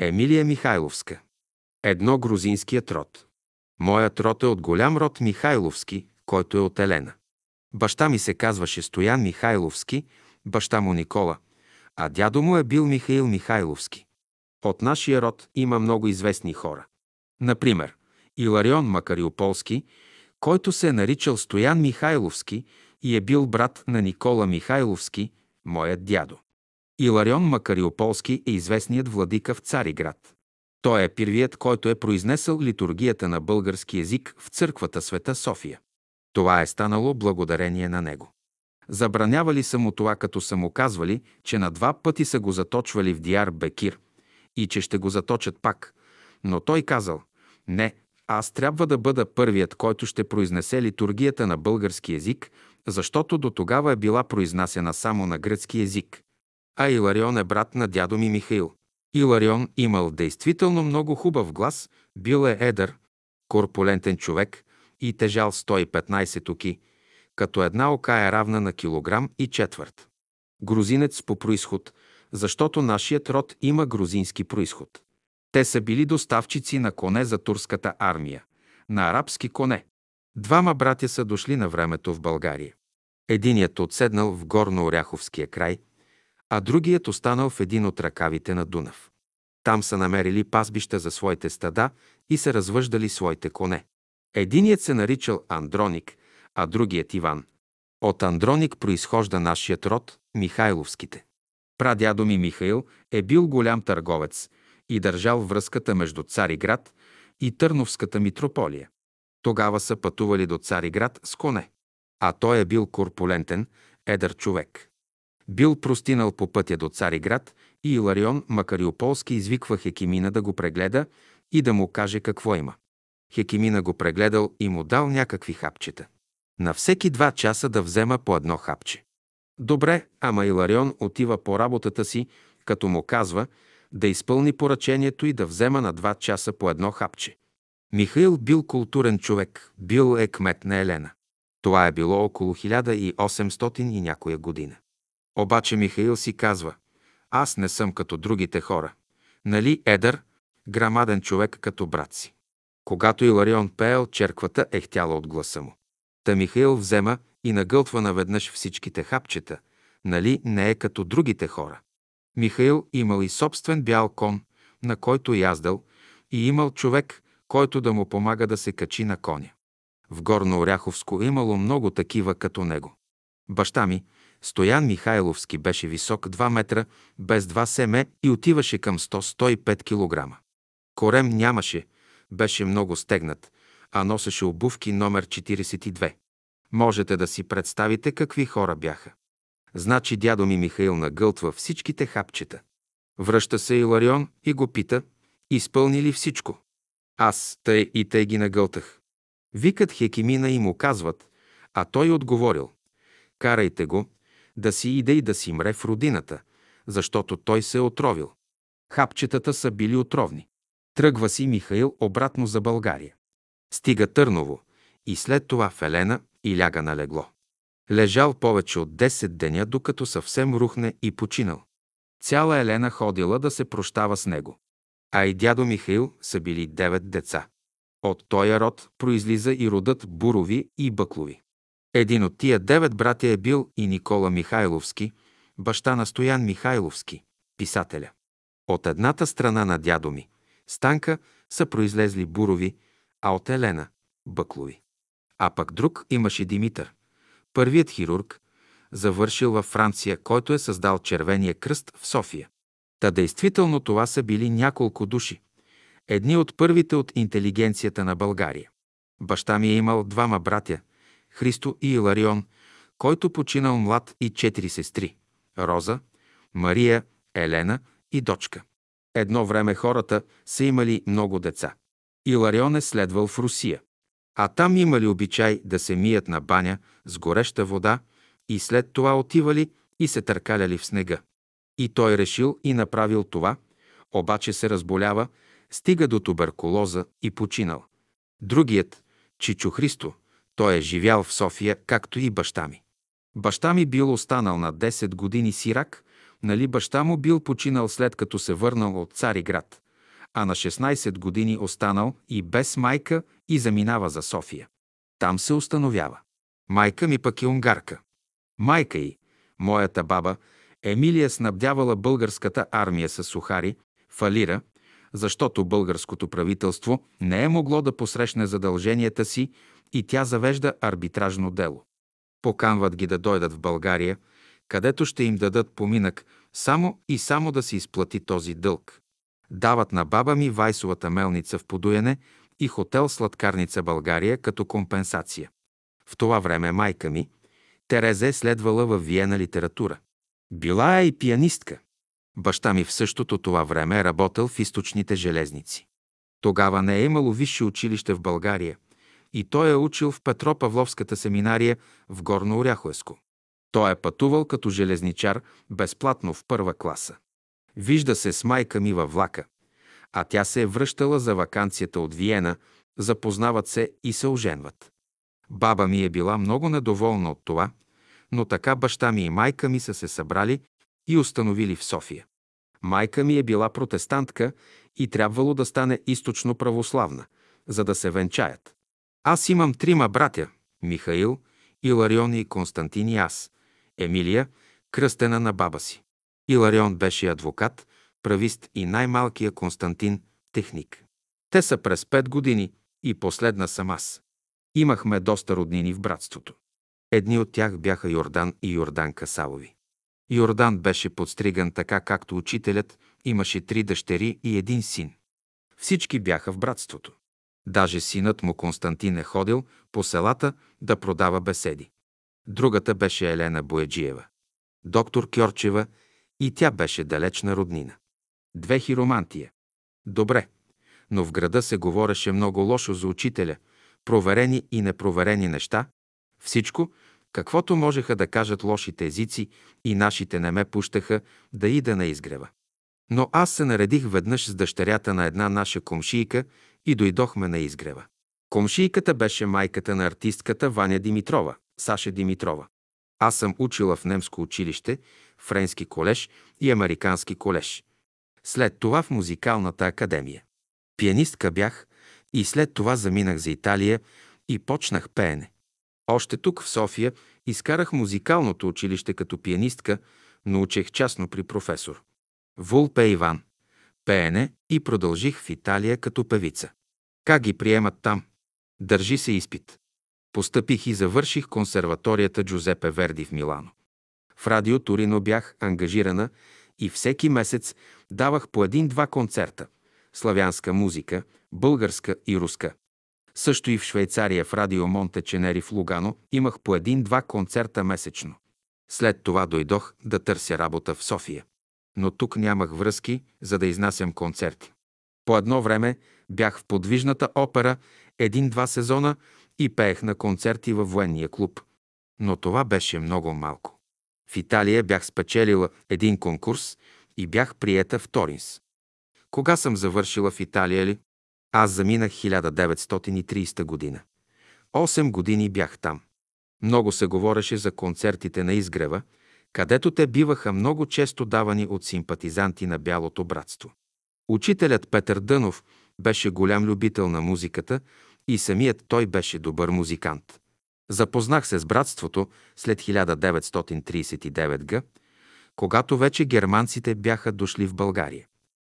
Емилия Михайловска. Едно грузинският род. Моят род е от голям род Михайловски, който е от Елена. Баща ми се казваше Стоян Михайловски, баща му Никола, а дядо му е бил Михаил Михайловски. От нашия род има много известни хора. Например, Иларион Макариополски, който се е наричал Стоян Михайловски и е бил брат на Никола Михайловски, моят дядо. Иларион Макариополски е известният владика в Цариград. Той е първият, който е произнесъл литургията на български язик в църквата Света София. Това е станало благодарение на него. Забранявали са му това, като са му казвали, че на два пъти са го заточвали в Диар Бекир и че ще го заточат пак. Но той казал, не, аз трябва да бъда първият, който ще произнесе литургията на български язик, защото до тогава е била произнасяна само на гръцки език. А Иларион е брат на дядо ми Михаил. Иларион имал действително много хубав глас, бил е едър, корпулентен човек и тежал 115 оки, като една ока е равна на килограм и четвърт. Грузинец по происход, защото нашият род има грузински происход. Те са били доставчици на коне за турската армия, на арабски коне. Двама братя са дошли на времето в България. Единият отседнал в Горно-Оряховския край, а другият останал в един от ръкавите на Дунав. Там са намерили пазбища за своите стада и са развъждали своите коне. Единият се наричал Андроник, а другият Иван. От Андроник произхожда нашият род, Михайловските. Прадядо ми Михаил е бил голям търговец и държал връзката между Цариград и Търновската митрополия. Тогава са пътували до Цариград с коне, а той е бил корпулентен, едър човек. Бил простинал по пътя до Цариград и Иларион Макариополски извиква Хекимина да го прегледа и да му каже какво има. Хекимина го прегледал и му дал някакви хапчета. На всеки два часа да взема по едно хапче. Добре, ама Иларион отива по работата си, като му казва да изпълни поръчението и да взема на два часа по едно хапче. Михаил бил културен човек, бил е кмет на Елена. Това е било около 1800 и някоя година. Обаче Михаил си казва, аз не съм като другите хора. Нали едър, грамаден човек като брат си. Когато Иларион пеел, черквата е хтяла от гласа му. Та Михаил взема и нагълтва наведнъж всичките хапчета, нали не е като другите хора. Михаил имал и собствен бял кон, на който яздал, и имал човек, който да му помага да се качи на коня. В Горно Оряховско имало много такива като него. Баща ми, Стоян Михайловски, беше висок 2 метра, без два семе и отиваше към 100-105 кг. Корем нямаше, беше много стегнат, а носеше обувки номер 42. Можете да си представите какви хора бяха. Значи дядо ми Михаил нагълтва всичките хапчета. Връща се Иларион и го пита, изпълни ли всичко? Аз тъй и тъй ги нагълтах. Викат Хекимина и му казват, а той отговорил, карайте го, да си иде и да си мре в родината, защото той се е отровил. Хапчетата са били отровни. Тръгва си Михаил обратно за България. Стига Търново и след това в Елена и ляга на легло. Лежал повече от 10 деня, докато съвсем рухне и починал. Цяла Елена ходила да се прощава с него. А и дядо Михаил са били девет деца. От тоя род произлиза и родът Бурови и Бъклови. Един от тия девет братя е бил и Никола Михайловски, баща на Стоян Михайловски, писателя. От едната страна на дядо ми, Станка, са произлезли Бурови, а от Елена – Бъклови. А пък друг имаше Димитър, първият хирург, завършил във Франция, който е създал Червения кръст в София. Та действително това са били няколко души. Едни от първите от интелигенцията на България. Баща ми е имал двама братя – Христо и Иларион, който починал млад и четири сестри – Роза, Мария, Елена и дочка. Едно време хората са имали много деца. Иларион е следвал в Русия. А там имали обичай да се мият на баня с гореща вода и след това отивали и се търкаляли в снега. И той решил и направил това, обаче се разболява, стига до туберкулоза и починал. Другият, Чичо Христо, той е живял в София, както и баща ми. Баща ми бил останал на 10 години сирак, нали баща му бил починал след като се върнал от Цариград. а на 16 години останал и без майка и заминава за София. Там се установява. Майка ми пък е унгарка. Майка й, моята баба, Емилия снабдявала българската армия с сухари, фалира, защото българското правителство не е могло да посрещне задълженията си и тя завежда арбитражно дело. Поканват ги да дойдат в България, където ще им дадат поминък само и само да се изплати този дълг. Дават на баба ми Вайсовата мелница в Подуяне и хотел Сладкарница България като компенсация. В това време майка ми, Тереза е следвала в Виена литература. Била е и пианистка. Баща ми в същото това време е работил в източните железници. Тогава не е имало висше училище в България и той е учил в Петропавловската семинария в Горно Оряховеско. Той е пътувал като железничар безплатно в първа класа. Вижда се с майка ми във влака, а тя се е връщала за вакансията от Виена, запознават се и се оженват. Баба ми е била много недоволна от това, но така баща ми и майка ми са се събрали и установили в София. Майка ми е била протестантка и трябвало да стане източно православна, за да се венчаят. Аз имам трима братя – Михаил, Иларион и Константин и аз. Емилия, кръстена на баба си. Иларион беше адвокат, правист и най-малкия Константин – техник. Те са през пет години и последна съм аз. Имахме доста роднини в братството. Едни от тях бяха Йордан и Йордан Касалови. Йордан беше подстриган така, както учителят имаше три дъщери и един син. Всички бяха в братството. Даже синът му Константин е ходил по селата да продава беседи. Другата беше Елена Бояджиева. Доктор Кьорчева и тя беше далечна роднина. Две хиромантия. Добре, но в града се говореше много лошо за учителя, проверени и непроверени неща, всичко, каквото можеха да кажат лошите езици и нашите не ме пущаха да ида на изгрева. Но аз се наредих веднъж с дъщерята на една наша комшийка и дойдохме на изгрева. Комшийката беше майката на артистката Ваня Димитрова, Саша Димитрова. Аз съм учила в немско училище, френски колеж и американски колеж. След това в музикалната академия. Пианистка бях и след това заминах за Италия и почнах пеене. Още тук в София изкарах музикалното училище като пианистка, но учех частно при професор. Вулпе Иван. Пеене и продължих в Италия като певица. Как ги приемат там? Държи се изпит. Постъпих и завърших консерваторията Джузепе Верди в Милано. В радио Торино бях ангажирана и всеки месец давах по един-два концерта – славянска музика, българска и руска. Също и в Швейцария в радио Монте Ченери в Лугано имах по един-два концерта месечно. След това дойдох да търся работа в София. Но тук нямах връзки, за да изнасям концерти. По едно време бях в подвижната опера един-два сезона и пеех на концерти във военния клуб. Но това беше много малко. В Италия бях спечелила един конкурс и бях приета в Торинс. Кога съм завършила в Италия ли? Аз заминах 1930 година. Осем години бях там. Много се говореше за концертите на изгрева, където те биваха много често давани от симпатизанти на Бялото братство. Учителят Петър Дънов беше голям любител на музиката и самият той беше добър музикант. Запознах се с братството след 1939 г., когато вече германците бяха дошли в България.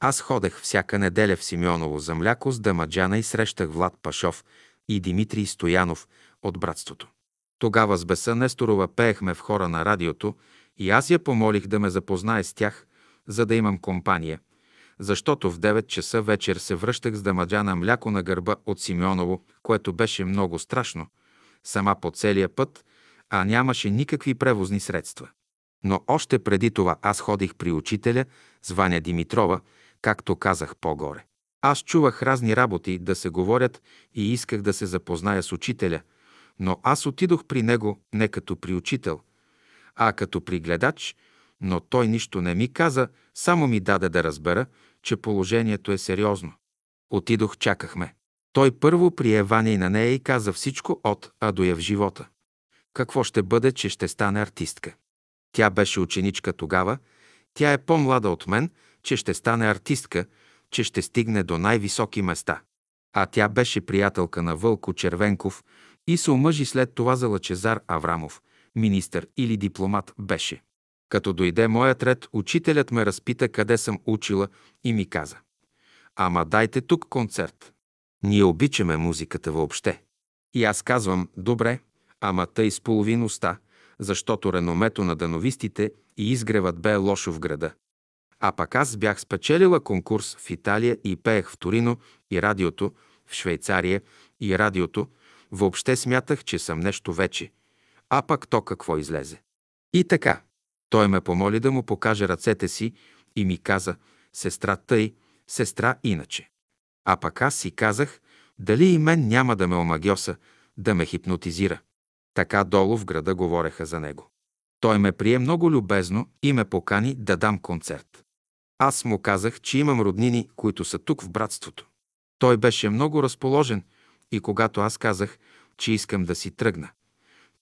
Аз ходех всяка неделя в Симеоново за мляко с Дамаджана и срещах Влад Пашов и Димитрий Стоянов от братството. Тогава с Беса Несторова пеехме в хора на радиото и аз я помолих да ме запознае с тях, за да имам компания, защото в 9 часа вечер се връщах с Дамаджана мляко на гърба от Симеоново, което беше много страшно, сама по целия път, а нямаше никакви превозни средства. Но още преди това аз ходих при учителя с Ваня Димитрова, както казах по-горе. Аз чувах разни работи да се говорят и исках да се запозная с учителя, но аз отидох при него не като при учител, а като при гледач, но той нищо не ми каза, само ми даде да разбера, че положението е сериозно. Отидох, чакахме. Той първо прие Ваня и на нея и каза всичко от А до Я в живота. Какво ще бъде, че ще стане артистка? Тя беше ученичка тогава, тя е по-млада от мен, че ще стане артистка, че ще стигне до най-високи места. А тя беше приятелка на Вълко Червенков и се омъжи след това за Лачезар Аврамов, министър или дипломат беше. Като дойде моят ред, учителят ме разпита къде съм учила и ми каза. Ама дайте тук концерт. Ние обичаме музиката въобще. И аз казвам, добре, ама тъй с половин уста, защото реномето на дановистите и изгревът бе лошо в града. А пък аз бях спечелила конкурс в Италия и пеех в Торино и радиото, в Швейцария и радиото. Въобще смятах, че съм нещо вече. А пък то какво излезе. И така. Той ме помоли да му покаже ръцете си и ми каза, сестра тъй, сестра иначе. А пък аз си казах, дали и мен няма да ме омагьоса, да ме хипнотизира. Така долу в града говореха за него. Той ме прие много любезно и ме покани да дам концерт. Аз му казах, че имам роднини, които са тук в братството. Той беше много разположен и когато аз казах, че искам да си тръгна,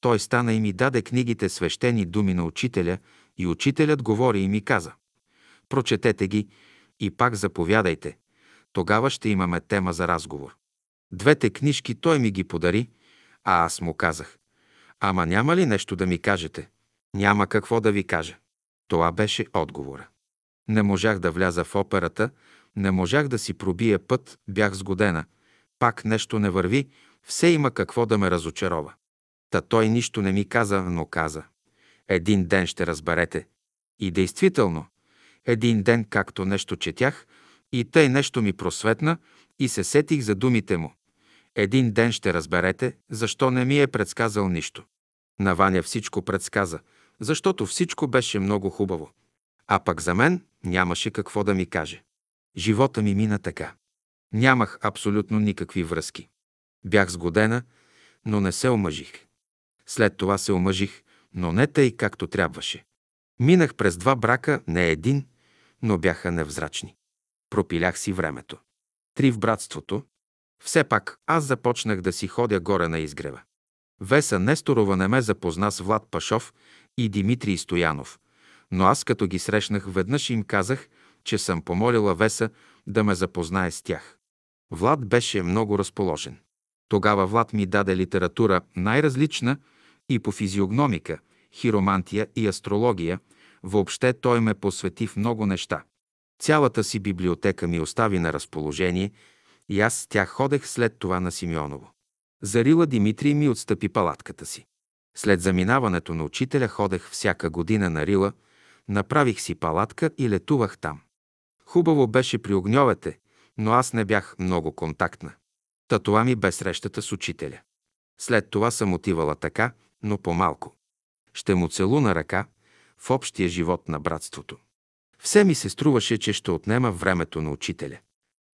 той стана и ми даде книгите свещени думи на учителя и учителят говори и ми каза «Прочетете ги и пак заповядайте. Тогава ще имаме тема за разговор». Двете книжки той ми ги подари, а аз му казах «Ама няма ли нещо да ми кажете?» «Няма какво да ви кажа». Това беше отговора. Не можах да вляза в операта, не можах да си пробия път, бях сгодена. Пак нещо не върви, все има какво да ме разочарова. Та той нищо не ми каза, но каза. Един ден ще разберете. И действително, един ден, както нещо четях, и тъй нещо ми просветна, и се сетих за думите му. Един ден ще разберете, защо не ми е предсказал нищо. На Ваня всичко предсказа, защото всичко беше много хубаво. А пък за мен нямаше какво да ми каже. Живота ми мина така. Нямах абсолютно никакви връзки. Бях сгодена, но не се омъжих. След това се омъжих, но не тъй както трябваше. Минах през два брака, не един, но бяха невзрачни. Пропилях си времето. Три в братството. Все пак аз започнах да си ходя горе на изгрева. Веса Несторова не ме запозна с Влад Пашов и Димитрий Стоянов, но аз като ги срещнах веднъж им казах, че съм помолила Веса да ме запознае с тях. Влад беше много разположен. Тогава Влад ми даде литература най-различна и по физиогномика, хиромантия и астрология. Въобще той ме посвети в много неща. Цялата си библиотека ми остави на разположение и аз с тях ходех след това на Симеоново. Зарила Димитрий ми отстъпи палатката си. След заминаването на учителя ходех всяка година на Рила, направих си палатка и летувах там. Хубаво беше при огньовете, но аз не бях много контактна. Та това ми бе срещата с учителя. След това съм отивала така, но по-малко. Ще му целуна ръка в общия живот на братството. Все ми се струваше, че ще отнема времето на учителя.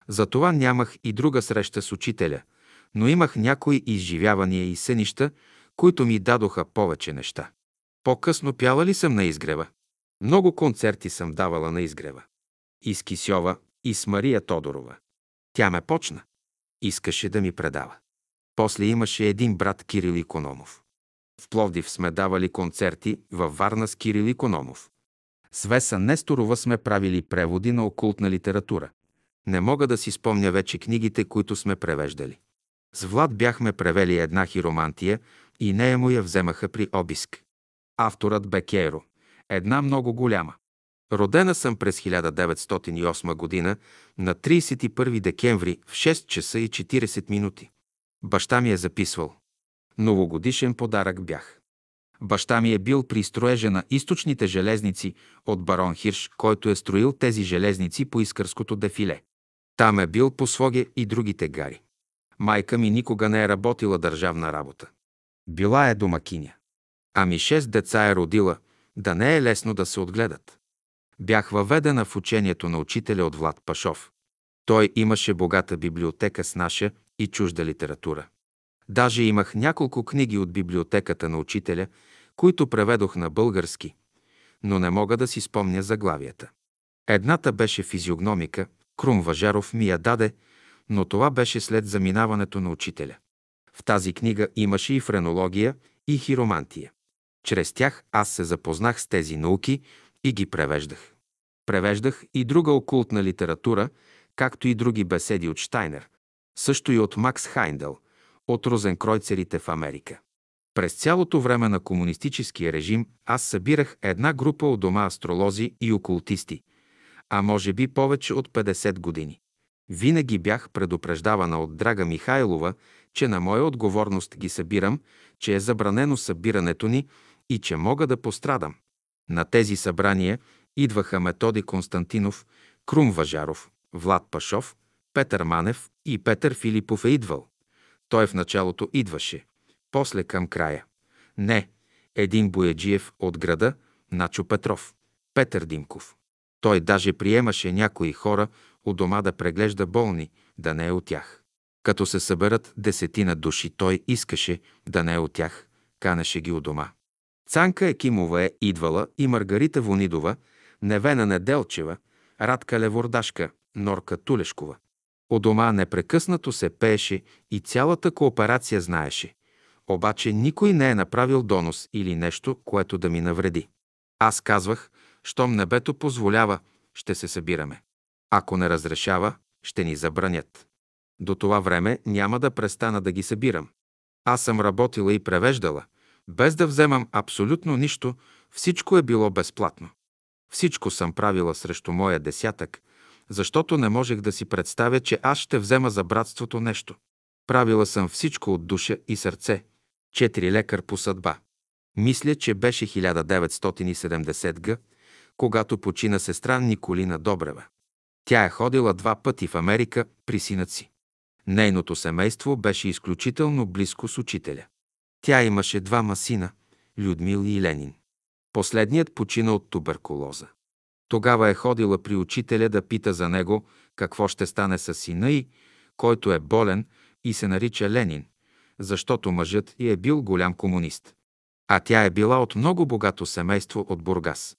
Затова нямах и друга среща с учителя, но имах някои изживявания и сънища, които ми дадоха повече неща. По-късно пяла ли съм на изгрева? Много концерти съм давала на изгрева. И с Кисьова, и с Мария Тодорова. Тя ме почна. Искаше да ми предава. После имаше един брат Кирил Икономов. В Пловдив сме давали концерти, във Варна с Кирил Икономов. С Веса Несторова сме правили преводи на окултна литература. Не мога да си спомня вече книгите, които сме превеждали. С Влад бяхме превели една хиромантия и нея му я вземаха при обиск. Авторът бе Кейро. Една много голяма. Родена съм през 1908 година на 31 декември в 6 часа и 40 минути. Баща ми е записвал. Новогодишен подарък бях. Баща ми е бил при строежа на източните железници от барон Хирш, който е строил тези железници по Искърското дефиле. Там е бил по своге и другите гари. Майка ми никога не е работила държавна работа. Била е домакиня. Ами шест деца е родила, да не е лесно да се отгледат. Бях въведена в учението на учителя от Влад Пашов. Той имаше богата библиотека с наша и чужда литература. Даже имах няколко книги от библиотеката на учителя, които преведох на български, но не мога да си спомня заглавията. Едната беше физиогномика, Крум Важаров ми я даде, но това беше след заминаването на учителя. В тази книга имаше и френология, и хиромантия. Чрез тях аз се запознах с тези науки и ги превеждах. Превеждах и друга окултна литература, както и други беседи от Штайнер, също и от Макс Хайндел, от розенкройцерите в Америка. През цялото време на комунистическия режим аз събирах една група от дома астролози и окултисти, а може би повече от 50 години. Винаги бях предупреждавана от Драга Михайлова, че на моя отговорност ги събирам, че е забранено събирането ни и че мога да пострадам. На тези събрания идваха Методи Константинов, Крум Важаров, Влад Пашов, Петър Манев и Петър Филипов е идвал. Той в началото идваше, после към края. Не, един бояджиев от града, Начо Петров, Петър Димков. Той даже приемаше някои хора у дома да преглежда болни, да не е от тях. Като се съберат десетина души, той искаше да не е от тях, канеше ги у дома. Цанка Екимова е идвала и Маргарита Вонидова, Невена Неделчева, Радка Левордашка, Норка Тулешкова. У дома непрекъснато се пееше и цялата кооперация знаеше. Обаче никой не е направил донос или нещо, което да ми навреди. Аз казвах, щом небето позволява, ще се събираме. Ако не разрешава, ще ни забранят. До това време няма да престана да ги събирам. Аз съм работила и превеждала, без да вземам абсолютно нищо, всичко е било безплатно. Всичко съм правила срещу моя десятък, защото не можех да си представя, че аз ще взема за братството нещо. Правила съм всичко от душа и сърце. Четири лекар по съдба. Мисля, че беше 1970 г., когато почина сестра Николина Добрева. Тя е ходила два пъти в Америка при синът си. Нейното семейство беше изключително близко с учителя. Тя имаше двама сина – Людмил и Ленин. Последният почина от туберкулоза. Тогава е ходила при учителя да пита за него какво ще стане с сина й, който е болен и се нарича Ленин, защото мъжът й е бил голям комунист. А тя е била от много богато семейство от Бургас.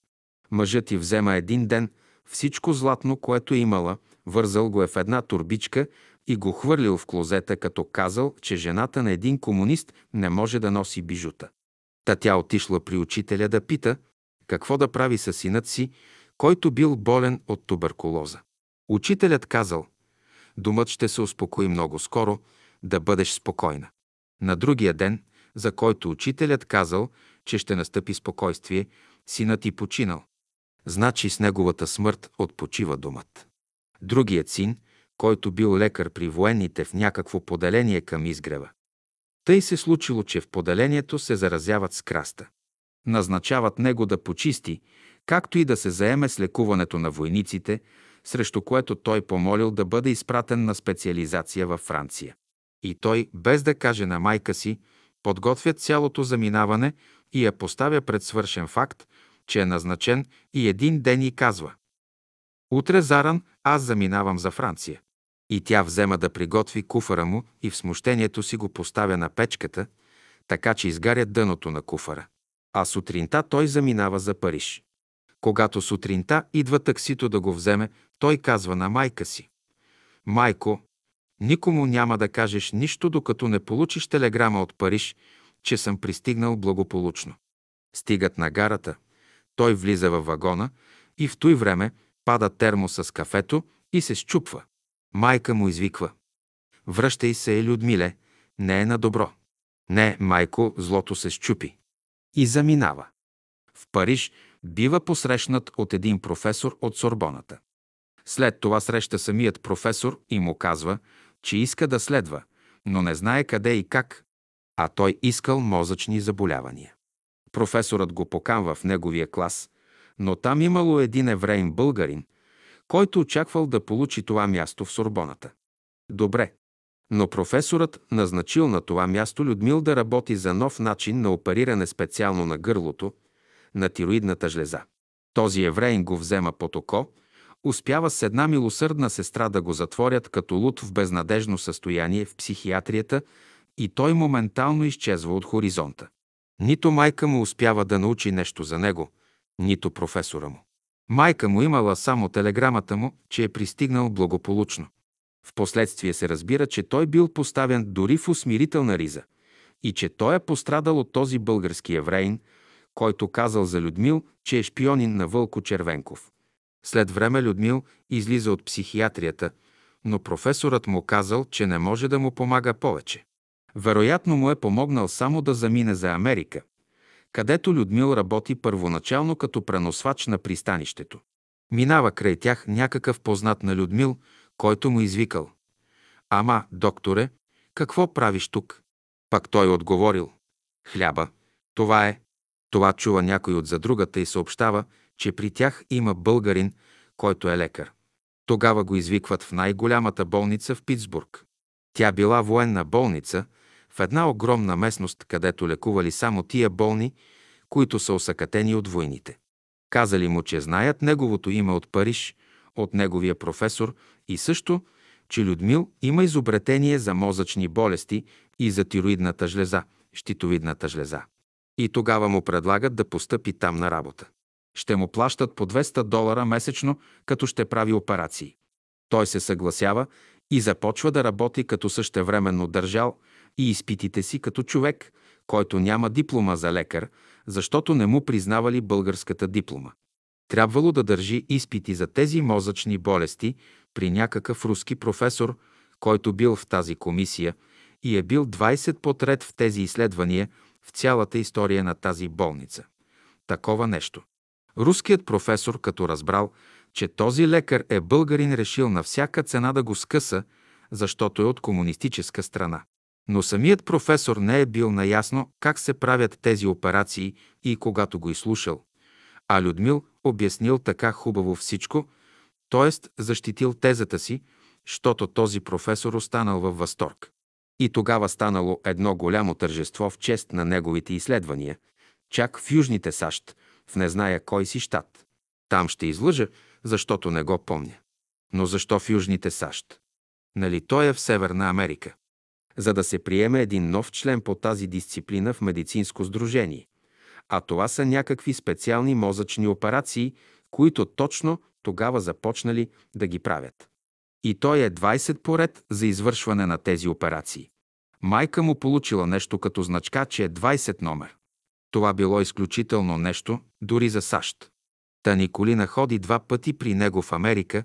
Мъжът й взема един ден всичко златно, което е имала, вързал го е в една турбичка и го хвърлил в клозета, като казал, че жената на един комунист не може да носи бижута. Та тя отишла при учителя да пита какво да прави със синът си, който бил болен от туберкулоза. Учителят казал, думът ще се успокои много скоро, да бъдеш спокойна. На другия ден, за който учителят казал, че ще настъпи спокойствие, синът ти починал. Значи с неговата смърт отпочива думът. Другият син, който бил лекар при военните в някакво поделение към изгрева. Тъй се случило, че в поделението се заразяват с краста. Назначават него да почисти, както и да се заеме с лекуването на войниците, срещу което той помолил да бъде изпратен на специализация във Франция. И той, без да каже на майка си, подготвя цялото заминаване и я поставя пред свършен факт, че е назначен и един ден и казва «Утре заран аз заминавам за Франция». И тя взема да приготви куфара му и в смущението си го поставя на печката, така че изгаря дъното на куфара. А сутринта той заминава за Париж. Когато сутринта идва таксито да го вземе, той казва на майка си. Майко, никому няма да кажеш нищо, докато не получиш телеграма от Париж, че съм пристигнал благополучно. Стигат на гарата, той влиза във вагона и в той време пада термоса с кафето и се щупва. Майка му извиква. Връщай се, Людмиле, не е на добро. Не, майко, злото се щупи. И заминава. В Париж бива посрещнат от един професор от Сорбоната. След това среща самият професор и му казва, че иска да следва, но не знае къде и как, а той искал мозъчни заболявания. Професорът го поканва в неговия клас, но там имало един евреин българин, който очаквал да получи това място в Сорбоната. Добре, но професорът назначил на това място Людмил да работи за нов начин на опериране специално на гърлото, на тироидната жлеза. Този евреин го взема под око, успява с една милосърдна сестра да го затворят като луд в безнадежно състояние в психиатрията и той моментално изчезва от хоризонта. Нито майка му успява да научи нещо за него, нито професора му. Майка му имала само телеграмата му, че е пристигнал благополучно. Впоследствие се разбира, че той бил поставен дори в усмирителна риза и че той е пострадал от този български евреин, който казал за Людмил, че е шпионин на Вълко Червенков. След време Людмил излиза от психиатрията но професорът му казал, че не може да му помага повече. Вероятно му е помогнал само да замине за Америка, където Людмил работи първоначално като преносвач на пристанището. Минава край тях някакъв познат на Людмил, който му извикал. Ама, докторе, какво правиш тук? Пак той отговорил. Хляба. Това е. Това чува някой от задругата и съобщава, че при тях има българин, който е лекар. Тогава го извикват в най-голямата болница в Питсбург. Тя била военна болница, в една огромна местност, където лекували само тия болни, които са осъкатени от войните. Казали му, че знаят неговото име от Париж, от неговия професор и също, че Людмил има изобретение за мозъчни болести и за тироидната жлеза, щитовидната жлеза. И тогава му предлагат да постъпи там на работа. Ще му плащат по 200 долара месечно, като ще прави операции. Той се съгласява и започва да работи като същевременно държал и изпитите си като човек, който няма диплома за лекар, защото не му признавали българската диплома. Трябвало да държи изпити за тези мозъчни болести при някакъв руски професор, който бил в тази комисия и е бил 20 подред в тези изследвания в цялата история на тази болница. Такова нещо. Руският професор, като разбрал, че този лекар е българин, решил на всяка цена да го скъса, защото е от комунистическа страна. Но самият професор не е бил наясно как се правят тези операции и когато го изслушал. А Людмил обяснил така хубаво всичко, т.е. защитил тезата си, щото този професор останал във възторг. И тогава станало едно голямо тържество в чест на неговите изследвания, чак в Южните САЩ, в не зная кой си щат. Там ще излъжа, защото не го помня. Но защо в Южните САЩ? Нали той е в Северна Америка? За да се приеме един нов член по тази дисциплина в медицинско сдружение. А това са някакви специални мозъчни операции, които точно тогава започнали да ги правят. И той е 20 поред за извършване на тези операции. Майка му получила нещо като значка, че е 20 номер. Това било изключително нещо, дори за САЩ. Та Николина ходи два пъти при него в Америка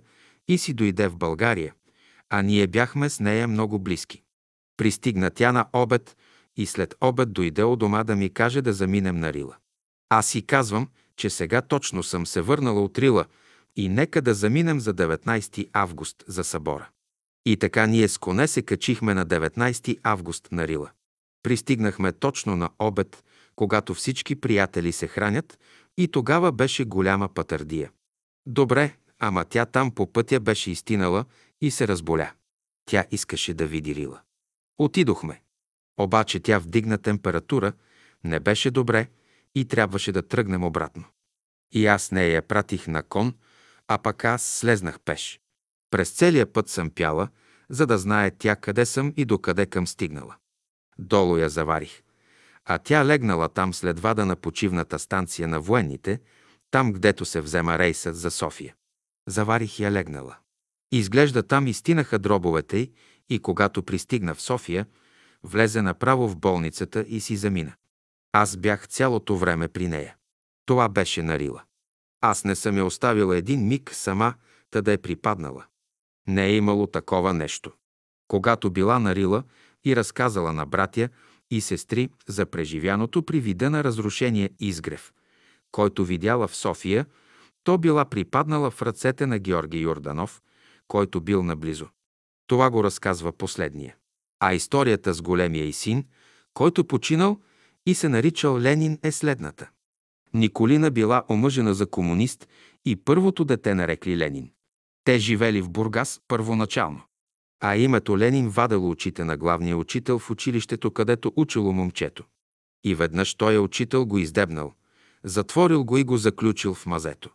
и си дойде в България, а ние бяхме с нея много близки. Пристигна тя на обед и след обед дойде у дома да ми каже да заминем на Рила. Аз си казвам, че сега точно съм се върнала от Рила и нека да заминем за 19 август за събора. И така ние с коне се качихме на 19 август на Рила. Пристигнахме точно на обед, когато всички приятели се хранят и тогава беше голяма пътърдия. Добре, ама тя там по пътя беше изтинала и се разболя. Тя искаше да види Рила. Отидохме. Обаче тя вдигна температура, не беше добре и трябваше да тръгнем обратно. И аз не я пратих на кон, а пък аз слезнах пеш. През целия път съм пяла, за да знае тя къде съм и докъде към стигнала. Долу я заварих. А тя легнала там след вада на почивната станция на военните, там, гдето се взема рейсът за София. Заварих я легнала. Изглежда там изтинаха дробовете й и когато пристигна в София, влезе направо в болницата и си замина. Аз бях цялото време при нея. Това беше нарила. Аз не съм я оставила един миг сама, та да е припаднала. Не е имало такова нещо. Когато била нарила и разказала на братя и сестри за преживяното при вида на разрушение изгрев, който видяла в София, то била припаднала в ръцете на Георги Йорданов, който бил наблизо. Това го разказва последния. А историята с големия и син, който починал и се наричал Ленин, е следната. Николина била омъжена за комунист и първото дете нарекли Ленин. Те живели в Бургас първоначално. А името Ленин вадело очите на главния учител в училището, където учило момчето. И веднъж той е учител го издебнал, затворил го и го заключил в мазето.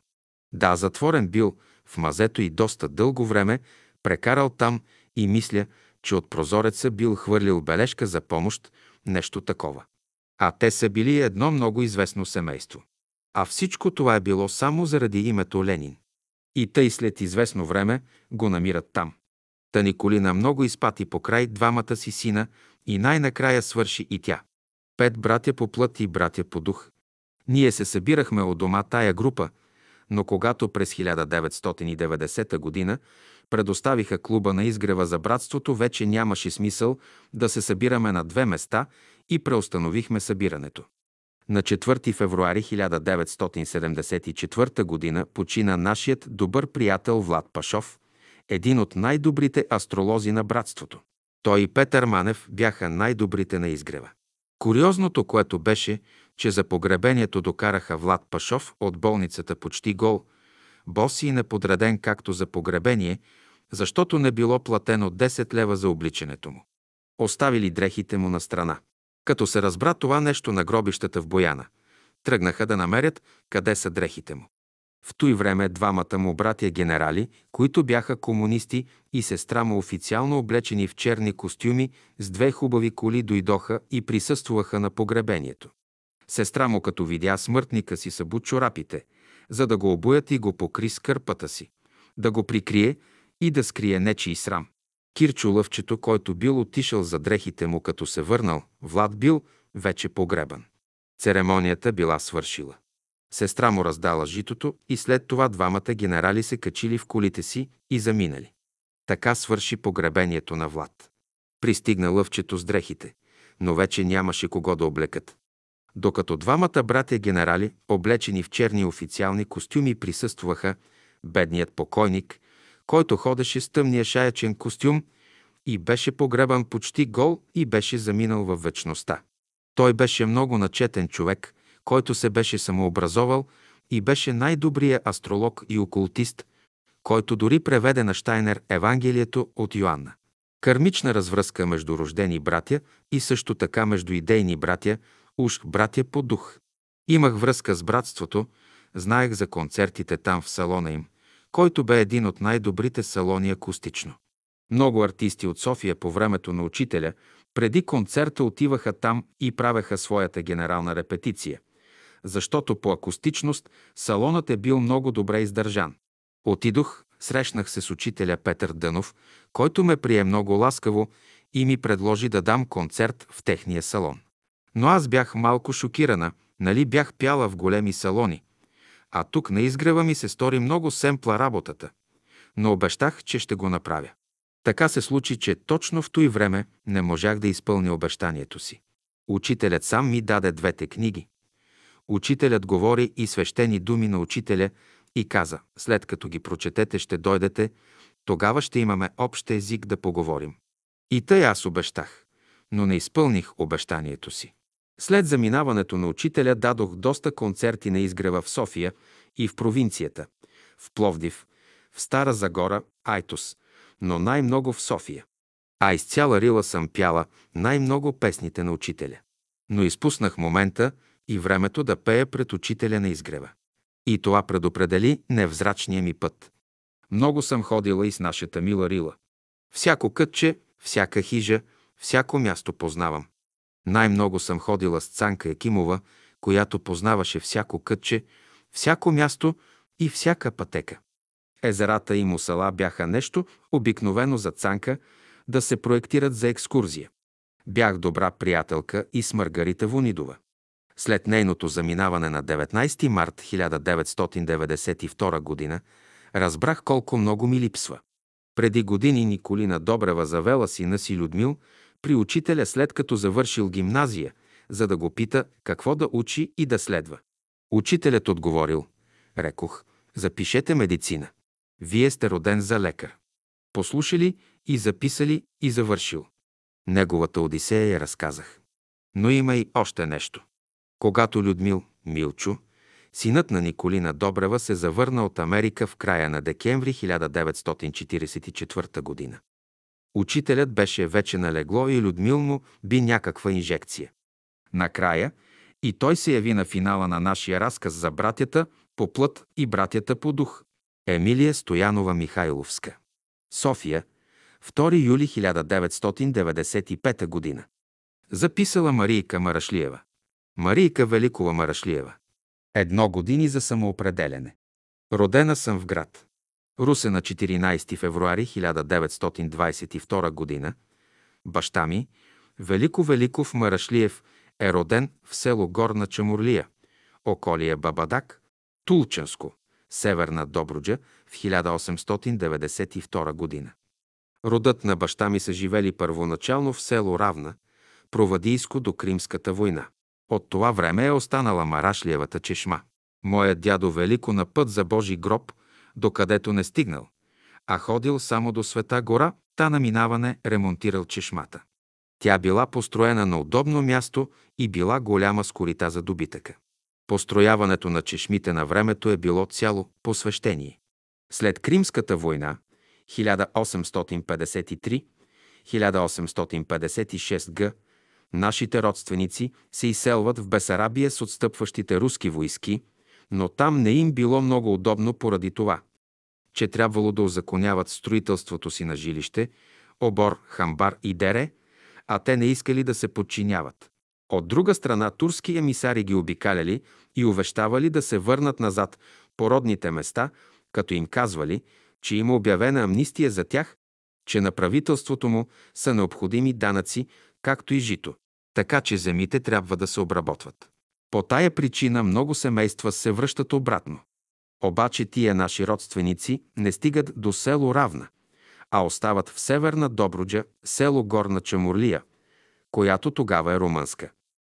Да, затворен бил в мазето и доста дълго време прекарал там и мисля, че от прозореца бил хвърлил бележка за помощ, нещо такова. А те са били едно много известно семейство. А всичко това е било само заради името Ленин. И тъй след известно време го намират там. Та Николина много изпати по край двамата си сина и най-накрая свърши и тя. Пет братя по плът и братя по дух. Ние се събирахме от дома тая група, но когато през 1990 година предоставиха клуба на изгрева за братството, вече нямаше смисъл да се събираме на две места и преустановихме събирането. На 4 февруари 1974 г. почина нашият добър приятел Влад Пашов, един от най-добрите астролози на братството. Той и Петър Манев бяха най-добрите на изгрева. Куриозното, което беше, че за погребението докараха Влад Пашов от болницата почти гол, боси и неподреден както за погребение, защото не било платено 10 лева за обличането му. Оставили дрехите му на страна. Като се разбра това нещо на гробищата в Бояна, тръгнаха да намерят къде са дрехите му. В той време двамата му братя генерали, които бяха комунисти и сестра му официално облечени в черни костюми с две хубави коли дойдоха и присъстваха на погребението. Сестра му, като видя смъртника си, събу чорапите, за да го обуят и го покри с кърпата си, да го прикрие и да скрие нечи срам. Кирчо Лъвчето, който бил отишъл за дрехите му, като се върнал, Влад бил вече погребан. Церемонията била свършила. Сестра му раздала житото и след това двамата генерали се качили в колите си и заминали. Така свърши погребението на Влад. Пристигна лъвчето с дрехите, но вече нямаше кого да облекат. Докато двамата братя генерали, облечени в черни официални костюми, присъстваха, бедният покойник, който ходеше с тъмния шаячен костюм и беше погребан почти гол и беше заминал във вечността. Той беше много начетен човек, който се беше самообразовал и беше най-добрият астролог и окултист, който дори преведе на Штайнер Евангелието от Йоанна. Кърмична развръзка между рождени братя и също така между идейни братя, уж братя по дух. Имах връзка с братството, знаех за концертите там в салона им, който бе един от най-добрите салони акустично. Много артисти от София по времето на учителя преди концерта отиваха там и правеха своята генерална репетиция, защото по акустичност салонът е бил много добре издържан. Отидох, срещнах се с учителя Петър Дънов, който ме прие много ласкаво и ми предложи да дам концерт в техния салон. Но аз бях малко шокирана, нали бях пяла в големи салони, а тук на изгрева ми се стори много семпла работата, но обещах, че ще го направя. Така се случи, че точно в той време не можах да изпълня обещанието си. Учителят сам ми даде двете книги. Учителят говори и свещени думи на учителя и каза, след като ги прочетете, ще дойдете, тогава ще имаме общ език да поговорим. И тъй аз обещах, но не изпълних обещанието си. След заминаването на учителя дадох доста концерти на изгрева в София и в провинцията, в Пловдив, в Стара Загора, Айтос, но най-много в София. А из цяла Рила съм пяла най-много песните на учителя. Но изпуснах момента и времето да пея пред учителя на изгрева. И това предопредели невзрачния ми път. Много съм ходила и с нашата мила Рила. Всяко кътче, всяка хижа, всяко място познавам. Най-много съм ходила с Цанка Екимова, която познаваше всяко кътче, всяко място и всяка пътека. Езерата и мусала бяха нещо обикновено за Цанка да се проектират за екскурзия. Бях добра приятелка и с Маргарита Вунидова. След нейното заминаване на 19 март 1992 г. разбрах колко много ми липсва. Преди години Николина Добрева завела сина си Людмил при учителя след като завършил гимназия, за да го пита какво да учи и да следва. Учителят отговорил, рекох, запишете медицина. Вие сте роден за лекар. Послушали и записали и завършил. Неговата Одисея я разказах. Но има и още нещо. Когато Людмил Милчо, синът на Николина Добрева, се завърна от Америка в края на декември 1944 година. Учителят беше вече налегло и Людмил му би някаква инжекция. Накрая и той се яви на финала на нашия разказ за братята по плът и братята по дух. Емилия Стоянова Михайловска. София, 2 юли 1995 година. Записала Марийка Марашлиева. Марийка Великова Марашлиева. Едно години за самоопределене. Родена съм в град. Русе на 14 февруари 1922 година. Баща ми, Велико Великов Марашлиев, е роден в село Горна Чамурлия, околия Бабадак, Тулчанско, Северна Добруджа, в 1892 година. Родът на баща ми са живели първоначално в село Равна, Провадийско до Кримската война. От това време е останала Марашлиевата чешма. Моят дядо Велико на път за Божи гроб, докъдето не стигнал, а ходил само до Света гора, та на минаване ремонтирал чешмата. Тя била построена на удобно място и била голяма с корита за добитъка. Построяването на чешмите на времето е било цяло посвещение. След Кримската война, 1853-1856 г., нашите родственици се изселват в Бесарабия с отстъпващите руски войски, но там не им било много удобно поради това, че трябвало да озаконяват строителството си на жилище, обор, хамбар и дере, а те не искали да се подчиняват. От друга страна, турски емисари ги обикаляли и увещавали да се върнат назад по родните места, като им казвали, че има обявена амнистия за тях, че на правителството му са необходими данъци, както и жито, така че земите трябва да се обработват. По тая причина много семейства се връщат обратно. Обаче тия наши родственици не стигат до село Равна, а остават в северна Добруджа, село Горна Чамурлия, която тогава е румънска.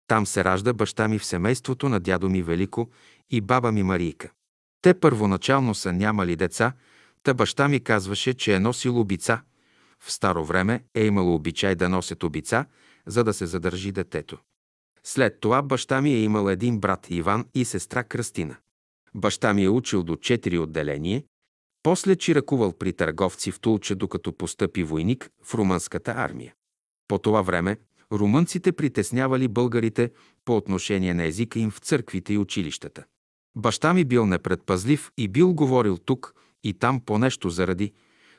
Там се ражда баща ми в семейството на дядо ми Велико и баба ми Марийка. Те първоначално са нямали деца, та баща ми казваше, че е носил обица. В старо време е имало обичай да носят обица, за да се задържи детето. След това баща ми е имал един брат Иван и сестра Кръстина. Баща ми е учил до 4 отделение, после чиракувал при търговци в Тулча, докато постъпи войник в румънската армия. По това време румънците притеснявали българите по отношение на езика им в църквите и училищата. Баща ми бил непредпазлив и бил говорил тук и там по нещо заради,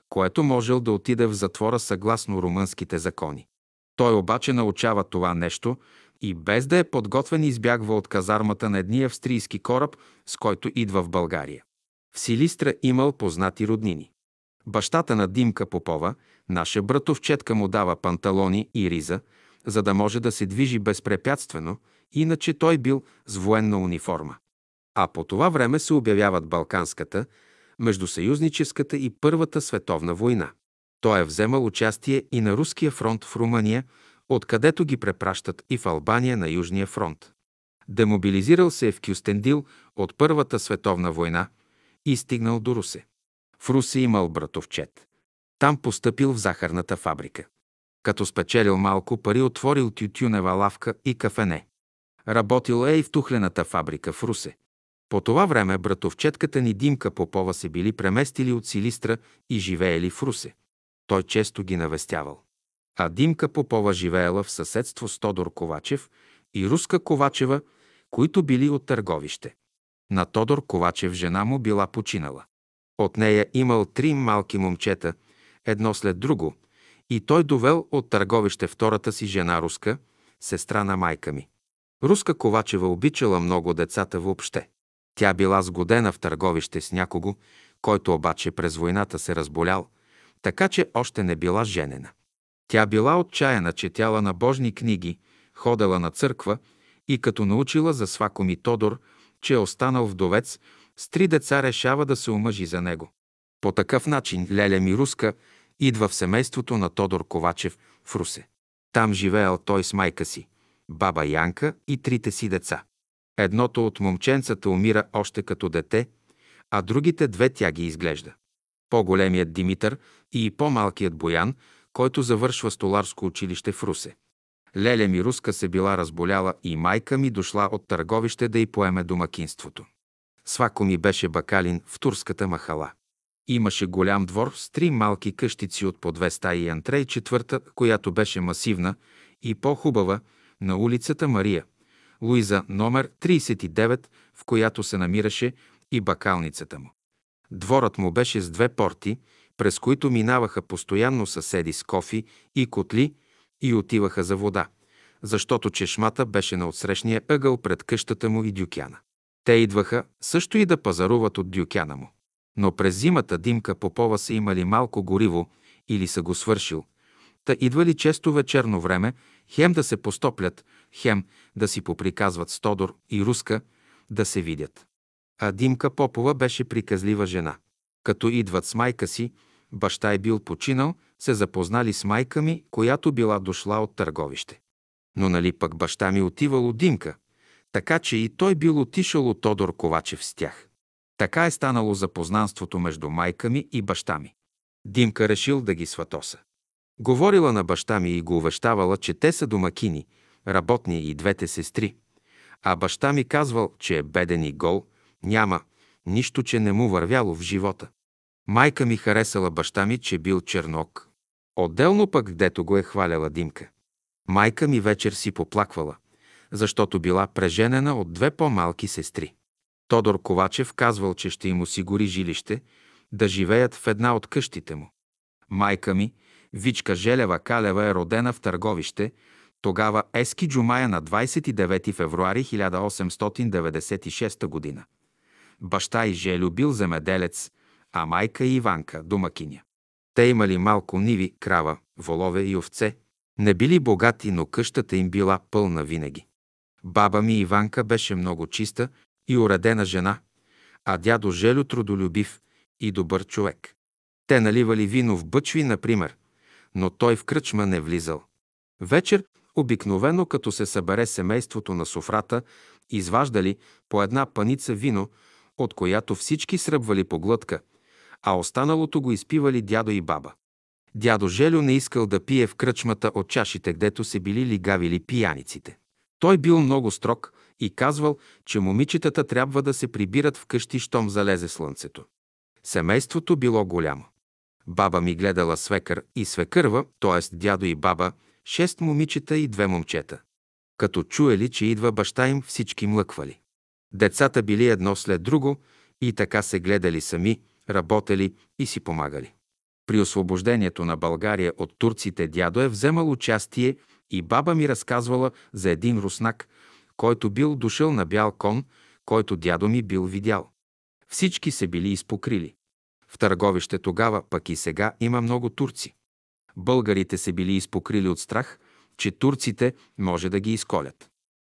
което можел да отиде в затвора съгласно румънските закони. Той обаче научава това нещо и без да е подготвен избягва от казармата на едни австрийски кораб, с който идва в България. В Силистра имал познати роднини. Бащата на Димка Попова, наша братовчетка му дава панталони и риза, за да може да се движи безпрепятствено, иначе той бил с военна униформа. А по това време се обявяват Балканската, Междусъюзническата и Първата световна война. Той е вземал участие и на Руския фронт в Румъния, откъдето ги препращат и в Албания на Южния фронт. Демобилизирал се е в Кюстендил от Първата световна война и стигнал до Русе. В Русе имал братовчет. Там постъпил в захарната фабрика. Като спечелил малко пари, отворил тютюнева лавка и кафене. Работил е и в тухлената фабрика в Русе. По това време братовчетката ни Димка Попова се били преместили от Силистра и живеели в Русе. Той често ги навестявал. А Димка Попова живеела в съседство с Тодор Ковачев и Руска Ковачева, които били от търговище. На Тодор Ковачев жена му била починала. От нея имал три малки момчета, едно след друго, и той довел от търговище втората си жена Руска, сестра на майка ми. Руска Ковачева обичала много децата въобще. Тя била сгодена в търговище с някого, който обаче през войната се разболял, така че още не била женена. Тя била отчаяна, четяла на божни книги, ходела на църква и като научила за свакоми Тодор, че е останал вдовец, с три деца решава да се омъжи за него. По такъв начин Леля Мируска идва в семейството на Тодор Ковачев в Русе. Там живеел той с майка си, баба Янка и трите си деца. Едното от момченцата умира още като дете, а другите две тя ги изглежда. По-големият Димитър и по-малкият Боян, който завършва столарско училище в Русе. Леля ми руска се била разболяла и майка ми дошла от търговище да й поеме домакинството. Свако ми беше бакалин в турската махала. Имаше голям двор с три малки къщици от по две стаи и антрей, четвърта, която беше масивна и по-хубава, на улицата Мария – Луиза номер 39, в която се намираше и бакалницата му. Дворът му беше с две порти, през които минаваха постоянно съседи с кофи и котли и отиваха за вода, защото чешмата беше на отсрещния ъгъл пред къщата му и дюкяна. Те идваха също и да пазаруват от дюкяна му. Но през зимата Димка Попова са имали малко гориво или са го свършил. Та идвали често вечерно време, хем да се постоплят, хем да си поприказват с Тодор и Руска, да се видят. А Димка Попова беше приказлива жена. Като идват с майка си, баща е бил починал, се запознали с майка ми, която била дошла от търговище. Но нали пък баща ми отивал от Димка, така че и той бил отишъл от Тодор Ковачев с тях. Така е станало запознанството между майка ми и баща ми. Димка решил да ги сватоса. Говорила на баща ми и го увещавала, че те са домакини, работни и двете сестри. А баща ми казвал, че е беден и гол, няма, нищо, че не му вървяло в живота. Майка ми харесала баща ми, че бил чернок. Отделно пък, дето го е хваляла Димка. Майка ми вечер си поплаквала, защото била преженена от две по-малки сестри. Тодор Ковачев казвал, че ще им осигури жилище, да живеят в една от къщите му. Майка ми, Вичка Желева Калева е родена в Търговище, тогава Ески Джумая на 29 февруари 1896 година. Баща и Желю бил земеделец, а майка и Иванка – домакиня. Те имали малко ниви, крава, волове и овце. Не били богати, но къщата им била пълна винаги. Баба ми Иванка беше много чиста и уредена жена, а дядо Желю трудолюбив и добър човек. Те наливали вино в бъчви, например, но той в кръчма не влизал. Вечер, обикновено като се събере семейството на софрата, изваждали по една паница вино, от която всички сръбвали по глътка, а останалото го изпивали дядо и баба. Дядо Желю не искал да пие в кръчмата от чашите, гдето се били лигавили пияниците. Той бил много строг и казвал, че момичетата трябва да се прибират вкъщи, щом залезе слънцето. Семейството било голямо. Баба ми гледала свекър и свекърва, т.е. дядо и баба, шест момичета и две момчета. Като чуели, че идва баща им, всички млъквали. Децата били едно след друго и така се гледали сами, работели и си помагали. При освобождението на България от турците дядо е вземал участие и баба ми разказвала за един руснак, който бил дошъл на бял кон, който дядо ми бил видял. Всички се били изпокрили. В търговище тогава, пък и сега, има много турци. Българите се били изпокрили от страх, че турците може да ги изколят.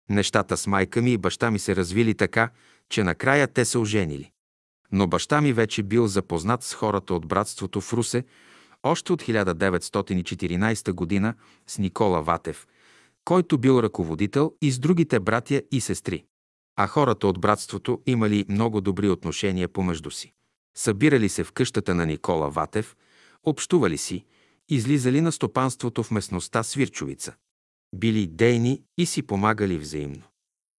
Нещата с майка ми и баща ми се развили така, че накрая те се оженили. Но баща ми вече бил запознат с хората от братството в Русе още от 1914 година с Никола Ватев, който бил ръководител и с другите братя и сестри. А хората от братството имали много добри отношения помежду си. Събирали се в къщата на Никола Ватев, общували си, излизали на стопанството в местността Свирчовица. Били дейни и си помагали взаимно.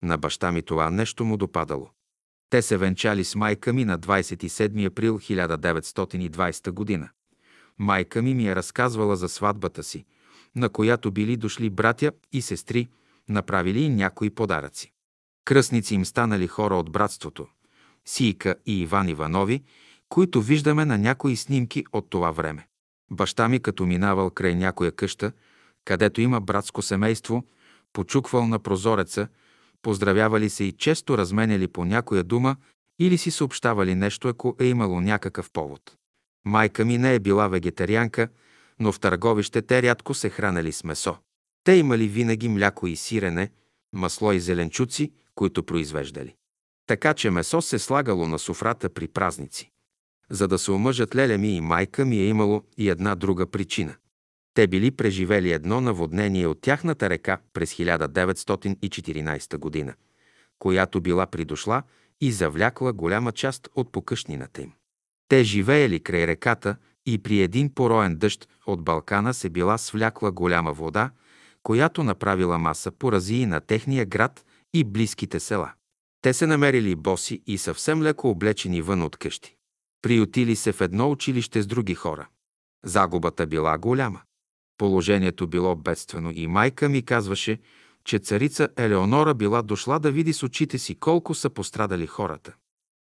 На баща ми това нещо му допадало. Те се венчали с майка ми на 27 април 1920 година. Майка ми ми е разказвала за сватбата си, на която били дошли братя и сестри, направили и някои подаръци. Кръстници им станали хора от братството – Сийка и Иван Иванови, които виждаме на някои снимки от това време. Баща ми, като минавал край някоя къща, където има братско семейство, почуквал на прозореца, поздравявали се и често разменяли по някоя дума или си съобщавали нещо, ако е имало някакъв повод. Майка ми не е била вегетарианка, но в търговище те рядко се хранели с месо. Те имали винаги мляко и сирене, масло и зеленчуци, които произвеждали. Така че месо се слагало на софрата при празници. За да се омъжат леля ми и майка ми е имало и една друга причина. Те били преживели едно наводнение от тяхната река през 1914 година, която била придошла и завлякла голяма част от покъшнината им. Те живеели край реката и при един пороен дъжд от Балкана се била свлякла голяма вода, която направила маса поразии на техния град и близките села. Те се намерили боси и съвсем леко облечени вън от къщи. Приютили се в едно училище с други хора. Загубата била голяма. Положението било бедствено и майка ми казваше, че царица Елеонора била дошла да види с очите си колко са пострадали хората.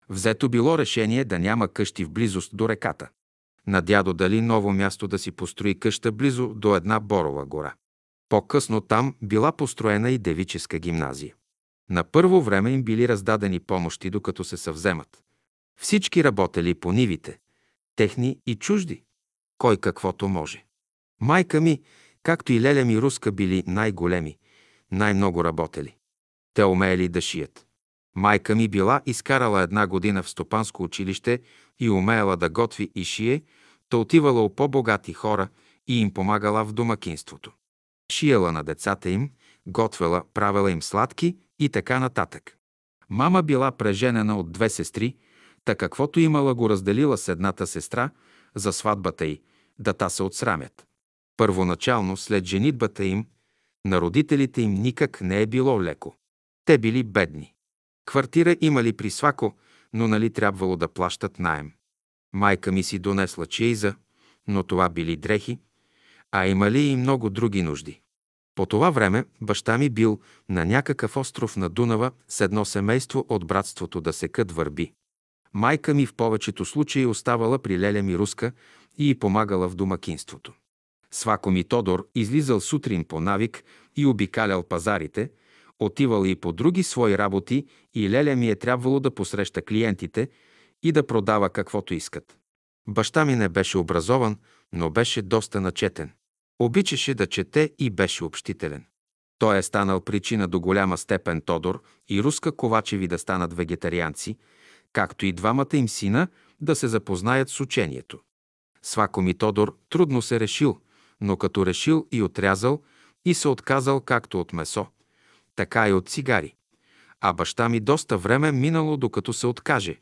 Взето било решение да няма къщи в близост до реката. На дядо дали ново място да си построи къща близо до една борова гора. По-късно там била построена и девическа гимназия. На първо време им били раздадени помощи, докато се съвземат. Всички работели по нивите, техни и чужди, кой каквото може. Майка ми, както и леля ми руска, били най-големи, най-много работели. Те умеели да шият. Майка ми била изкарала една година в стопанско училище и умеяла да готви и шие, та отивала у по-богати хора и им помагала в домакинството. Шиела на децата им, готвела, правила им сладки и така нататък. Мама била преженена от две сестри, та каквото имала го разделила с едната сестра за сватбата й, да та се отсрамят. Първоначално, след женитбата им, на родителите им никак не е било леко. Те били бедни. Квартира имали при Свако, но нали трябвало да плащат наем. Майка ми си донесла чейза, но това били дрехи, а имали и много други нужди. По това време баща ми бил на някакъв остров на Дунава с едно семейство от братството да секат върби. Майка ми в повечето случаи оставала при леля ми руска и помагала в домакинството. Свако ми Тодор излизал сутрин по навик и обикалял пазарите, отивал и по други свои работи и леля ми е трябвало да посреща клиентите и да продава каквото искат. Баща ми не беше образован, но беше доста начетен. Обичаше да чете и беше общителен. Той е станал причина до голяма степен Тодор и Руска Ковачеви да станат вегетарианци, както и двамата им сина да се запознаят с учението. Свако ми Тодор трудно се решил, но като решил и отрязал и се отказал както от месо, така и от цигари. А баща ми доста време минало докато се откаже,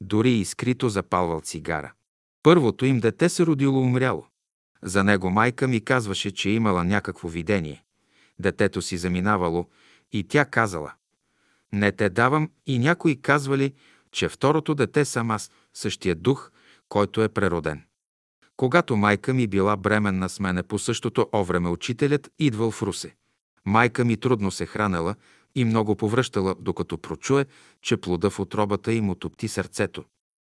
дори и скрито запалвал цигара. Първото им дете се родило умряло. За него майка ми казваше, че имала някакво видение. Детето си заминавало и тя казала «Не те давам» и някои казвали, че второто дете съм аз, същия дух, който е прероден. Когато майка ми била бременна с мене по същото овреме, учителят идвал в Русе. Майка ми трудно се хранела и много повръщала, докато прочуе, че плода в отробата им отопти сърцето.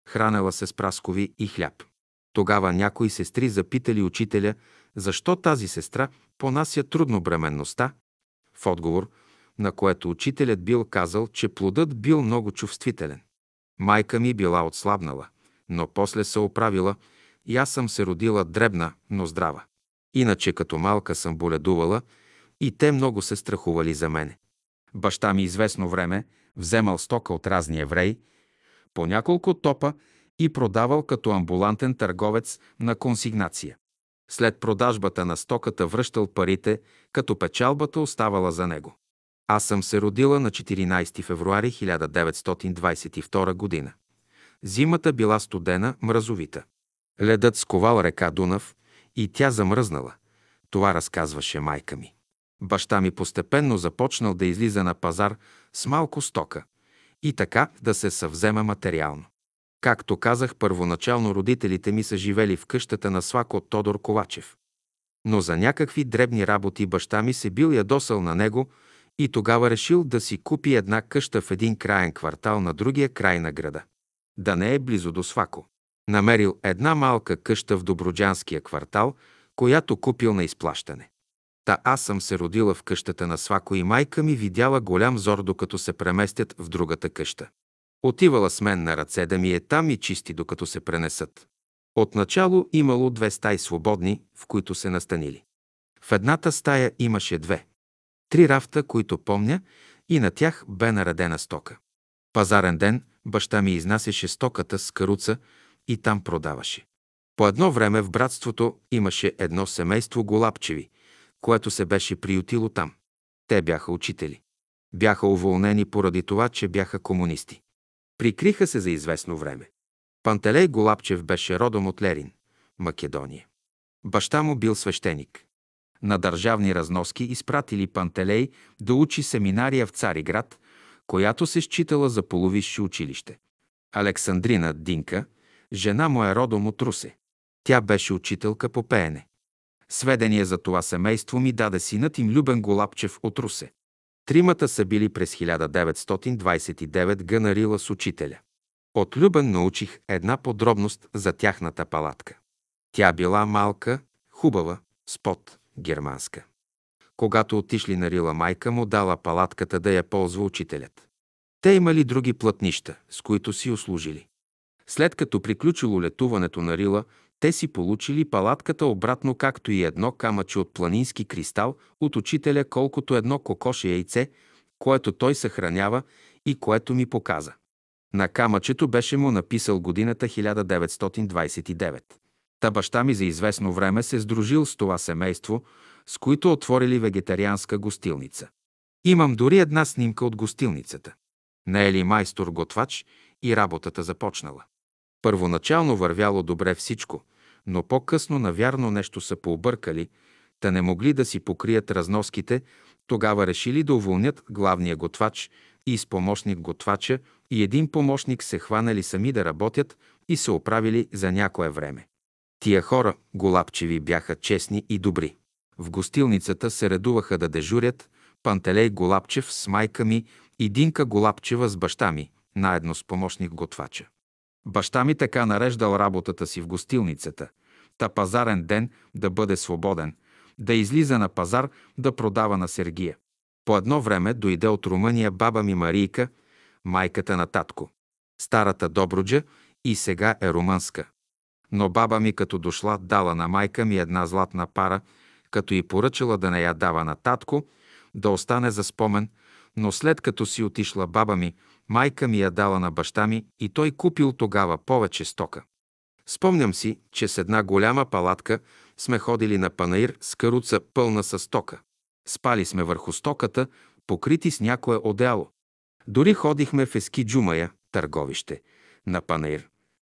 Хранела се с праскови и хляб. Тогава някои сестри запитали учителя, защо тази сестра понася трудно бременността. В отговор, на което учителят бил казал, че плодът бил много чувствителен. Майка ми била отслабнала, но после се оправила и аз съм се родила дребна, но здрава. Иначе като малка съм боледувала и те много се страхували за мене. Баща ми известно време вземал стока от разни евреи, по няколко топа и продавал като амбулантен търговец на консигнация. След продажбата на стоката връщал парите, като печалбата оставала за него. Аз съм се родила на 14 февруари 1922 година. Зимата била студена, мразовита. Ледът сковал река Дунав и тя замръзнала. Това разказваше майка ми. Баща ми постепенно започнал да излиза на пазар с малко стока и така да се съвзема материално. Както казах, първоначално родителите ми са живели в къщата на свако Тодор Ковачев. Но за някакви дребни работи баща ми се бил ядосал на него и тогава решил да си купи една къща в един краен квартал на другия край на града. Да не е близо до Свако. Намерил една малка къща в Доброджанския квартал, която купил на изплащане. Та аз съм се родила в къщата на Свако и майка ми видяла голям зор, докато се преместят в другата къща. Отивала с мен на ръце да ми е там и чисти, докато се пренесат. Отначало имало две стаи свободни, в които се настанили. В едната стая имаше две. Три рафта, които помня, и на тях бе наредена стока. Пазарен ден баща ми изнасяше стоката с каруца и там продаваше. По едно време в братството имаше едно семейство Голапчеви, което се беше приютило там. Те бяха учители. Бяха уволнени поради това, че бяха комунисти. Прикриха се за известно време. Пантелей Голапчев беше родом от Лерин, Македония. Баща му бил свещеник. На държавни разноски изпратили Пантелей да учи семинария в Цариград, която се считала за полувисше училище. Александрина Динка, жена му е родом от Русе. Тя беше учителка по пеене. Сведения за това семейство ми даде синът им Любен Голапчев от Русе. Тримата са били през 1929 гънарила с учителя. От Любен научих една подробност за тяхната палатка. Тя била малка, хубава, спот, германска. Когато отишли на Рила, майка му дала палатката да я ползва учителят. Те имали други плътнища, с които си услужили. След като приключило летуването на Рила, те си получили палатката обратно, както и едно камъче от планински кристал от учителя, колкото едно кокоше яйце, което той съхранява и което ми показа. На камъчето беше му написал годината 1929. Та баща ми за известно време се сдружил с това семейство, с които отворили вегетарианска гостилница. Имам дори една снимка от гостилницата. Не е ли майстор готвач и работата започнала. Първоначално вървяло добре всичко, но по-късно навярно нещо са пообъркали, та не могли да си покрият разноските, тогава решили да уволнят главния готвач и с помощник готвача и един помощник се хванали сами да работят и се оправили за някое време. Тия хора, голапчеви, бяха честни и добри. В гостилницата се редуваха да дежурят Пантелей Голапчев с майка ми и Динка Голапчева с баща ми, наедно с помощник готвача. Баща ми така нареждал работата си в гостилницата, та пазарен ден да бъде свободен, да излиза на пазар да продава на Сергия. По едно време дойде от Румъния баба ми Марийка, майката на татко. Старата Добруджа и сега е румънска. Но баба ми като дошла дала на майка ми една златна пара, като и поръчала да не я дава на татко, да остане за спомен, но след като си отишла баба ми, майка ми я дала на баща ми и той купил тогава повече стока. Спомням си, че с една голяма палатка сме ходили на панаир с каруца пълна с стока. Спали сме върху стоката, покрити с някое одеяло. Дори ходихме в Ески Джумая, търговище, на панаир.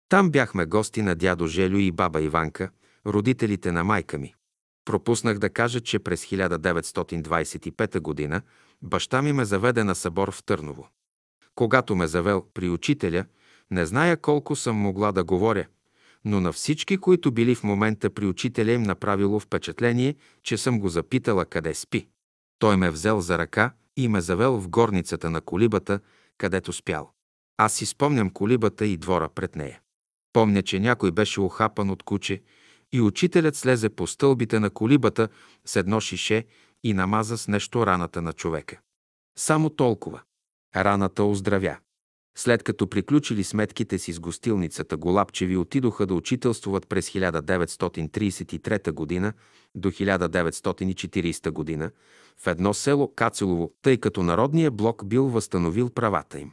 Там бяхме гости на дядо Желю и баба Иванка, родителите на майка ми. Пропуснах да кажа, че през 1925 г. баща ми ме заведе на събор в Търново. Когато ме завел при учителя, не зная колко съм могла да говоря, но на всички, които били в момента при учителя, им направило впечатление, че съм го запитала къде спи. Той ме взел за ръка и ме завел в горницата на колибата, където спял. Аз си спомням колибата и двора пред нея. Помня, че някой беше охапан от куче и учителят слезе по стълбите на колибата с едно шише и намаза с нещо раната на човека. Само толкова. Раната оздравя. След като приключили сметките си с гостилницата, Голапчеви отидоха да учителствуват през 1933 г. до 1940 г. в едно село Кацелово, тъй като Народния блок бил възстановил правата им.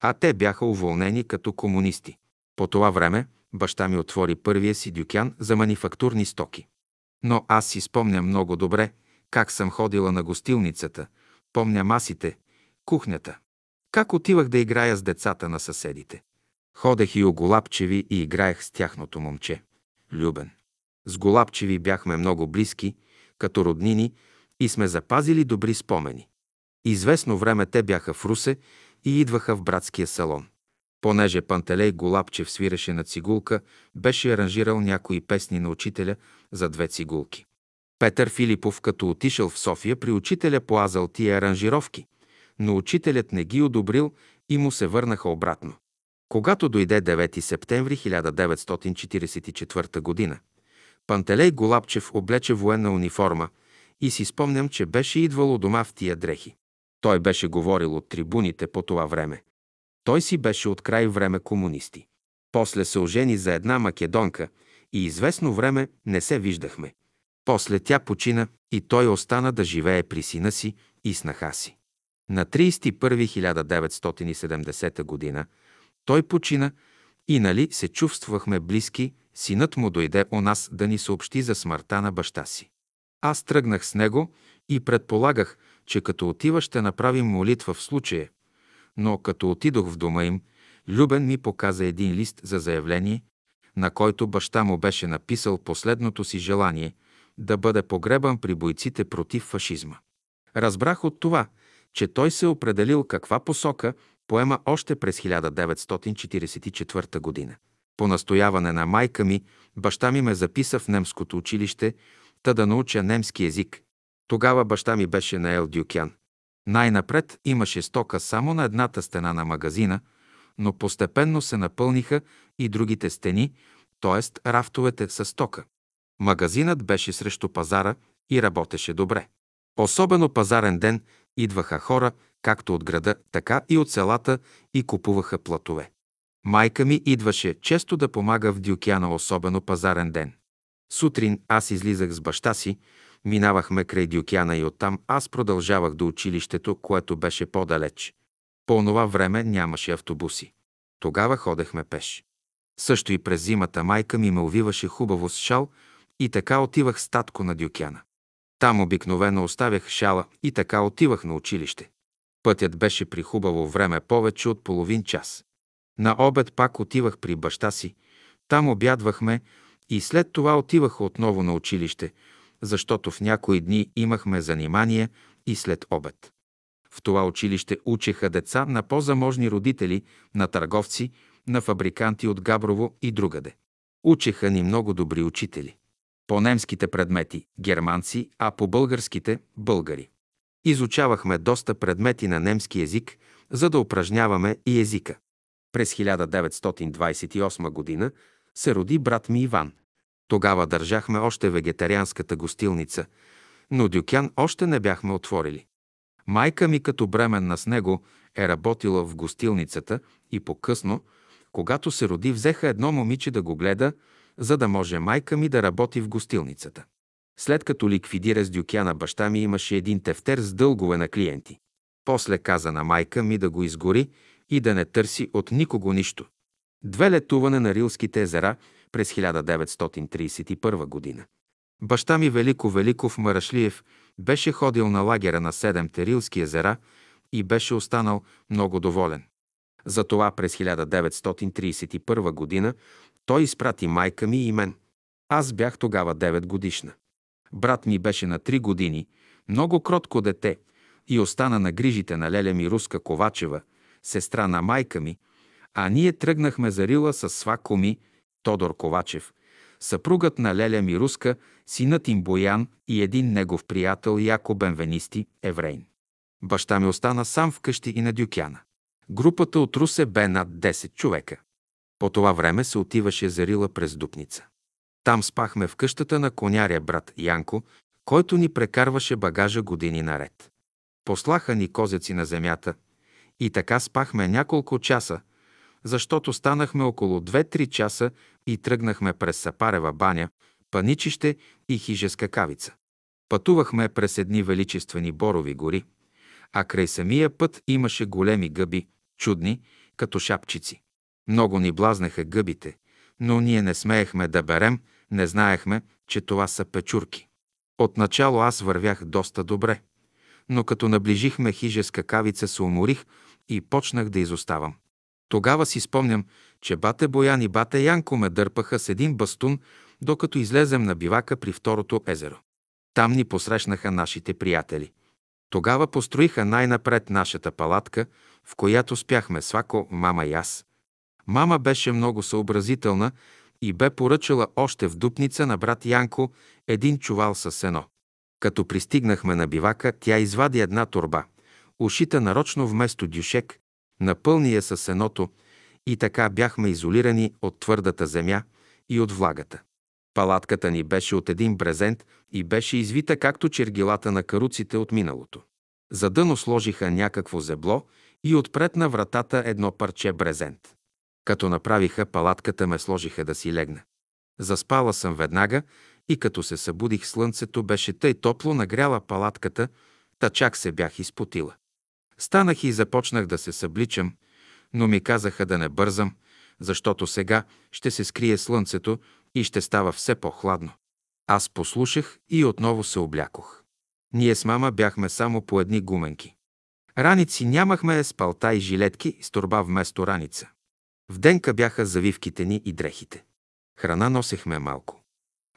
А те бяха уволнени като комунисти. По това време баща ми отвори първия си дюкян за манифактурни стоки. Но аз си спомням много добре как съм ходила на гостилницата, помня масите, кухнята. Как отивах да играя с децата на съседите. Ходех и у Голапчеви и играех с тяхното момче. Любен. С Голапчеви бяхме много близки, като роднини и сме запазили добри спомени. Известно време те бяха в Русе и идваха в братския салон. Понеже Пантелей Голапчев свиреше на цигулка, беше аранжирал някои песни на учителя за две цигулки. Петър Филипов, като отишъл в София, при учителя поазал тия аранжировки – но учителят не ги одобрил и му се върнаха обратно. Когато дойде 9 септември 1944 г., Пантелей Голапчев облече военна униформа и си спомням, че беше идвало дома в тия дрехи. Той беше говорил от трибуните по това време. Той си беше от край време комунисти. После се ожени за една македонка и известно време не се виждахме. После тя почина и той остана да живее при сина си и снаха си. На 31.1970 г. той почина и нали се чувствахме близки, синът му дойде у нас да ни съобщи за смъртта на баща си. Аз тръгнах с него и предполагах, че като отива ще направим молитва в случая, но като отидох в дома им, Любен ми показа един лист за заявление, на който баща му беше написал последното си желание да бъде погребан при бойците против фашизма. Разбрах от това, че той се е определил каква посока поема още през 1944 година. По настояване на майка ми, баща ми ме записа в немското училище, та да науча немски език. Тогава баща ми беше на Ел Дюкян. Най-напред имаше стока само на едната стена на магазина, но постепенно се напълниха и другите стени, т.е. рафтовете с стока. Магазинът беше срещу пазара и работеше добре. Особено пазарен ден идваха хора, както от града, така и от селата и купуваха платове. Майка ми идваше често да помага в Дюкяна, особено пазарен ден. Сутрин аз излизах с баща си, минавахме край Дюкяна и оттам аз продължавах до училището, което беше по-далеч. По онова време нямаше автобуси. Тогава ходехме пеш. Също и през зимата майка ми ме увиваше хубаво с шал и така отивах с татко на Дюкяна. Там обикновено оставях шала и така отивах на училище. Пътят беше при хубаво време повече от половин час. На обед пак отивах при баща си. Там обядвахме и след това отивах отново на училище, защото в някои дни имахме занимание и след обед. В това училище учеха деца на по-заможни родители, на търговци, на фабриканти от Габрово и другаде. Учеха ни много добри учители. По немските предмети – германци, а по българските – българи. Изучавахме доста предмети на немски език, за да упражняваме и езика. През 1928 година се роди брат ми Иван. Тогава държахме още вегетарианската гостилница, но Дюкян още не бяхме отворили. Майка ми като бременна с него е работила в гостилницата и по-късно, когато се роди, взеха едно момиче да го гледа, за да може майка ми да работи в гостилницата. След като ликвидира с Дюкяна баща ми имаше един тефтер с дългове на клиенти. После каза на майка ми да го изгори и да не търси от никого нищо. Две летуване на Рилските езера през 1931 година. Баща ми Велико Великов Марашлиев беше ходил на лагера на Седемте Рилски езера и беше останал много доволен. Затова през 1931 година той изпрати майка ми и мен. Аз бях тогава 9 годишна. Брат ми беше на 3 години, много кротко дете и остана на грижите на леля ми Руска Ковачева, сестра на майка ми, а ние тръгнахме за Рила с свако ми, Тодор Ковачев, съпругът на Леля ми Руска, синът им Боян и един негов приятел Яко Бенвенисти, еврейн. Баща ми остана сам вкъщи и на Дюкяна. Групата от Русе бе над 10 човека. По това време се отиваше за Рила през Дупница. Там спахме в къщата на коняря брат Янко, който ни прекарваше багажа години наред. Послаха ни козеци на земята и така спахме няколко часа, защото станахме около 2-3 часа и тръгнахме през Сапарева баня, Паничище и Хижеска кавица. Пътувахме през едни величествени борови гори, а край самия път имаше големи гъби, чудни, като шапчици. Много ни блазнеха гъбите, но ние не смеехме да берем, не знаехме, че това са печурки. Отначало аз вървях доста добре, но като наближихме хижеска кавица се уморих и почнах да изоставам. Тогава си спомням, че бате Боян и бате Янко ме дърпаха с един бастун, докато излезем на бивака при второто езеро. Там ни посрещнаха нашите приятели. Тогава построиха най-напред нашата палатка, в която спяхме свако, мама и аз. Мама беше много съобразителна и бе поръчала още в Дупница на брат Янко един чувал със сено. Като пристигнахме на бивака, тя извади една турба, ушита нарочно вместо дюшек, напълни я със сеното и така бяхме изолирани от твърдата земя и от влагата. Палатката ни беше от един брезент и беше извита както чергилата на каруците от миналото. За дъно сложиха някакво зебло и отпред на вратата едно парче брезент. Като направиха палатката, ме сложиха да си легна. Заспала съм веднага и като се събудих слънцето, беше тъй топло нагряла палатката, та чак се бях изпотила. Станах и започнах да се събличам, но ми казаха да не бързам, защото сега ще се скрие слънцето и ще става все по-хладно. Аз послушах и отново се облякох. Ние с мама бяхме само по едни гуменки. Раници нямахме с палта и жилетки с турба вместо раница. В денка бяха завивките ни и дрехите. Храна носехме малко.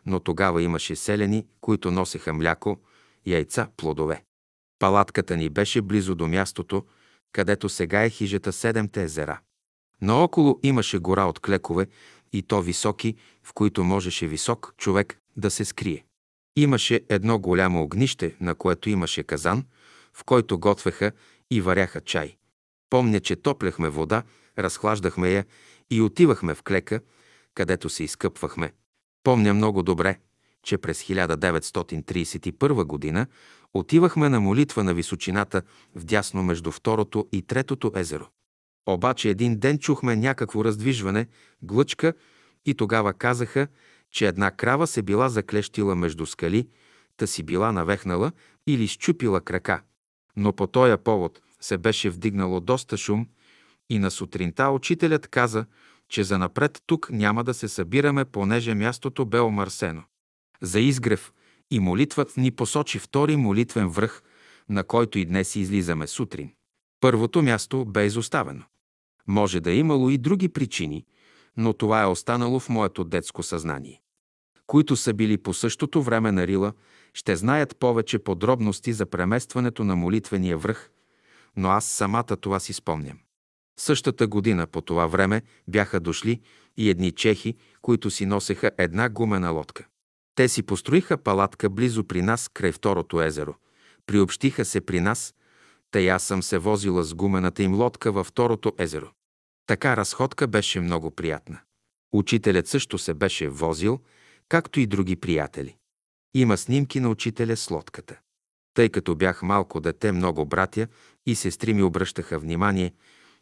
Но тогава имаше селени, които носеха мляко, яйца, плодове. Палатката ни беше близо до мястото, където сега е хижата Седемте езера. Наоколо имаше гора от клекове и то високи, в които можеше висок човек да се скрие. Имаше едно голямо огнище, на което имаше казан, в който готвеха и варяха чай. Помня, че топляхме вода, разхлаждахме я и отивахме в клека, където се изкъпвахме. Помня много добре, че през 1931 година отивахме на молитва на височината вдясно между второто и третото езеро. Обаче един ден чухме някакво раздвижване, глъчка и тогава казаха, че една крава се била заклещила между скали, та си била навехнала или щупила крака. Но по този повод се беше вдигнало доста шум и на сутринта учителят каза, че за напред тук няма да се събираме, понеже мястото бе омърсено. За изгрев и молитват ни посочи втори молитвен връх, на който и днес излизаме сутрин. Първото място бе изоставено. Може да е имало и други причини, но това е останало в моето детско съзнание. Които са били по същото време на Рила, ще знаят повече подробности за преместването на молитвения връх, но аз самата това си спомням. Същата година по това време бяха дошли и едни чехи, които си носеха една гумена лодка. Те си построиха палатка близо при нас, край второто езеро. Приобщиха се при нас, тъй аз съм се возила с гумената им лодка във второто езеро. Така разходка беше много приятна. Учителят също се беше возил, както и други приятели. Има снимки на учителя с лодката. Тъй като бях малко дете, много братя и сестри ми обръщаха внимание,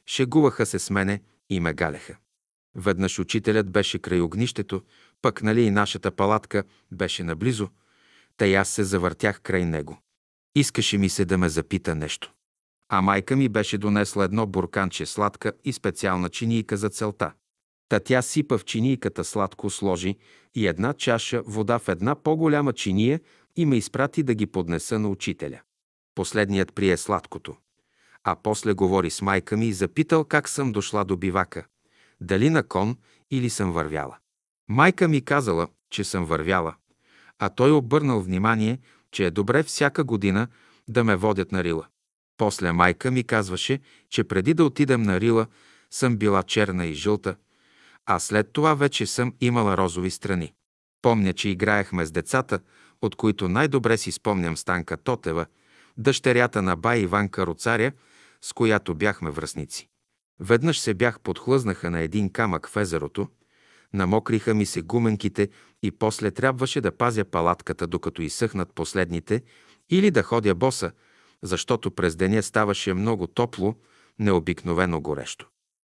шегуваха се с мене и ме галеха. Веднъж учителят беше край огнището, пък нали и нашата палатка беше наблизо, тъй аз се завъртях край него. Искаше ми се да ме запита нещо. А майка ми беше донесла едно бурканче сладка и специална чинийка за целта. Та тя сипа в чинийката сладко сложи и една чаша вода в една по-голяма чиния и ме изпрати да ги поднеса на учителя. Последният прие сладкото. А после говори с майка ми и запитал как съм дошла до бивака. Дали на кон или съм вървяла. Майка ми казала, че съм вървяла, а той обърнал внимание, че е добре всяка година да ме водят на Рила. После майка ми казваше, че преди да отидем на Рила, съм била черна и жълта, а след това вече съм имала розови страни. Помня, че играехме с децата, от които най-добре си спомням Станка Тотева, дъщерята на бай Иван Кароцаря, с която бяхме връзници. Веднъж се бях подхлъзнаха на един камък в езерото, намокриха ми се гуменките и после трябваше да пазя палатката, докато изсъхнат последните, или да ходя боса, защото през деня ставаше много топло, необикновено горещо.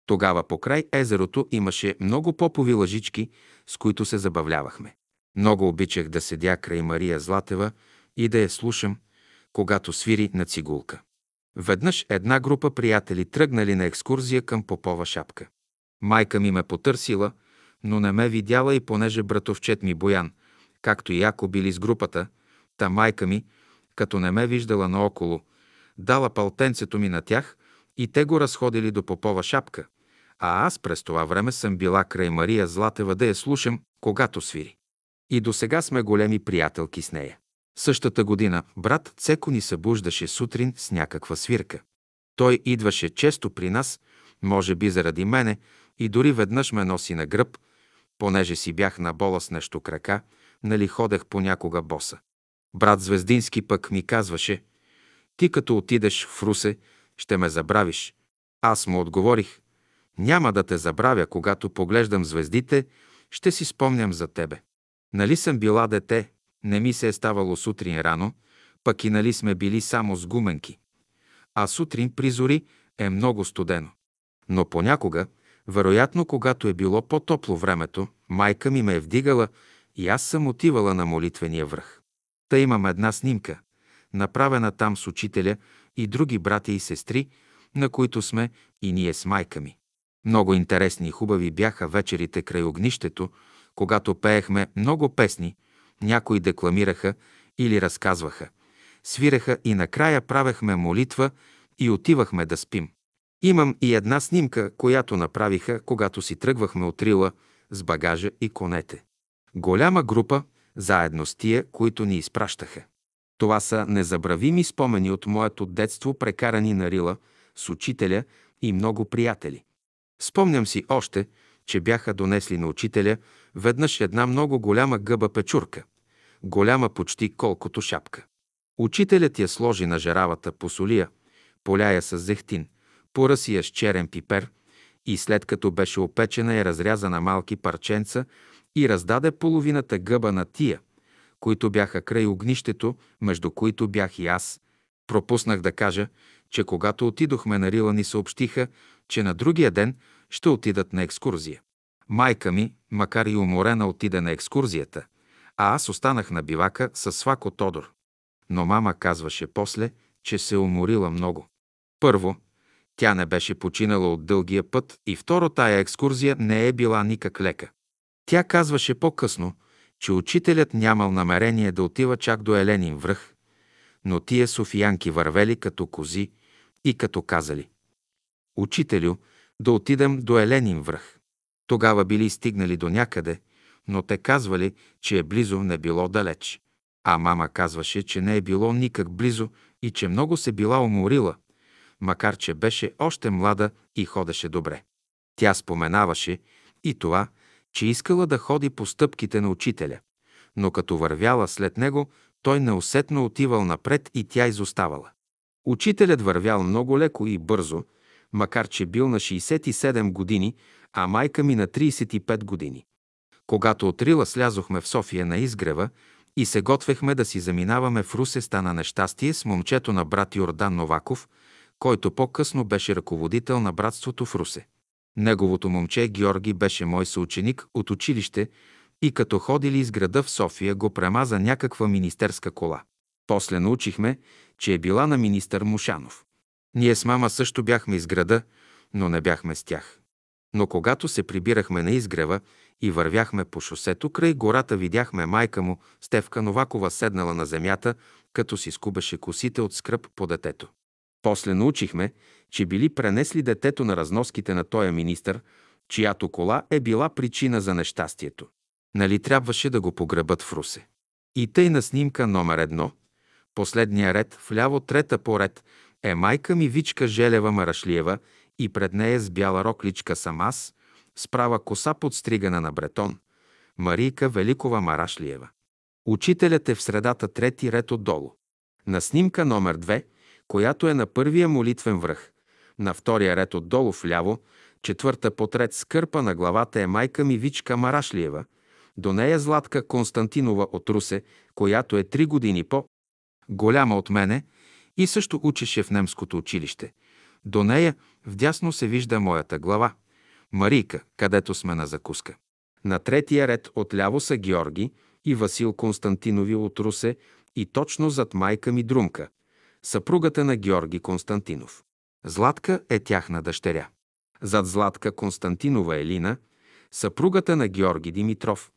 Тогава по край езерото имаше много попови лъжички, с които се забавлявахме. Много обичах да седя край Мария Златева и да я слушам, когато свири на цигулка. Веднъж една група приятели тръгнали на екскурзия към Попова шапка. Майка ми ме потърсила, но не ме видяла и понеже братовчет ми Боян, както и Яко били с групата, та майка ми, като не ме виждала наоколо, дала палтенцето ми на тях и те го разходили до Попова шапка, а аз през това време съм била край Мария Златева да я слушам, когато свири. И до сега сме големи приятелки с нея. Същата година брат Цеко ни събуждаше сутрин с някаква свирка. Той идваше често при нас, може би заради мене, и дори веднъж ме носи на гръб, понеже си бях на бола с нещо крака, нали ходех понякога боса. Брат Звездински пък ми казваше, ти като отидеш в Русе, ще ме забравиш. Аз му отговорих, няма да те забравя, когато поглеждам звездите, ще си спомням за тебе. Нали съм била дете, не ми се е ставало сутрин рано, пък и нали сме били само с гуменки. А сутрин при зори е много студено. Но понякога, вероятно когато е било по-топло времето, майка ми ме е вдигала и аз съм отивала на молитвения връх. Та имам една снимка, направена там с учителя и други братя и сестри, на които сме и ние с майка ми. Много интересни и хубави бяха вечерите край огнището, когато пеехме много песни, някои декламираха или разказваха, свиреха и накрая правехме молитва и отивахме да спим. Имам и една снимка, която направиха, когато си тръгвахме от Рила с багажа и конете. Голяма група, заедно с тия, които ни изпращаха. Това са незабравими спомени от моето детство, прекарани на Рила, с учителя и много приятели. Спомням си още, че бяха донесли на учителя веднъж една много голяма гъба печурка, голяма почти колкото шапка. Учителят я сложи на жаравата посолия, поляя с зехтин, поръси я с черен пипер и след като беше опечена е разряза на малки парченца и раздаде половината гъба на тия, които бяха край огнището, между които бях и аз. Пропуснах да кажа, че когато отидохме на Рила ни съобщиха, че на другия ден ще отидат на екскурзия. Майка ми, макар и уморена, отида на екскурзията, а аз останах на бивака с Свако Тодор. Но мама казваше после, че се уморила много. Първо, тя не беше починала от дългия път и второ, тая екскурзия не е била никак лека. Тя казваше по-късно, че учителят нямал намерение да отива чак до Еленин връх, но тия софиянки вървели като кози и като казали «Учителю, да отидем до Еленин връх». Тогава били стигнали до някъде, но те казвали, че е близо, не било далеч. А мама казваше, че не е било никак близо и че много се била уморила, макар че беше още млада и ходеше добре. Тя споменаваше и това, че искала да ходи по стъпките на учителя, но като вървяла след него, той неусетно отивал напред и тя изоставала. Учителят вървял много леко и бързо, макар че бил на 67 години, а майка ми на 35 години. Когато от Рила слязохме в София на изгрева и се готвехме да си заминаваме в Русе, стана нещастие с момчето на брат Йордан Новаков, който по-късно беше ръководител на братството в Русе. Неговото момче Георги беше мой съученик от училище и като ходили из града в София го премаза някаква министерска кола. После научихме, че е била на министър Мушанов. Ние с мама също бяхме из града, но не бяхме с тях. Но когато се прибирахме на изгрева и вървяхме по шосето край гората, видяхме майка му, Стевка Новакова, седнала на земята, като си скубеше косите от скръп по детето. После научихме, че били пренесли детето на разноските на тоя министър, чиято кола е била причина за нещастието. Нали трябваше да го погребат в Русе? И тъй на снимка номер едно, последния ред, вляво трета по ред, е майка ми Вичка Желева Марашлиева и пред нея с бяла рокличка съм аз, справа коса подстригана на бретон, Марийка Великова Марашлиева. Учителят е в средата трети ред отдолу. На снимка номер две – която е на първия молитвен връх. На втория ред отдолу вляво, четвърта подред скърпа на главата е майка ми Вичка Марашлиева, до нея Златка Константинова от Русе, която е три години по-голяма от мене и също учеше в немското училище. До нея вдясно се вижда моята глава, Марийка, където сме на закуска. На третия ред отляво са Георги и Васил Константинови от Русе и точно зад майка ми Друмка, съпругата на Георги Константинов. Златка е тяхна дъщеря. Зад Златка Константинова Елина, съпругата на Георги Димитров,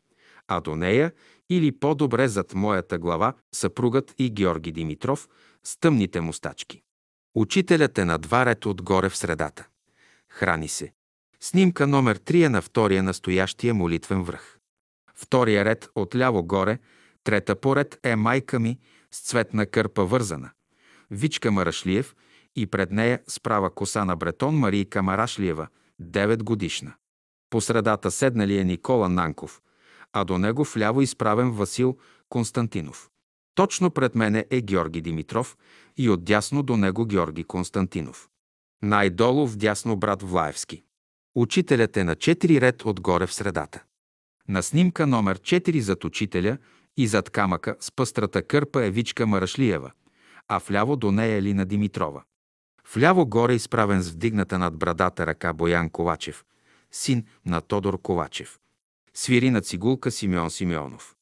а до нея или по-добре зад моята глава съпругът и Георги Димитров с тъмните мустачки. Учителят е на два ред отгоре в средата. Храни се. Снимка номер 3 е на втория настоящия молитвен връх. Втория ред отляво горе, трета поред е майка ми с цветна кърпа вързана. Вичка Марашлиев и пред нея справа коса на бретон Марийка Марашлиева, 9 годишна. По средата седнали е Никола Нанков, а до него вляво изправен Васил Константинов. Точно пред мене е Георги Димитров и отдясно до него Георги Константинов. Най-долу вдясно брат Влаевски. Учителят е на четири ред отгоре в средата. На снимка номер 4 зад учителя и зад камъка с пъстрата кърпа е Вичка Марашлиева, а вляво до нея е Лина Димитрова. Вляво горе изправен с вдигната над брадата ръка Боян Ковачев, син на Тодор Ковачев. Свири на цигулка Симеон Симеонов.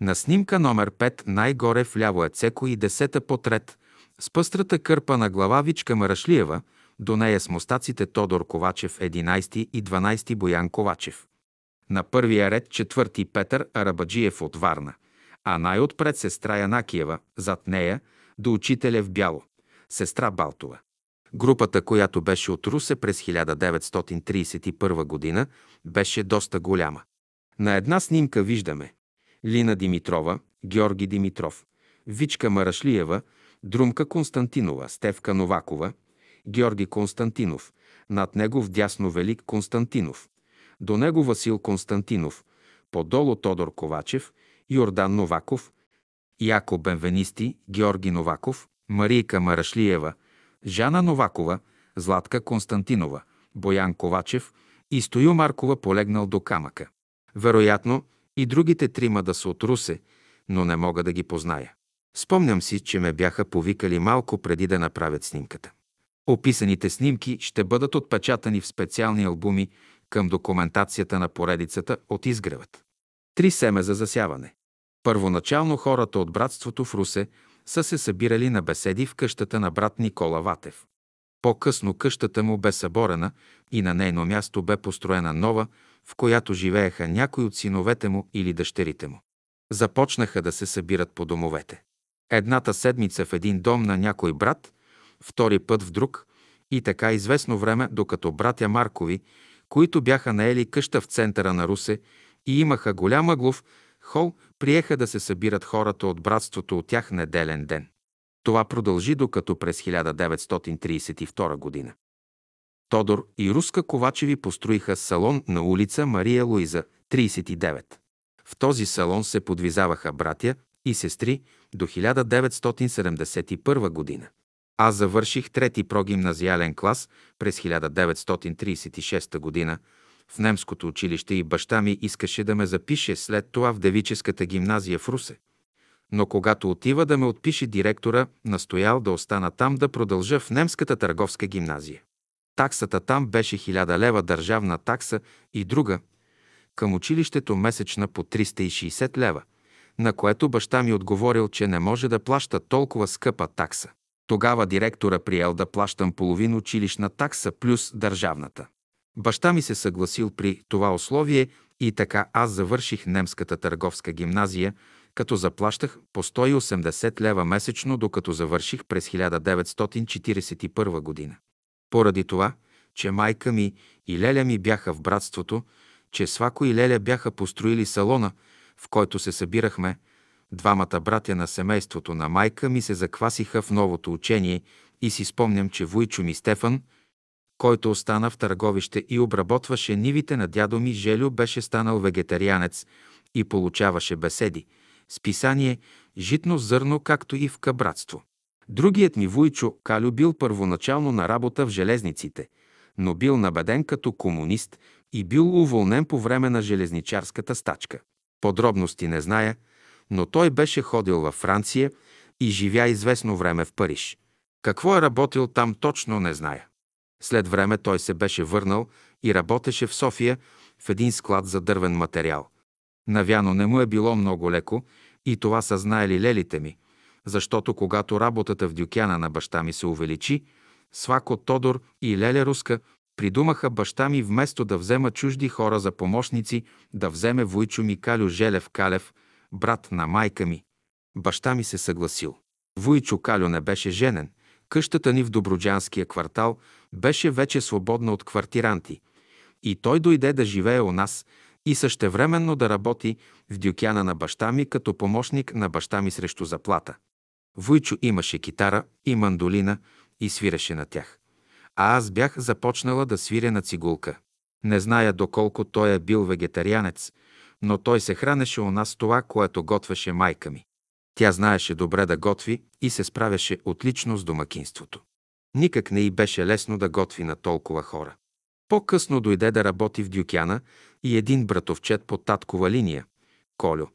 На снимка номер 5 най-горе вляво е Цеко и десета потред, с пъстрата кърпа на глава Вичка Марашлиева, до нея с мостаците Тодор Ковачев, 11 и 12 Боян Ковачев. На първия ред четвърти Петър Арабаджиев от Варна, а най-отпред сестра Янакиева, зад нея – до учителя в бяло, сестра Балтова. Групата, която беше от Русе през 1931 година, беше доста голяма. На една снимка виждаме Лина Димитрова, Георги Димитров, Вичка Марашлиева, Друмка Константинова, Стевка Новакова, Георги Константинов, над него вдясно Велик Константинов, до него Васил Константинов, подолу Тодор Ковачев, Йордан Новаков, Яко Бенвенисти, Георги Новаков, Марийка Марашлиева, Жана Новакова, Златка Константинова, Боян Ковачев и Стою Маркова полегнал до камъка. Вероятно и другите трима да са от Русе, но не мога да ги позная. Спомням си, че ме бяха повикали малко преди да направят снимката. Описаните снимки ще бъдат отпечатани в специални албуми към документацията на поредицата от изгревът. Три семе за засяване. Първоначално хората от братството в Русе са се събирали на беседи в къщата на брат Никола Ватев. По-късно къщата му бе съборена и на нейно място бе построена нова, в която живееха някои от синовете му или дъщерите му. Започнаха да се събират по домовете. Едната седмица в един дом на някой брат, втори път в друг и така известно време, докато братя Маркови, които бяха наели къща в центъра на Русе и имаха голям ъглов хол, приеха да се събират хората от братството от тях неделен ден. Това продължи докато през 1932 година. Тодор и Руска Ковачеви построиха салон на улица Мария Луиза, 39. В този салон се подвизаваха братя и сестри до 1971 година. Аз завърших трети прогимназиален клас през 1936 година в немското училище и баща ми искаше да ме запише след това в девическата гимназия в Русе. Но когато отива да ме отпише директора, настоял да остана там да продължа в немската търговска гимназия. Таксата там беше 1000 лева държавна такса и друга, към училището месечна по 360 лева, на което баща ми отговорил, че не може да плаща толкова скъпа такса. Тогава директора приел да плащам половин училищна такса плюс държавната. Баща ми се съгласил при това условие и така аз завърших немската търговска гимназия, като заплащах по 180 лева месечно, докато завърших през 1941 година. Поради това, че майка ми и Леля ми бяха в братството, че Свако и Леля бяха построили салона, в който се събирахме, двамата братя на семейството на майка ми се заквасиха в новото учение и си спомням, че Войчо ми Стефан, който остана в търговище и обработваше нивите на дядо ми, Желю беше станал вегетарианец и получаваше беседи, списание, житно зърно, както и в кабратство. Другият ми Вуйчо Калю бил първоначално на работа в железниците, но бил набеден като комунист и бил уволнен по време на железничарската стачка. Подробности не зная, но той беше ходил във Франция и живя известно време в Париж. Какво е работил там точно не зная. След време той се беше върнал и работеше в София в един склад за дървен материал. Навяно не му е било много леко и това са знаели лелите ми, защото когато работата в дюкяна на баща ми се увеличи, Свако Тодор и Леля Руска придумаха баща ми вместо да взема чужди хора за помощници, да вземе Войчо Микалю Желев Калев, брат на майка ми. Баща ми се съгласил. Войчо Калю не беше женен. Къщата ни в Доброджанския квартал беше вече свободна от квартиранти. И той дойде да живее у нас и същевременно да работи в дюкяна на баща ми като помощник на баща ми срещу заплата. Войчо имаше китара и мандолина и свиреше на тях. А аз бях започнала да свиря на цигулка. Не зная доколко той е бил вегетарианец, но той се хранеше у нас това, което готвеше майка ми. Тя знаеше добре да готви и се справяше отлично с домакинството. Никак не й беше лесно да готви на толкова хора. По-късно дойде да работи в Дюкяна и един братовчет по таткова линия – Колю.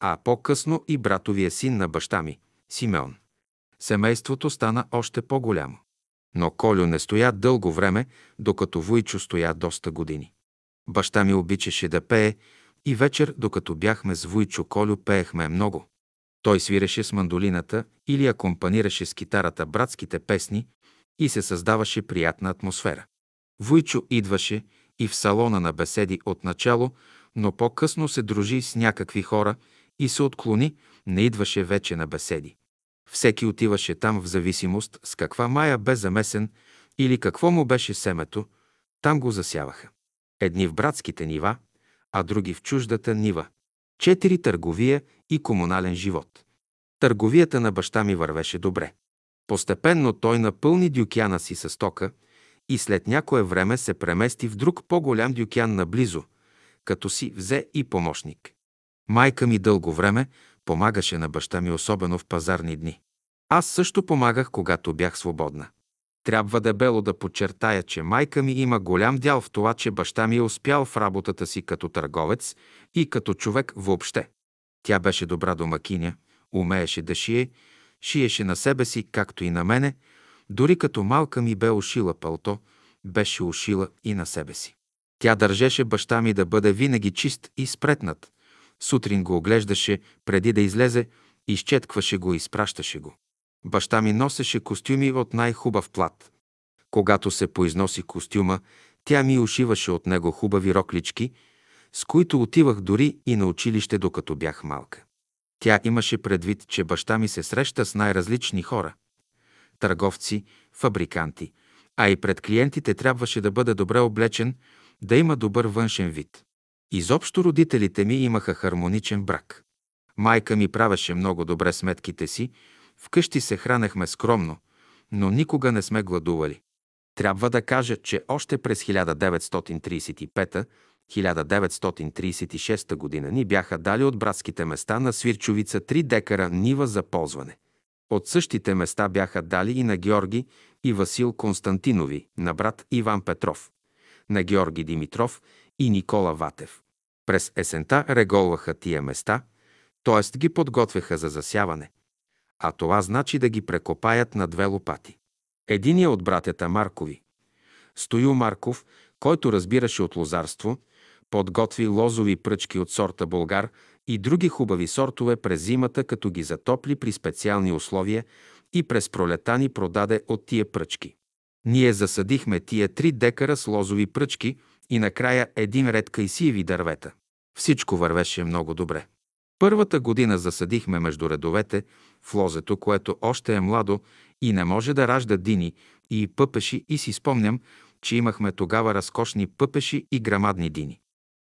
А по-късно и братовия син на баща ми – Симеон. Семейството стана още по-голямо. Но Колю не стоя дълго време, докато Войчо стоя доста години. Баща ми обичаше да пее и вечер, докато бяхме с Войчо Колю, пеехме много. Той свиреше с мандолината или акомпанираше с китарата братските песни и се създаваше приятна атмосфера. Войчо идваше и в салона на беседи от начало, но по-късно се дружи с някакви хора и се отклони, не идваше вече на беседи. Всеки отиваше там в зависимост с каква мая бе замесен или какво му беше семето, там го засяваха. Едни в братските нива, а други в чуждата нива. Четири търговия и комунален живот. Търговията на баща ми вървеше добре. Постепенно той напълни дюкяна си с тока и след някое време се премести в друг по-голям дюкян наблизо, като си взе и помощник. Майка ми дълго време помагаше на баща ми, особено в пазарни дни. Аз също помагах, когато бях свободна. Трябва дебело да подчертая, че майка ми има голям дял в това, че баща ми е успял в работата си като търговец и като човек въобще. Тя беше добра домакиня, умееше да шие, шиеше на себе си, както и на мене, дори като малка ми бе ушила пълто, беше ушила и на себе си. Тя държеше баща ми да бъде винаги чист и спретнат. Сутрин го оглеждаше преди да излезе, изчеткваше го и изпращаше го. Баща ми носеше костюми от най-хубав плат. Когато се поизноси костюма, тя ми ушиваше от него хубави роклички, с които отивах дори и на училище, докато бях малка. Тя имаше предвид, че баща ми се среща с най-различни хора – търговци, фабриканти, а и пред клиентите трябваше да бъде добре облечен, да има добър външен вид. Изобщо родителите ми имаха хармоничен брак. Майка ми правеше много добре сметките си, вкъщи се хранехме скромно, но никога не сме гладували. Трябва да кажа, че още през 1935-1936 година ни бяха дали от братските места на Свирчовица 3 декара нива за ползване. От същите места бяха дали и на Георги и Васил Константинови, на брат Иван Петров, на Георги Димитров и Никола Ватев. През есента реголваха тия места, т.е. ги подготвяха за засяване, а това значи да ги прекопаят на две лопати. Единият от братята Маркови, Стою Марков, който разбираше от лозарство, подготви лозови пръчки от сорта Болгар и други хубави сортове през зимата, като ги затопли при специални условия и през пролета ни продаде от тия пръчки. Ние засадихме тия три декара с лозови пръчки и накрая един ред кайсиеви дървета. Всичко вървеше много добре. Първата година засадихме между редовете в лозето, което още е младо и не може да ражда дини и пъпеши и си спомням, че имахме тогава разкошни пъпеши и грамадни дини.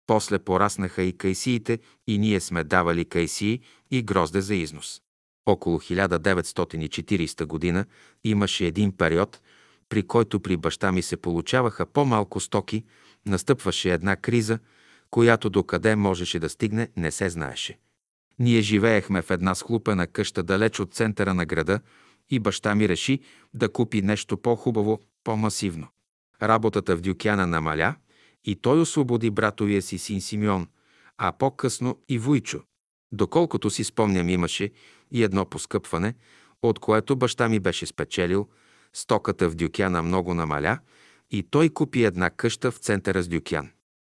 После пораснаха и кайсиите и ние сме давали кайсии и грозде за износ. Около 1940 година имаше един период, при който при баща ми се получаваха по-малко стоки, настъпваше една криза, която докъде можеше да стигне, не се знаеше. Ние живеехме в една схлупена къща далеч от центъра на града и баща ми реши да купи нещо по-хубаво, по-масивно. Работата в Дюкяна намаля и той освободи братовия си син Симеон, а по-късно и Вуйчо. Доколкото си спомням, имаше и едно поскъпване, от което баща ми беше спечелил, стоката в Дюкяна много намаля и той купи една къща в центъра с Дюкян.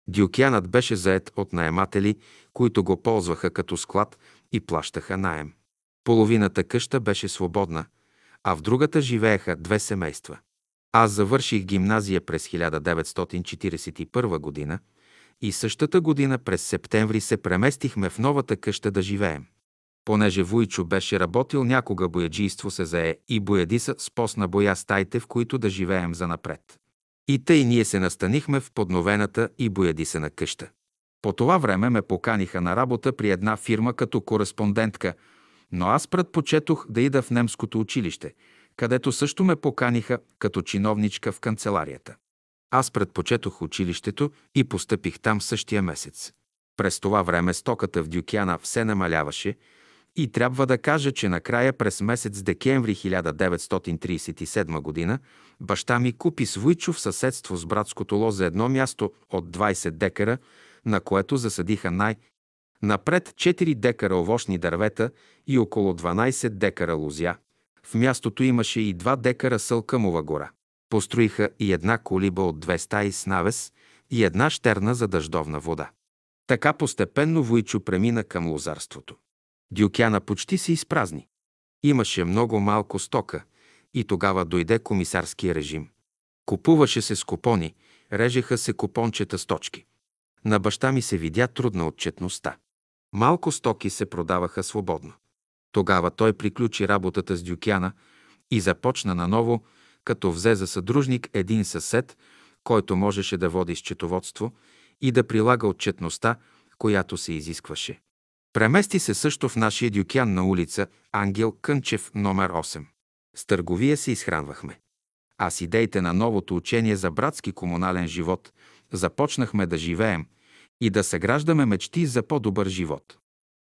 Дюкянът беше заед от наематели, които го ползваха като склад и плащаха наем. Половината къща беше свободна, а в другата живееха две семейства. Аз завърших гимназия през 1941 година и същата година през септември се преместихме в новата къща да живеем. Понеже Вуйчо беше работил някога бояджийство се зае и боядиса с постна боя стаите, в които да живеем за напред. И тъй ние се настанихме в подновената и боядисана къща. По това време ме поканиха на работа при една фирма като кореспондентка, но аз предпочетох да ида в немското училище – където също ме поканиха като чиновничка в канцеларията. Аз предпочетох училището и постъпих там същия месец. През това време стоката в Дюкяна все намаляваше и трябва да кажа, че накрая през месец декември 1937 година баща ми купи свойчо в съседство с братското ло за едно място от 20 декара, на което засадиха най- напред 4 декара овощни дървета и около 12 декара лузя. В мястото имаше и два декара Сълкъмова гора. Построиха и една колиба от две стаи с навес и една щерна за дъждовна вода. Така постепенно Войчо премина към лозарството. Дюкяна почти се изпразни. Имаше много малко стока и тогава дойде комисарския режим. Купуваше се с купони, режеха се купончета с точки. На баща ми се видя трудна отчетността. Малко стоки се продаваха свободно. Тогава той приключи работата с Дюкяна и започна наново, като взе за съдружник един съсед, който можеше да води счетоводство и да прилага отчетността, която се изискваше. Премести се също в нашия Дюкян на улица Ангел Кънчев, номер 8. С търговия се изхранвахме. А с идеите на новото учение за братски комунален живот започнахме да живеем и да съграждаме мечти за по-добър живот.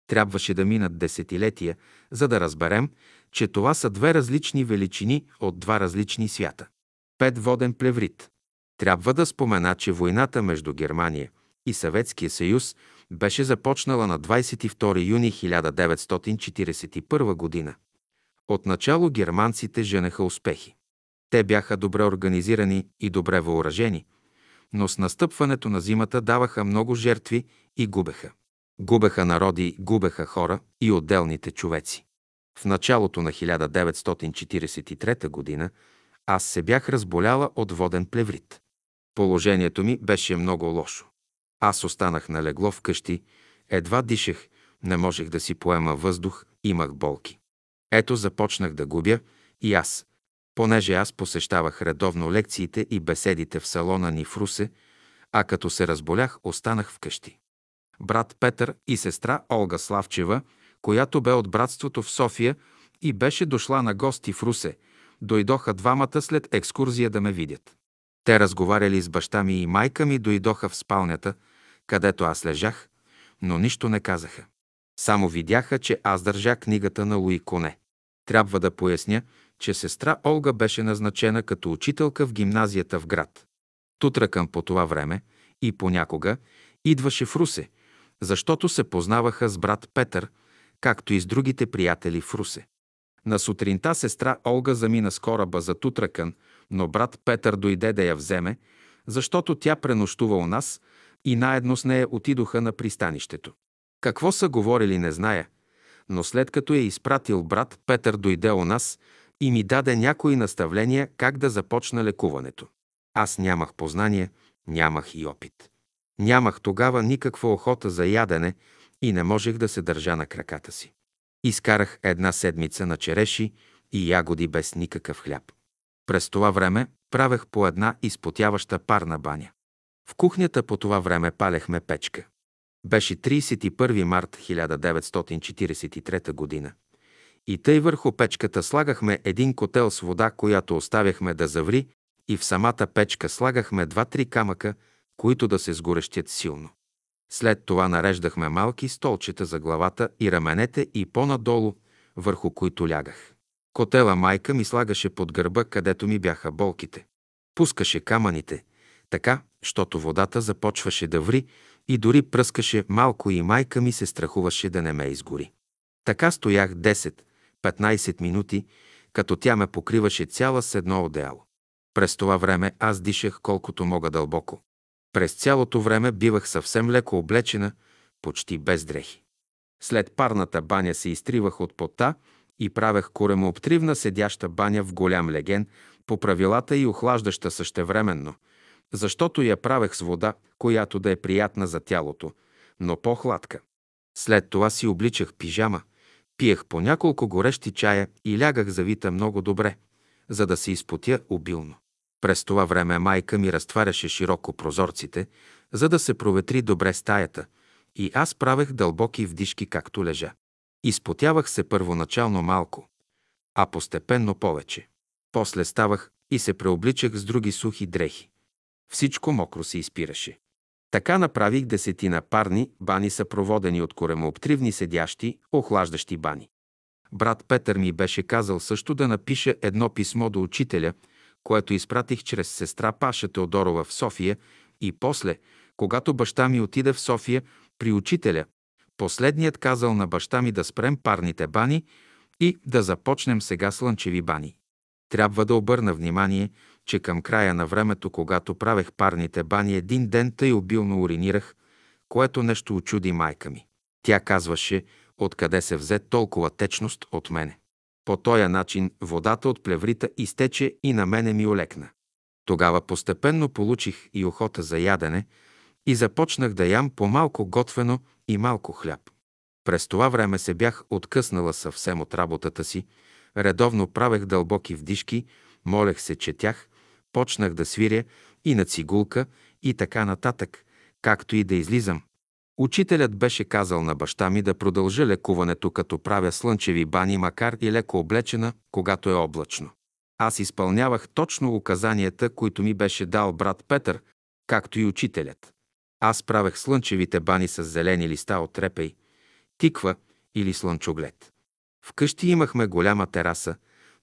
Трябваше да минат десетилетия, за да разберем, че това са две различни величини от два различни свята. Пет воден плеврит. Трябва да спомена, че войната между Германия и Съветския съюз беше започнала на 22 юни 1941 година. Отначало германците женеха успехи. Те бяха добре организирани и добре въоръжени, но с настъпването на зимата даваха много жертви и губеха. Губеха народи, губеха хора и отделните човеци. В началото на 1943 година Аз се бях разболяла от воден плеврит. Положението ми беше много лошо. Аз останах на легло вкъщи, едва дишах, не можех да си поема въздух, имах болки. Ето започнах да губя и аз, понеже аз посещавах редовно лекциите и беседите в салона ни в Русе, а като се разболях, останах вкъщи. Брат Петър и сестра Олга Славчева, която бе от братството в София и беше дошла на гости в Русе, дойдоха двамата след екскурзия да ме видят. Те разговаряли с баща ми и майка ми дойдоха в спалнята, където аз лежах, но нищо не казаха. Само видяха, че аз държа книгата на Луи Коне. Трябва да поясня, че сестра Олга беше назначена като учителка в гимназията в град. Тутракъм по това време и понякога идваше в Русе, защото се познаваха с брат Петър, както и с другите приятели в Русе. На сутринта сестра Олга замина с кораба за Тутракън, но брат Петър дойде да я вземе, защото тя пренощува у нас и наедно с нея отидоха на пристанището. Какво са говорили, не зная, но след като е изпратил брат, Петър дойде у нас и ми даде някои наставления как да започна лекуването. Аз нямах познание, нямах и опит. Нямах тогава никаква охота за ядене и не можех да се държа на краката си. Изкарах една седмица на череши и ягоди без никакъв хляб. През това време правех по една изпотяваща парна баня. В кухнята по това време палехме печка. Беше 31 март 1943 година. И тъй върху печката слагахме един котел с вода, която оставяхме да заври, и в самата печка слагахме два-три камъка, които да се сгорещят силно. След това нареждахме малки столчета за главата и раменете и по-надолу, върху които лягах. Котела майка ми слагаше под гърба, където ми бяха болките. Пускаше камъните, така, щото водата започваше да ври и дори пръскаше малко и майка ми се страхуваше да не ме изгори. Така стоях 10-15 минути, като тя ме покриваше цяла с едно одеяло. През това време аз дишах колкото мога дълбоко. През цялото време бивах съвсем леко облечена, почти без дрехи. След парната баня се изтривах от пота и правех коремообтривна седяща баня в голям леген, по правилата и охлаждаща същевременно, защото я правех с вода, която да е приятна за тялото, но по-хладка. След това си обличах пижама, пиех по няколко горещи чая и лягах завита много добре, за да се изпотя обилно. През това време майка ми разтваряше широко прозорците, за да се проветри добре стаята, и аз правех дълбоки вдишки, както лежа. Изпотявах се първоначално малко, а постепенно повече. После ставах и се преобличах с други сухи дрехи. Всичко мокро се изпираше. Така направих десетина парни бани съпроводени от коремообтривни седящи, охлаждащи бани. Брат Петър ми беше казал също да напиша едно писмо до учителя, което изпратих чрез сестра Паша Теодорова в София и после, когато баща ми отиде в София при учителя, последният казал на баща ми да спрем парните бани и да започнем сега слънчеви бани. Трябва да обърна внимание, че към края на времето, когато правех парните бани, един ден тъй обилно уринирах, което нещо очуди майка ми. Тя казваше, откъде се взе толкова течност от мене. По този начин водата от плеврита изтече и на мене ми олекна. Тогава постепенно получих и охота за ядене и започнах да ям по-малко готвено и малко хляб. През това време се бях откъснала съвсем от работата си, редовно правех дълбоки вдишки, молех се, четях, почнах да свиря и на цигулка и така нататък, както и да излизам. Учителят беше казал на баща ми да продължа лекуването, като правя слънчеви бани, макар и леко облечена, когато е облачно. Аз изпълнявах точно указанията, които ми беше дал брат Петър, както и учителят. Аз правех слънчевите бани с зелени листа от репей, тиква или слънчоглед. Вкъщи имахме голяма тераса,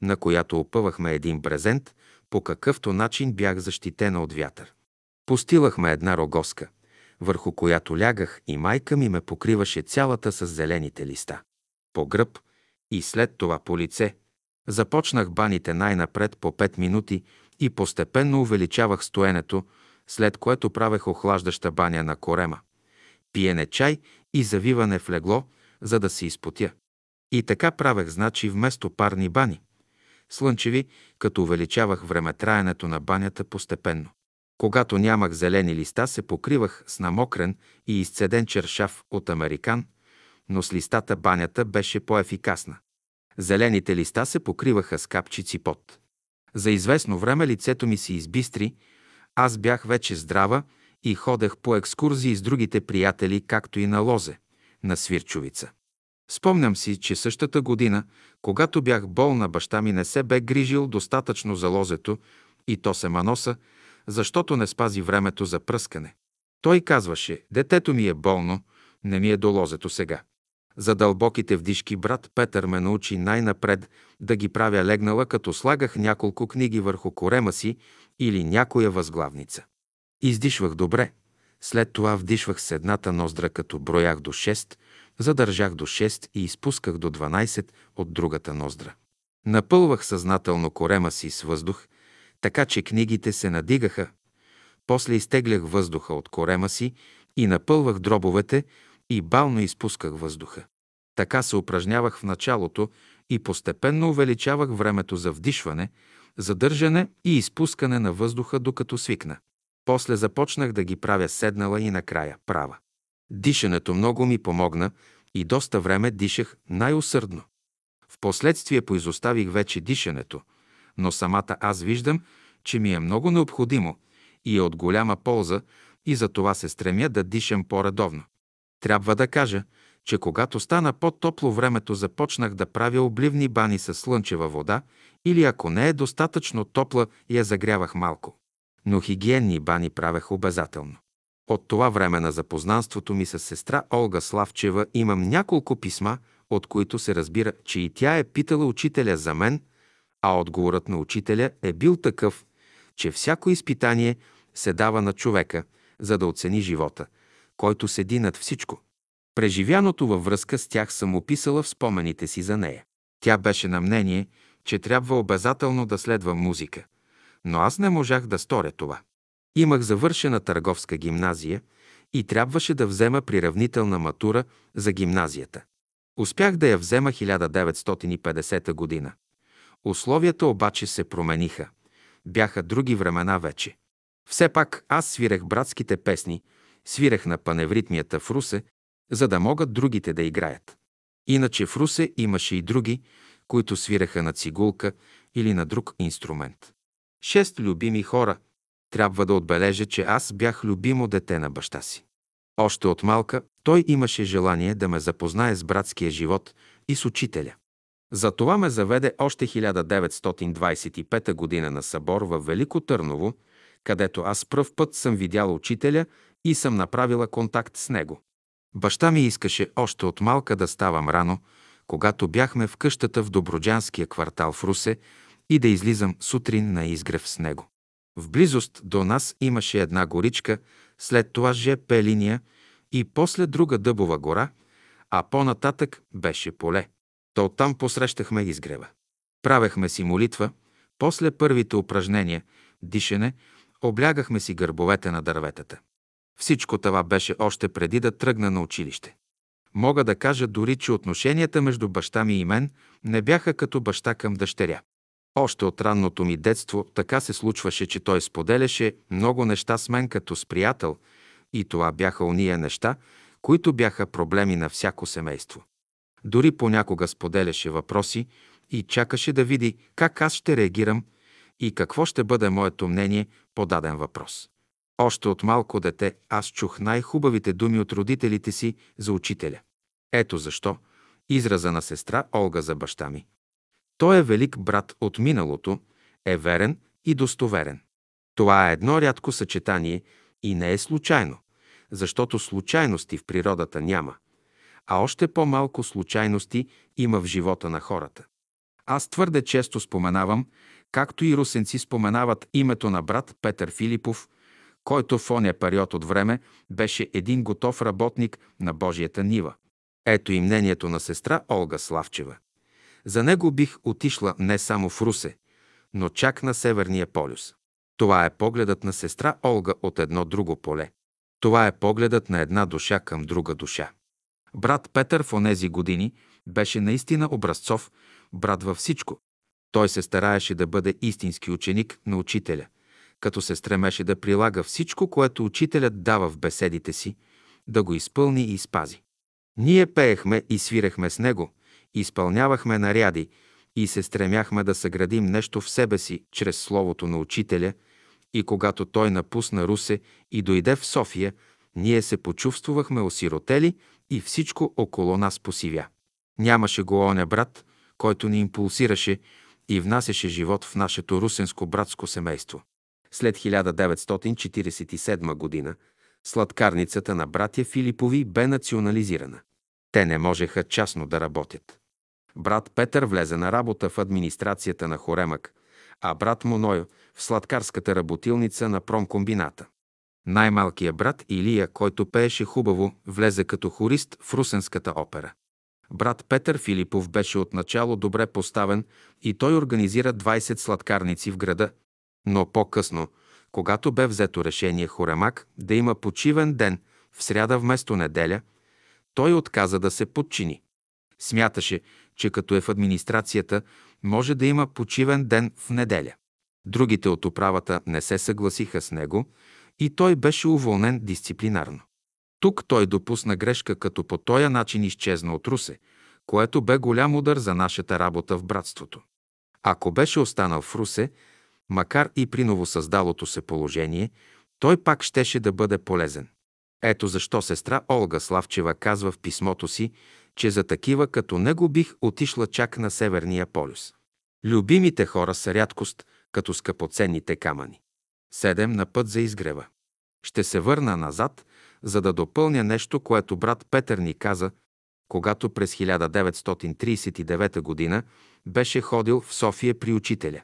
на която опъвахме един брезент, по какъвто начин бях защитена от вятър. Постилахме една рогоска, върху която лягах и майка ми ме покриваше цялата с зелените листа. По гръб и след това по лице. Започнах баните най-напред по 5 минути и постепенно увеличавах стоенето, след което правех охлаждаща баня на корема, пиене чай и завиване в легло, за да се изпотя. И така правех, значи, вместо парни бани. Слънчеви, като увеличавах времетраенето на банята постепенно. Когато нямах зелени листа, се покривах с намокрен и изцеден чершав от американ, но с листата банята беше по-ефикасна. Зелените листа се покриваха с капчици пот. За известно време лицето ми се избистри, аз бях вече здрава и ходех по екскурзии с другите приятели, както и на лозе, на свирчовица. Спомням си, че същата година, когато бях болна, баща ми не се бе грижил достатъчно за лозето и то се маноса, защото не спази времето за пръскане. Той казваше, детето ми е болно, не ми е до лозето сега. За дълбоките вдишки брат Петър ме научи най-напред да ги правя легнала, като слагах няколко книги върху корема си или някоя възглавница. Издишвах добре. След това вдишвах с едната ноздра, като броях до 6, задържах до 6 и изпусках до 12 от другата ноздра. Напълвах съзнателно корема си с въздух, така че книгите се надигаха. После изтеглях въздуха от корема си и напълвах дробовете и бално изпусках въздуха. Така се упражнявах в началото и постепенно увеличавах времето за вдишване, задържане и изпускане на въздуха, докато свикна. После започнах да ги правя седнала и накрая права. Дишането много ми помогна и доста време дишах най-усърдно. Впоследствие поизоставих вече дишането, но самата аз виждам, че ми е много необходимо и е от голяма полза и за това се стремя да дишам по-редовно. Трябва да кажа, че когато стана по-топло времето, започнах да правя обливни бани с слънчева вода или ако не е достатъчно топла, я загрявах малко. Но хигиенни бани правех обязателно. От това време на запознанството ми с сестра Олга Славчева имам няколко писма, от които се разбира, че и тя е питала учителя за мен, а отговорът на учителя е бил такъв, че всяко изпитание се дава на човека, за да оцени живота, който седи над всичко. Преживяното във връзка с тях съм описала в спомените си за нея. Тя беше на мнение, че трябва обязателно да следва музика, но аз не можах да сторя това. Имах завършена търговска гимназия и трябваше да взема приравнителна матура за гимназията. Успях да я взема 1950 година. Условията обаче се промениха. Бяха други времена вече. Все пак аз свирех братските песни, свирех на паневритмията в Русе, за да могат другите да играят. Иначе в Русе имаше и други, които свиреха на цигулка или на друг инструмент. Шест любими хора. Трябва да отбележа, че аз бях любимо дете на баща си. Още от малка той имаше желание да ме запознае с братския живот и с учителя. Затова ме заведе още 1925 година на събор в Велико Търново, където аз пръв път съм видял учителя и съм направила контакт с него. Баща ми искаше още от малка да ставам рано, когато бяхме в къщата в Доброджанския квартал в Русе и да излизам сутрин на изгрев с него. В близост до нас имаше една горичка, след това ЖП линия и после друга дъбова гора, а по-нататък беше поле. То оттам посрещахме изгрева. Правехме си молитва, после първите упражнения, дишане, облягахме си гърбовете на дърветата. Всичко това беше още преди да тръгна на училище. Мога да кажа дори, че отношенията между баща ми и мен не бяха като баща към дъщеря. Още от ранното ми детство така се случваше, че той споделяше много неща с мен като с приятел и това бяха уния неща, които бяха проблеми на всяко семейство. Дори понякога споделяше въпроси и чакаше да види как аз ще реагирам и какво ще бъде моето мнение по даден въпрос. Още от малко дете аз чух най-хубавите думи от родителите си за учителя. Ето защо израза на сестра Олга за баща ми. Той е велик брат от миналото, е верен и достоверен. Това е едно рядко съчетание и не е случайно, защото случайности в природата няма, а още по-малко случайности има в живота на хората. Аз твърде често споменавам, както и русенци споменават името на брат Петър Филипов – който в оня период от време беше един готов работник на Божията нива. Ето и мнението на сестра Олга Славчева. За него бих отишла не само в Русе, но чак на Северния полюс. Това е погледът на сестра Олга от едно друго поле. Това е погледът на една душа към друга душа. Брат Петър в онези години беше наистина образцов брат във всичко. Той се стараеше да бъде истински ученик на учителя, като се стремеше да прилага всичко, което учителят дава в беседите си, да го изпълни и спази. Ние пеехме и свирехме с него, изпълнявахме наряди и се стремяхме да съградим нещо в себе си чрез словото на учителя и когато той напусна Русе и дойде в София, ние се почувствахме осиротели и всичко около нас посивя. Нямаше го оня брат, който ни импулсираше и внасяше живот в нашето русенско братско семейство. След 1947 година сладкарницата на братя Филипови бе национализирана. Те не можеха частно да работят. Брат Петър влезе на работа в администрацията на Хоремък, а брат му в сладкарската работилница на промкомбината. Най-малкият брат Илия, който пееше хубаво, влезе като хорист в Русенската опера. Брат Петър Филипов беше отначало добре поставен и той организира 20 сладкарници в града, но по-късно, когато бе взето решение Хоремак да има почивен ден в сряда вместо неделя, той отказа да се подчини. Смяташе, че като е в администрацията, може да има почивен ден в неделя. Другите от управата не се съгласиха с него и той беше уволнен дисциплинарно. Тук той допусна грешка, като по този начин изчезна от Русе, което бе голям удар за нашата работа в братството. Ако беше останал в Русе, макар и при новосъздалото се положение, той пак щеше да бъде полезен. Ето защо сестра Олга Славчева казва в писмото си, че за такива като него бих отишла чак на Северния полюс. Любимите хора са рядкост, като скъпоценните камъни. Седем на път за изгрева. Ще се върна назад, за да допълня нещо, което брат Петър ни каза, когато през 1939 г. беше ходил в София при учителя.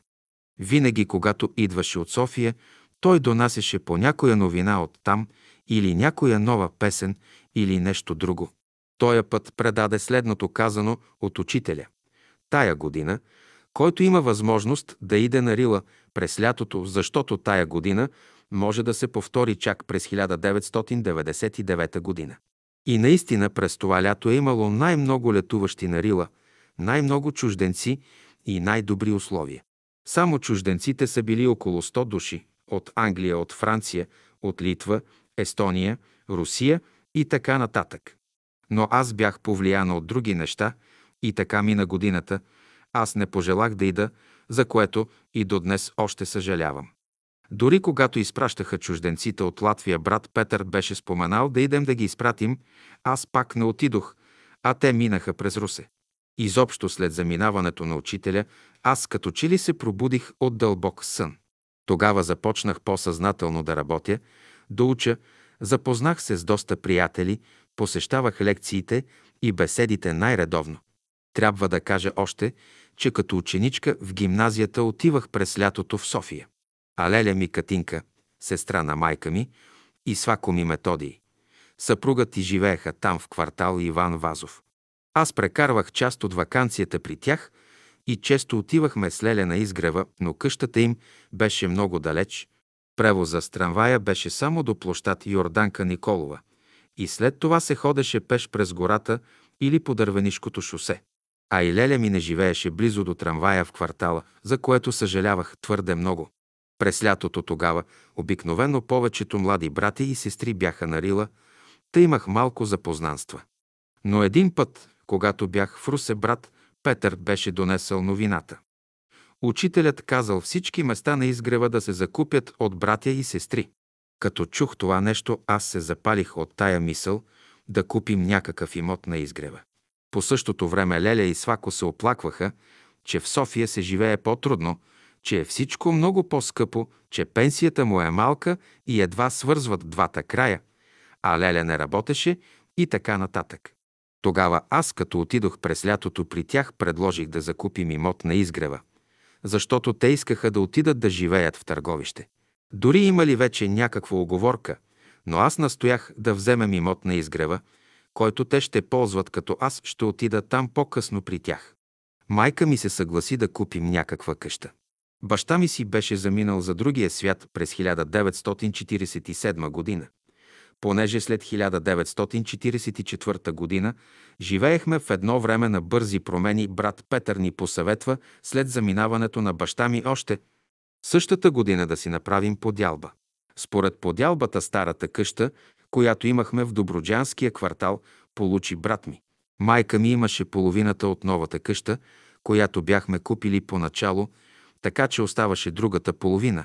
Винаги, когато идваше от София, той донасяше по някоя новина от там или някоя нова песен или нещо друго. Тоя път предаде следното казано от учителя. Тая година, който има възможност да иде на Рила през лятото, защото тая година може да се повтори чак през 1999 година. И наистина през това лято е имало най-много летуващи на Рила, най-много чужденци и най-добри условия. Само чужденците са били около 100 души от Англия, от Франция, от Литва, Естония, Русия и така нататък. Но аз бях повлияна от други неща и така мина годината. Аз не пожелах да ида, за което и до днес още съжалявам. Дори когато изпращаха чужденците от Латвия, брат Петър беше споменал да идем да ги изпратим, аз пак не отидох, а те минаха през Русе. Изобщо след заминаването на учителя, аз като че ли се пробудих от дълбок сън. Тогава започнах по-съзнателно да работя, да уча, запознах се с доста приятели, посещавах лекциите и беседите най-редовно. Трябва да кажа още, че като ученичка в гимназията отивах през лятото в София. А леля ми Катинка, сестра на майка ми, и свако ми Методий. Съпругът ти живееха там в квартал Иван Вазов. Аз прекарвах част от вакансията при тях и често отивахме с Леля на изгрева, но къщата им беше много далеч. Превоза с трамвая беше само до площад Йорданка Николова и след това се ходеше пеш през гората или по дървенишкото шосе. А и Леля ми не живееше близо до трамвая в квартала, за което съжалявах твърде много. През лятото тогава обикновено повечето млади брати и сестри бяха на Рила, та имах малко запознанства. Но един път, когато бях в Русе, брат Петър беше донесъл новината. Учителят казал всички места на изгрева да се закупят от братя и сестри. Като чух това нещо, аз се запалих от тая мисъл да купим някакъв имот на изгрева. По същото време Леля и Свако се оплакваха, че в София се живее по-трудно, че е всичко много по-скъпо, че пенсията му е малка и едва свързват двата края, а Леля не работеше и така нататък. Тогава аз, като отидох през лятото при тях, предложих да закупим имот на изгрева, защото те искаха да отидат да живеят в търговище. Дори имали вече някаква оговорка, но аз настоях да вземем имот на изгрева, който те ще ползват, като аз ще отида там по-късно при тях. Майка ми се съгласи да купим някаква къща. Баща ми си беше заминал за другия свят през 1947 година. понеже след 1944 година живеехме в едно време на бързи промени, брат Петър ни посъветва след заминаването на баща ми още същата година да си направим подялба. Според подялбата старата къща, която имахме в Доброджанския квартал, получи брат ми. Майка ми имаше половината от новата къща, която бяхме купили поначало, така че оставаше другата половина,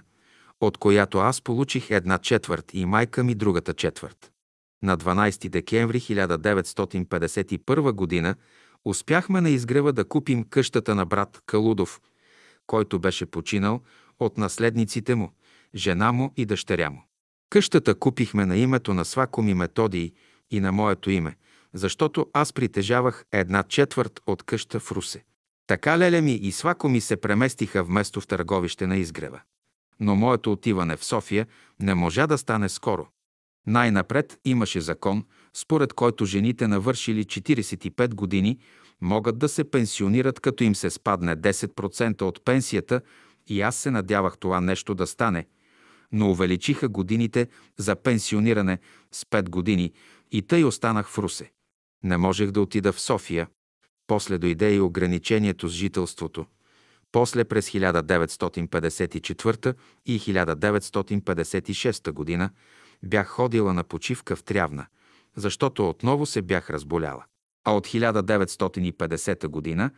от която аз получих една четвърт и майка ми другата четвърт. На 12 декември 1951 г. успяхме на изгрева да купим къщата на брат Калудов, който беше починал от наследниците му, жена му и дъщеря му. Къщата купихме на името на Свако ми Методий и на моето име, защото аз притежавах една четвърт от къща в Русе. Така леля ми и Свако ми се преместиха вместо в търговище на изгрева. Но моето отиване в София не можа да стане скоро. Най-напред имаше закон, според който жените навършили 45 години могат да се пенсионират, като им се спадне 10% от пенсията и аз се надявах това нещо да стане, но увеличиха годините за пенсиониране с 5 години и тъй останах в Русе. Не можех да отида в София. После дойде и ограничението с жителството. После през 1954 и 1956 година бях ходила на почивка в Трявна, защото отново се бях разболяла. А от 1950 година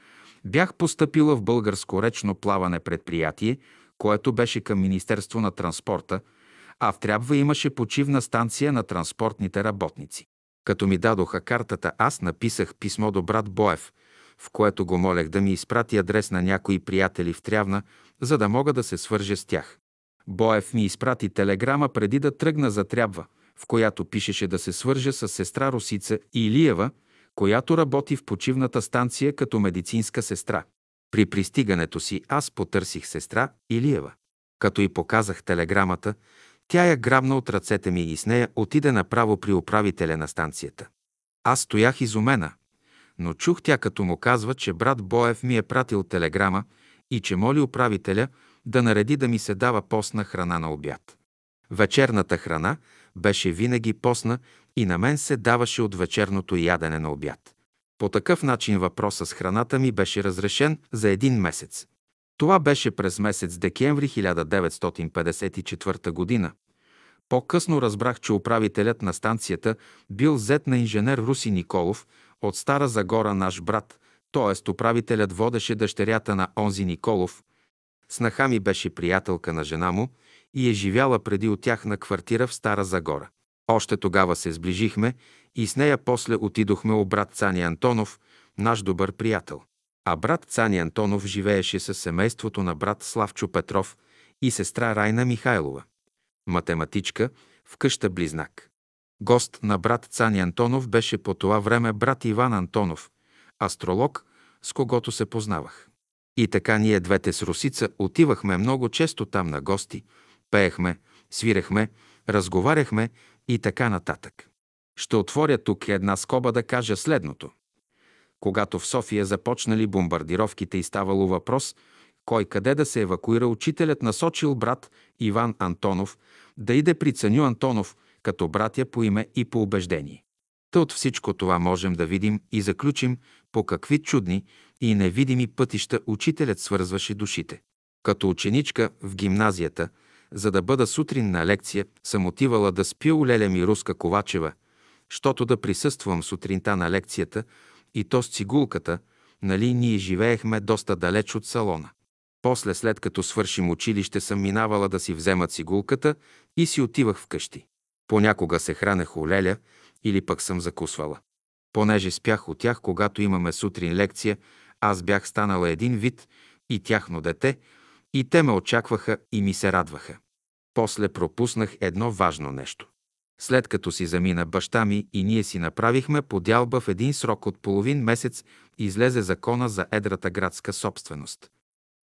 бях постъпила в българско речно плаване предприятие, което беше към Министерство на транспорта, а в Трябва имаше почивна станция на транспортните работници. Като ми дадоха картата, аз написах писмо до брат Боев, в което го молех да ми изпрати адрес на някои приятели в Трявна, за да мога да се свържа с тях. Боев ми изпрати телеграма преди да тръгна за Трябва, в която пишеше да се свържа с сестра Русица Илиева, която работи в почивната станция като медицинска сестра. При пристигането си аз потърсих сестра Илиева. Като й показах телеграмата, тя я грабна от ръцете ми и с нея отиде направо при управителя на станцията. Аз стоях изумена, но чух тя като му казва, че брат Боев ми е пратил телеграма и че моли управителя да нареди да ми се дава постна храна на обяд. Вечерната храна беше винаги постна и на мен се даваше от вечерното ядене на обяд. По такъв начин въпросът с храната ми беше разрешен за един месец. Това беше през месец декември 1954 година. По-късно разбрах, че управителят на станцията бил зет на инженер Руси Николов от Стара Загора наш брат, т.е. управителят водеше дъщерята на онзи Николов. Снаха ми беше приятелка на жена му и е живяла преди от тях на квартира в Стара Загора. Още тогава се сближихме и с нея после отидохме у брат Цани Антонов, наш добър приятел. А брат Цани Антонов живееше със семейството на брат Славчо Петров и сестра Райна Михайлова. Математичка в къща Близнак. Гост на брат Цани Антонов беше по това време брат Иван Антонов, астролог, с когото се познавах. И така ние двете с Русица отивахме много често там на гости, пеехме, свирехме, разговаряхме и така нататък. Ще отворя тук една скоба да кажа следното. Когато в София започнали бомбардировките и ставало въпрос кой къде да се евакуира, учителят насочил брат Иван Антонов да иде при Цаню Антонов като братя по име и по убеждение. Та от всичко това можем да видим и заключим по какви чудни и невидими пътища учителят свързваше душите. Като ученичка в гимназията, за да бъда сутрин на лекция, съм отивала да спя у леля ми Руска Ковачева, щото да присъствам сутринта на лекцията и то с цигулката, нали ние живеехме доста далеч от салона. После, след като свършим училище, съм минавала да си взема цигулката и си отивах вкъщи. Понякога се хранех у леля или пък съм закусвала. Понеже спях от тях, когато имаме сутрин лекция, аз бях станала един вид и тяхно дете, и те ме очакваха и ми се радваха. После пропуснах едно важно нещо. След като си замина баща ми и ние си направихме подялба в един срок от половин месец, излезе закона за едрата градска собственост.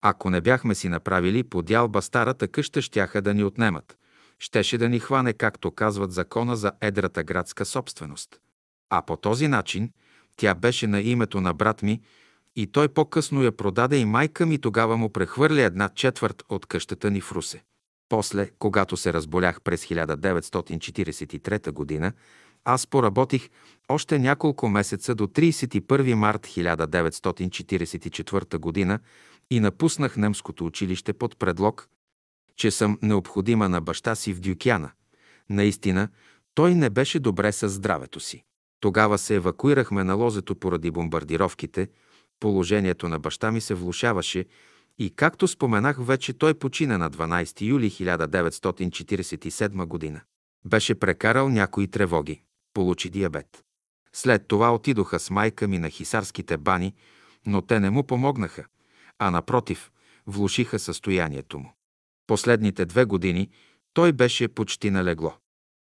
Ако не бяхме си направили подялба, старата къща щяха да ни отнемат. Щеше да ни хване, както казват закона за едрата градска собственост. А по този начин тя беше на името на брат ми и той по-късно я продаде и майка ми тогава му прехвърля една четвърт от къщата ни в Русе. После, когато се разболях през 1943 г., аз поработих още няколко месеца до 31 март 1944 г. и напуснах немското училище под предлог, че съм необходима на баща си в Дюкяна. Наистина, той не беше добре със здравето си. Тогава се евакуирахме на лозето поради бомбардировките, положението на баща ми се влушаваше и, както споменах вече, той почина на 12 юли 1947 година. Беше прекарал някои тревоги. Получи диабет. След това отидоха с майка ми на хисарските бани, но те не му помогнаха, а напротив, влушиха състоянието му. Последните две години той беше почти налегло.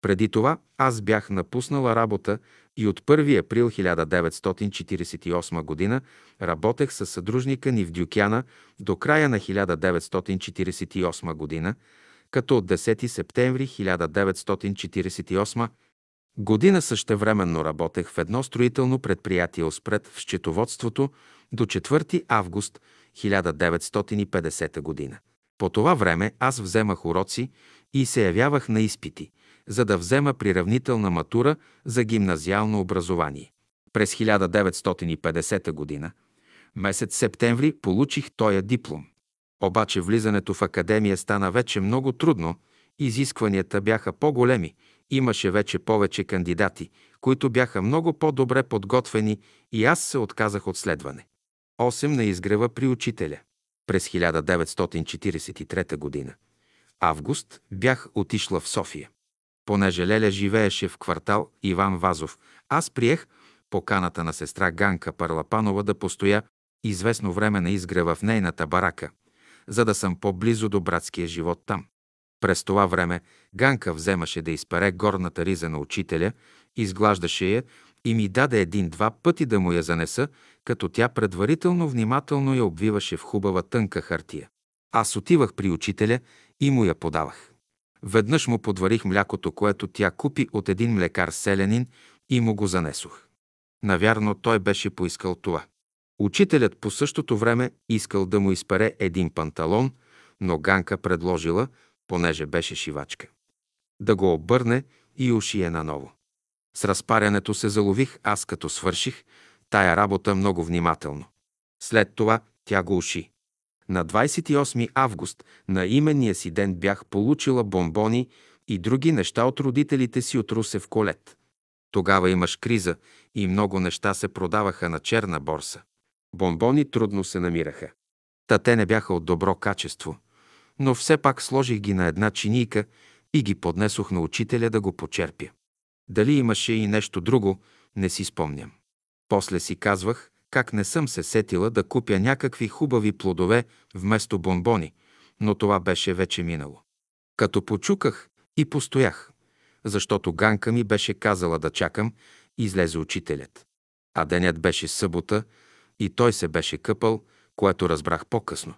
Преди това аз бях напуснала работа и от 1 април 1948 г. работех със съдружника ни в Дюкяна до края на 1948 г., като от 10 септември 1948 година същевременно работех в едно строително предприятие Оспред в счетоводството до 4 август 1950 година. По това време аз вземах уроци и се явявах на изпити, за да взема приравнителна матура за гимназиално образование. През 1950 година, месец септември, получих тоя диплом. Обаче влизането в академия стана вече много трудно, изискванията бяха по-големи, имаше вече повече кандидати, които бяха много по-добре подготвени и аз се отказах от следване. 8 на изгрева при учителя. През 1943 година. Август бях отишла в София. Понеже Леля живееше в квартал Иван Вазов, аз приех поканата на сестра Ганка Парлапанова да постоя известно време на изгрева в нейната барака, за да съм по-близо до братския живот там. През това време Ганка вземаше да изпере горната риза на учителя, изглаждаше я и ми даде един-два пъти да му я занеса, като тя предварително внимателно я обвиваше в хубава тънка хартия. Аз отивах при учителя и му я подавах. Веднъж му подварих млякото, което тя купи от един млекар селянин и му го занесох. Навярно той беше поискал това. Учителят по същото време искал да му изпере един панталон, но Ганка предложила, понеже беше шивачка, да го обърне и ушие наново. С разпарянето се залових аз като свърших тая работа много внимателно. След това тя го уши. На 28 август на именния си ден бях получила бомбони и други неща от родителите си от Русев колет. Тогава имаш криза и много неща се продаваха на черна борса. Бомбони трудно се намираха. Та те не бяха от добро качество, но все пак сложих ги на една чинийка и ги поднесох на учителя да го почерпя. Дали имаше и нещо друго, не си спомням. После си казвах, как не съм се сетила да купя някакви хубави плодове вместо бомбони, но това беше вече минало. Като почуках и постоях, защото Ганка ми беше казала да чакам, излезе учителят. А денят беше събота и той се беше къпал, което разбрах по-късно.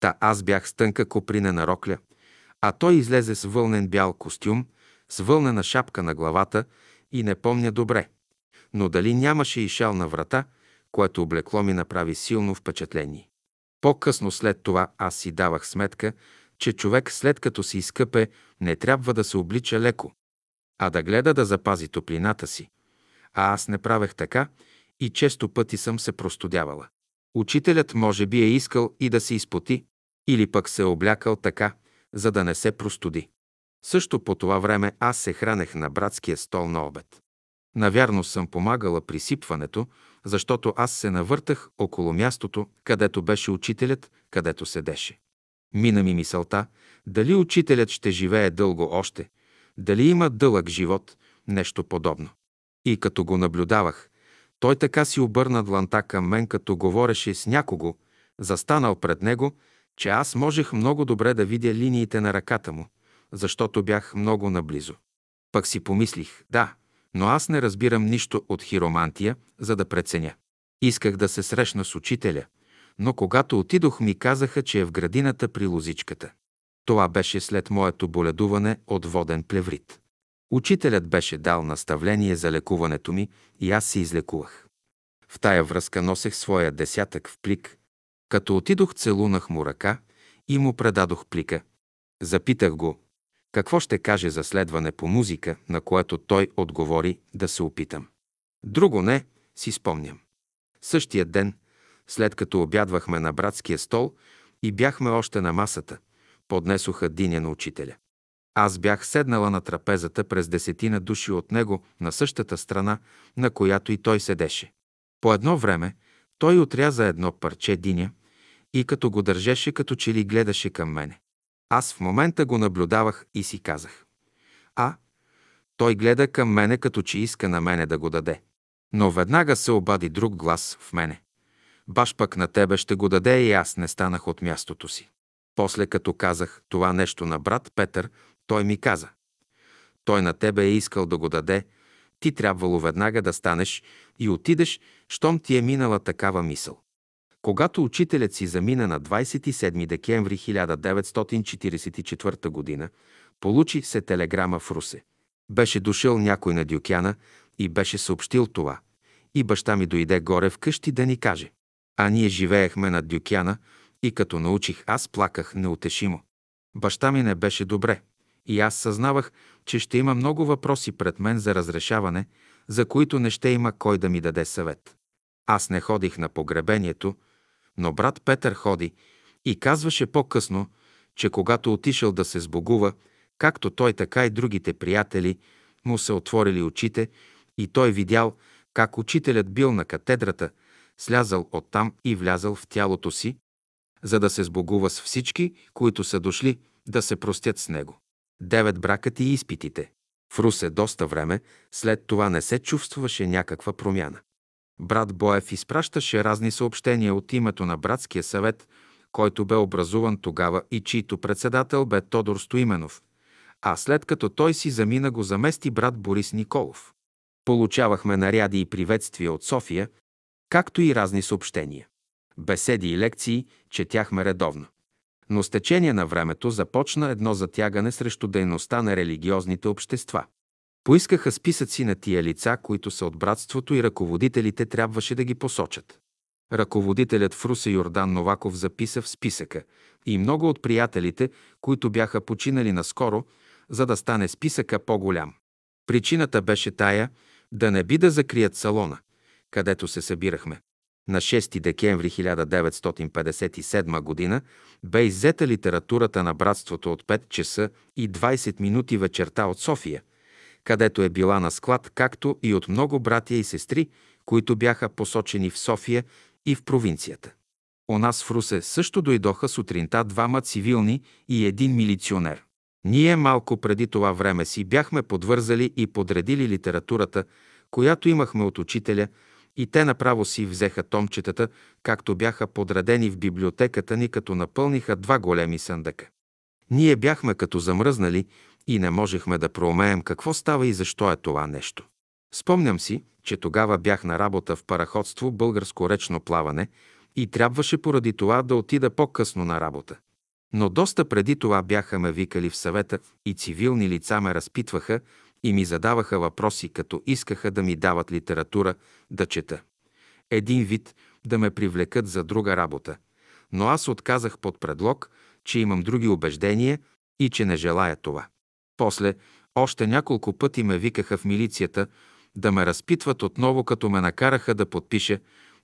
Та аз бях с тънка копринена рокля, а той излезе с вълнен бял костюм, с вълнена шапка на главата и не помня добре. Но дали нямаше и шал на врата, което облекло ми направи силно впечатление. По-късно след това аз си давах сметка, че човек след като се изкъпе, не трябва да се облича леко, а да гледа да запази топлината си. А аз не правех така и често пъти съм се простудявала. Учителят може би е искал и да се изпоти, или пък се е облякал така, за да не се простуди. Също по това време аз се хранех на братския стол на обед. Навярно съм помагала при сипването, защото аз се навъртах около мястото, където беше учителят, където седеше. Мина ми мисълта, дали учителят ще живее дълго още, дали има дълъг живот, нещо подобно. И като го наблюдавах, той така си обърна дланта към мен, като говореше с някого, застанал пред него, че аз можех много добре да видя линиите на ръката му, защото бях много наблизо. Пък си помислих, да, но аз не разбирам нищо от хиромантия, за да преценя. Исках да се срещна с учителя, но когато отидох ми казаха, че е в градината при лозичката. Това беше след моето боледуване от воден плеврит. Учителят беше дал наставление за лекуването ми и аз се излекувах. В тая връзка носех своя десятък в плик. Като отидох, целунах му ръка и му предадох плика. Запитах го, какво ще каже за следване по музика, на което той отговори да се опитам. Друго не, си спомням. Същия ден, след като обядвахме на братския стол и бяхме още на масата, поднесоха диня на учителя. Аз бях седнала на трапезата през десетина души от него на същата страна, на която и той седеше. По едно време той отряза едно парче диня и като го държеше, като че ли гледаше към мене. Аз в момента го наблюдавах и си казах. А, той гледа към мене, като че иска на мене да го даде. Но веднага се обади друг глас в мене. Баш пък на тебе ще го даде и аз не станах от мястото си. После като казах това нещо на брат Петър, той ми каза. Той на тебе е искал да го даде, ти трябвало веднага да станеш и отидеш, щом ти е минала такава мисъл. Когато учителят си замина на 27 декември 1944 г., получи се телеграма в Русе. Беше дошъл някой на Дюкяна и беше съобщил това. И баща ми дойде горе вкъщи да ни каже. А ние живеехме над Дюкяна и като научих, аз плаках неутешимо. Баща ми не беше добре и аз съзнавах, че ще има много въпроси пред мен за разрешаване, за които не ще има кой да ми даде съвет. Аз не ходих на погребението, но брат Петър ходи и казваше по-късно, че когато отишъл да се сбогува, както той, така и другите приятели, му се отворили очите и той видял как учителят бил на катедрата, слязал оттам и влязал в тялото си, за да се сбогува с всички, които са дошли да се простят с него. Девет бракът и изпитите. В Русе доста време след това не се чувстваше някаква промяна. Брат Боев изпращаше разни съобщения от името на братския съвет, който бе образуван тогава и чийто председател бе Тодор Стоименов, а след като той си замина го замести брат Борис Николов. Получавахме наряди и приветствия от София, както и разни съобщения. Беседи и лекции четяхме редовно. Но с течение на времето започна едно затягане срещу дейността на религиозните общества. Поискаха списъци на тия лица, които са от братството и ръководителите трябваше да ги посочат. Ръководителят в Русе Йордан Новаков записа в списъка и много от приятелите, които бяха починали наскоро, за да стане списъка по-голям. Причината беше тая да не би да закрият салона, където се събирахме. На 6 декември 1957 г. бе иззета литературата на братството от 5 часа и 20 минути вечерта от София – където е била на склад, както и от много братя и сестри, които бяха посочени в София и в провинцията. У нас в Русе също дойдоха сутринта двама цивилни и един милиционер. Ние малко преди това време си бяхме подвързали и подредили литературата, която имахме от учителя, и те направо си взеха томчетата, както бяха подредени в библиотеката ни, като напълниха два големи съндъка. Ние бяхме като замръзнали и не можехме да проумеем какво става и защо е това нещо. Спомням си, че тогава бях на работа в параходство българско речно плаване и трябваше поради това да отида по-късно на работа. Но доста преди това бяха ме викали в съвета и цивилни лица ме разпитваха и ми задаваха въпроси, като искаха да ми дават литература да чета. Един вид да ме привлекат за друга работа, но аз отказах под предлог, че имам други убеждения и че не желая това. После още няколко пъти ме викаха в милицията да ме разпитват отново, като ме накараха да подпиша,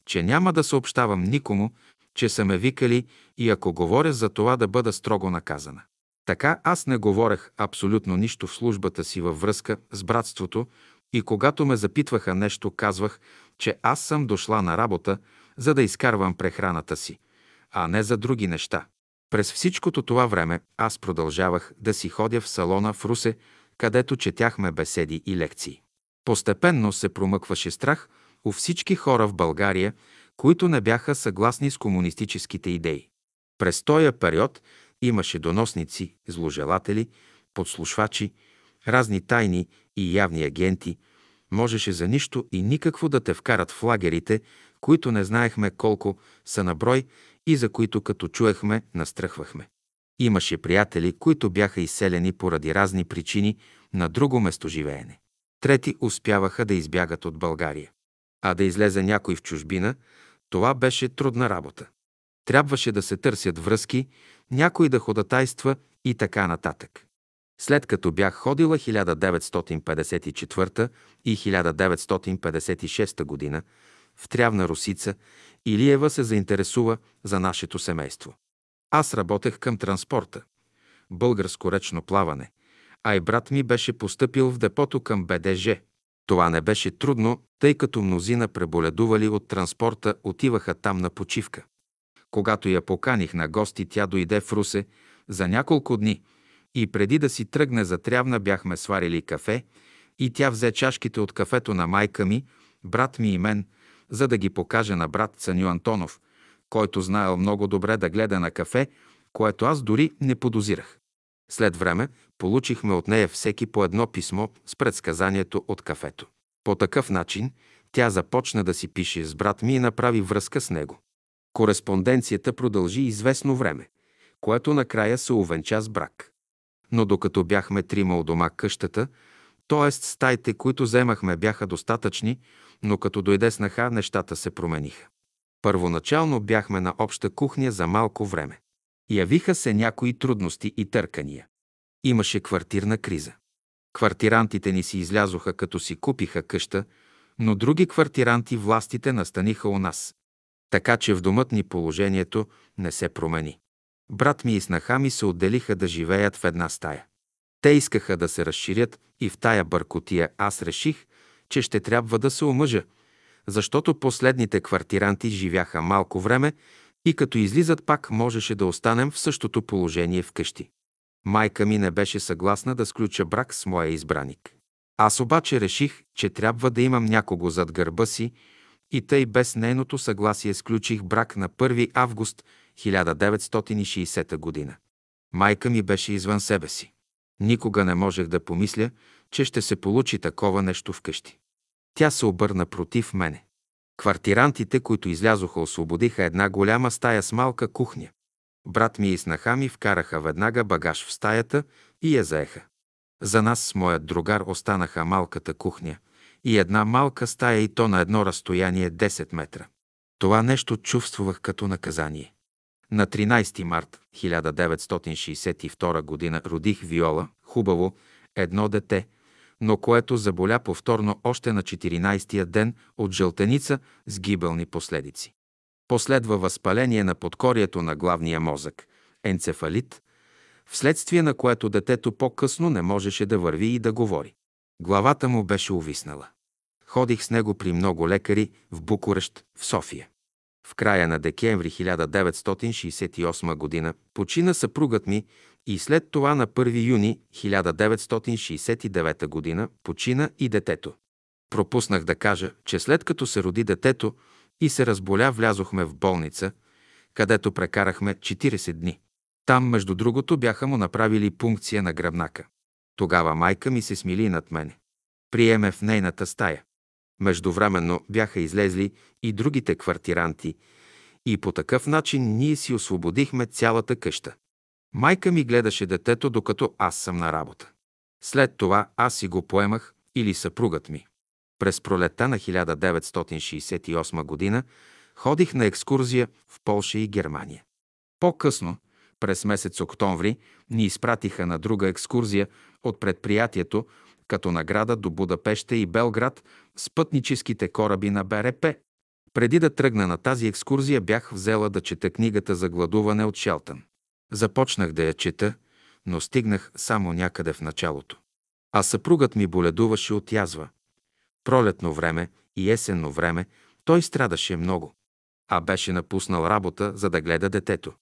че няма да съобщавам никому, че са ме викали и ако говоря за това да бъда строго наказана. Така аз не говорех абсолютно нищо в службата си във връзка с братството и когато ме запитваха нещо, казвах, че аз съм дошла на работа, за да изкарвам прехраната си, а не за други неща. През всичкото това време аз продължавах да си ходя в салона в Русе, където четяхме беседи и лекции. Постепенно се промъкваше страх у всички хора в България, които не бяха съгласни с комунистическите идеи. През този период имаше доносници, зложелатели, подслушвачи, разни тайни и явни агенти, можеше за нищо и никакво да те вкарат в лагерите, които не знаехме колко са на брой и за които като чуехме, настръхвахме. Имаше приятели, които бяха изселени поради разни причини на друго местоживеене. Трети успяваха да избягат от България. А да излезе някой в чужбина, това беше трудна работа. Трябваше да се търсят връзки, някой да ходатайства и така нататък. След като бях ходила 1954 и 1956 година в Трявна Русица, Илиева се заинтересува за нашето семейство. Аз работех към транспорта, българско речно плаване, а и брат ми беше поступил в депото към БДЖ. Това не беше трудно, тъй като мнозина преболедували от транспорта отиваха там на почивка. Когато я поканих на гости, тя дойде в Русе за няколко дни и преди да си тръгне за Трявна бяхме сварили кафе и тя взе чашките от кафето на майка ми, брат ми и мен, за да ги покаже на брат Цаню Антонов, който знаел много добре да гледа на кафе, което аз дори не подозирах. След време получихме от нея всеки по едно писмо с предсказанието от кафето. По такъв начин тя започна да си пише с брат ми и направи връзка с него. Кореспонденцията продължи известно време, което накрая се увенча с брак. Но докато бяхме трима у дома къщата, т.е. стаите, които вземахме, бяха достатъчни, но като дойде снаха, нещата се промениха. Първоначално бяхме на обща кухня за малко време. Явиха се някои трудности и търкания. Имаше квартирна криза. Квартирантите ни си излязоха, като си купиха къща, но други квартиранти властите настаниха у нас. Така че в домът ни положението не се промени. Брат ми и снаха ми се отделиха да живеят в една стая. Те искаха да се разширят и в тая бъркотия аз реших, че ще трябва да се омъжа, защото последните квартиранти живяха малко време и като излизат пак можеше да останем в същото положение вкъщи. Майка ми не беше съгласна да сключа брак с моя избраник. Аз обаче реших, че трябва да имам някого зад гърба си и тъй без нейното съгласие сключих брак на 1 август 1960 година. Майка ми беше извън себе си. Никога не можех да помисля, че ще се получи такова нещо вкъщи. Тя се обърна против мене. Квартирантите, които излязоха, освободиха една голяма стая с малка кухня. Брат ми и снаха ми вкараха веднага багаж в стаята и я заеха. За нас с моят другар останаха малката кухня и една малка стая и то на едно разстояние 10 метра. Това нещо чувствувах като наказание. На 13 март 1962 г. родих Виола, хубаво, едно дете, но което заболя повторно още на 14-я ден от жълтеница с гибелни последици. Последва възпаление на подкорието на главния мозък, енцефалит, вследствие на което детето по-късно не можеше да върви и да говори. Главата му беше увиснала. Ходих с него при много лекари в Букурещ, в София. В края на декември 1968 г. почина съпругът ми и след това на 1 юни 1969 г. почина и детето. Пропуснах да кажа, че след като се роди детето и се разболя, влязохме в болница, където прекарахме 40 дни. Там, между другото, бяха му направили пункция на гръбнака. Тогава майка ми се смили над мене. Приеме в нейната стая. Междувременно бяха излезли и другите квартиранти и по такъв начин ние си освободихме цялата къща. Майка ми гледаше детето, докато аз съм на работа. След това аз си го поемах или съпругът ми. През пролета на 1968 година ходих на екскурзия в Полша и Германия. По-късно, през месец октомври, ни изпратиха на друга екскурзия от предприятието като награда до Будапеща и Белград с пътническите кораби на БРП. Преди да тръгна на тази екскурзия, бях взела да чета книгата за гладуване от Шелтън. Започнах да я чета, но стигнах само някъде в началото. А съпругът ми боледуваше от язва. Пролетно време и есенно време той страдаше много, а беше напуснал работа, за да гледа детето.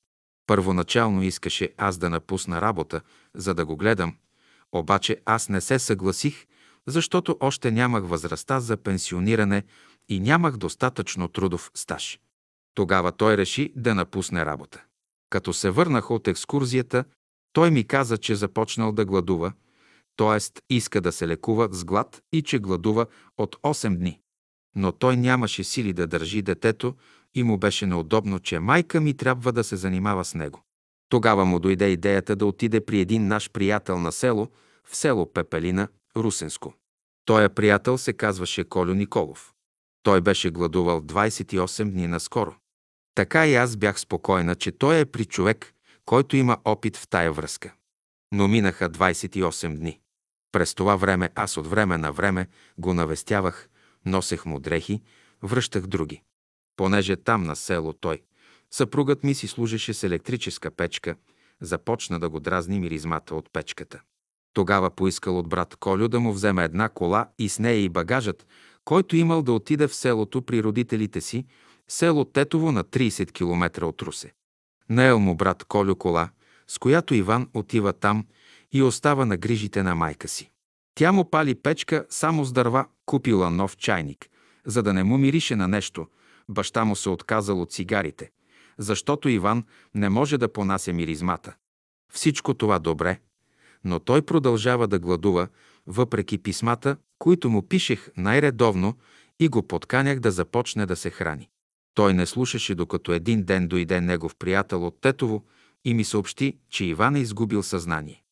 Първоначално искаше аз да напусна работа, за да го гледам, обаче аз не се съгласих, защото още нямах възрастта за пенсиониране и нямах достатъчно трудов стаж. Тогава той реши да напусне работа. Като се върнах от екскурзията, той ми каза, че започнал да гладува, т.е. иска да се лекува с глад и че гладува от 8 дни. Но той нямаше сили да държи детето и му беше неудобно, че майка ми трябва да се занимава с него. Тогава му дойде идеята да отиде при един наш приятел на село, в село Пепелина, Русенско. Тоя приятел се казваше Колю Николов. Той беше гладувал 28 дни наскоро. Така и аз бях спокойна, че той е при човек, който има опит в тая връзка. Но минаха 28 дни. През това време аз от време на време го навестявах, носех му дрехи, връщах други. Понеже там на село той, съпругът ми си служеше с електрическа печка, започна да го дразни миризмата от печката. Тогава поискал от брат Колю да му вземе една кола и с нея и багажът, който имал да отиде в селото при родителите си, село Тетово на 30 км от Русе. Наел му брат Колю кола, с която Иван отива там и остава на грижите на майка си. Тя му пали печка само с дърва, купила нов чайник, за да не му мирише на нещо. Баща му се отказал от цигарите, защото Иван не може да понася миризмата. Всичко това добре, но той продължава да гладува, въпреки писмата, които му пишех най-редовно и го подканях да започне да се храни. Той не слушаше, докато един ден дойде негов приятел от Тетово и ми съобщи, че Иван е изгубил съзнание.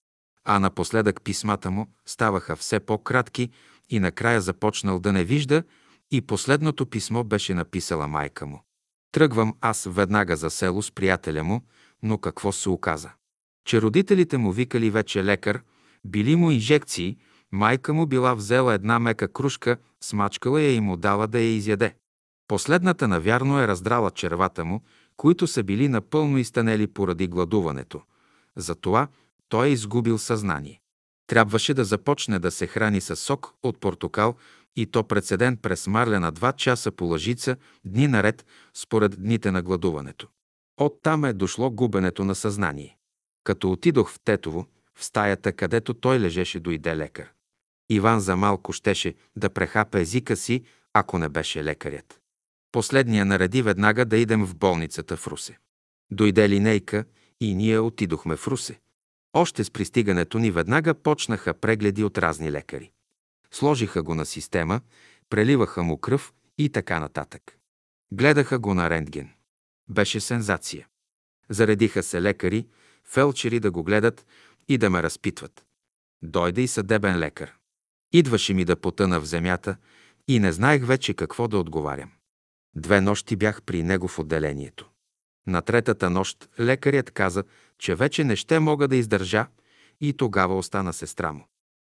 А напоследък писмата му ставаха все по-кратки и накрая започнал да не вижда и последното писмо беше написала майка му. Тръгвам аз веднага за село с приятеля му, но какво се оказа? Че родителите му викали вече лекар, били му инжекции, майка му била взела една мека кружка, смачкала я и му дала да я изяде. Последната навярно е раздрала червата му, които са били напълно изтънели поради гладуването. Затова той е изгубил съзнание. Трябваше да започне да се храни с сок от портокал и то прецеден през марля на два часа по лъжица, дни наред, според дните на гладуването. Оттам е дошло губенето на съзнание. Като отидох в Тетово, в стаята, където той лежеше, дойде лекар. Иван за малко щеше да прехапе езика си, ако не беше лекарят. Последния нареди веднага да идем в болницата в Русе. Дойде линейка и ние отидохме в Русе. Още с пристигането ни веднага почнаха прегледи от разни лекари. Сложиха го на система, преливаха му кръв и така нататък. Гледаха го на рентген. Беше сензация. Заредиха се лекари, фелчери да го гледат и да ме разпитват. Дойде и съдебен лекар. Идваше ми да потъна в земята и не знаех вече какво да отговарям. Две нощи бях при него в отделението. На третата нощ лекарят каза, че вече не ще мога да издържа и тогава остана сестра му.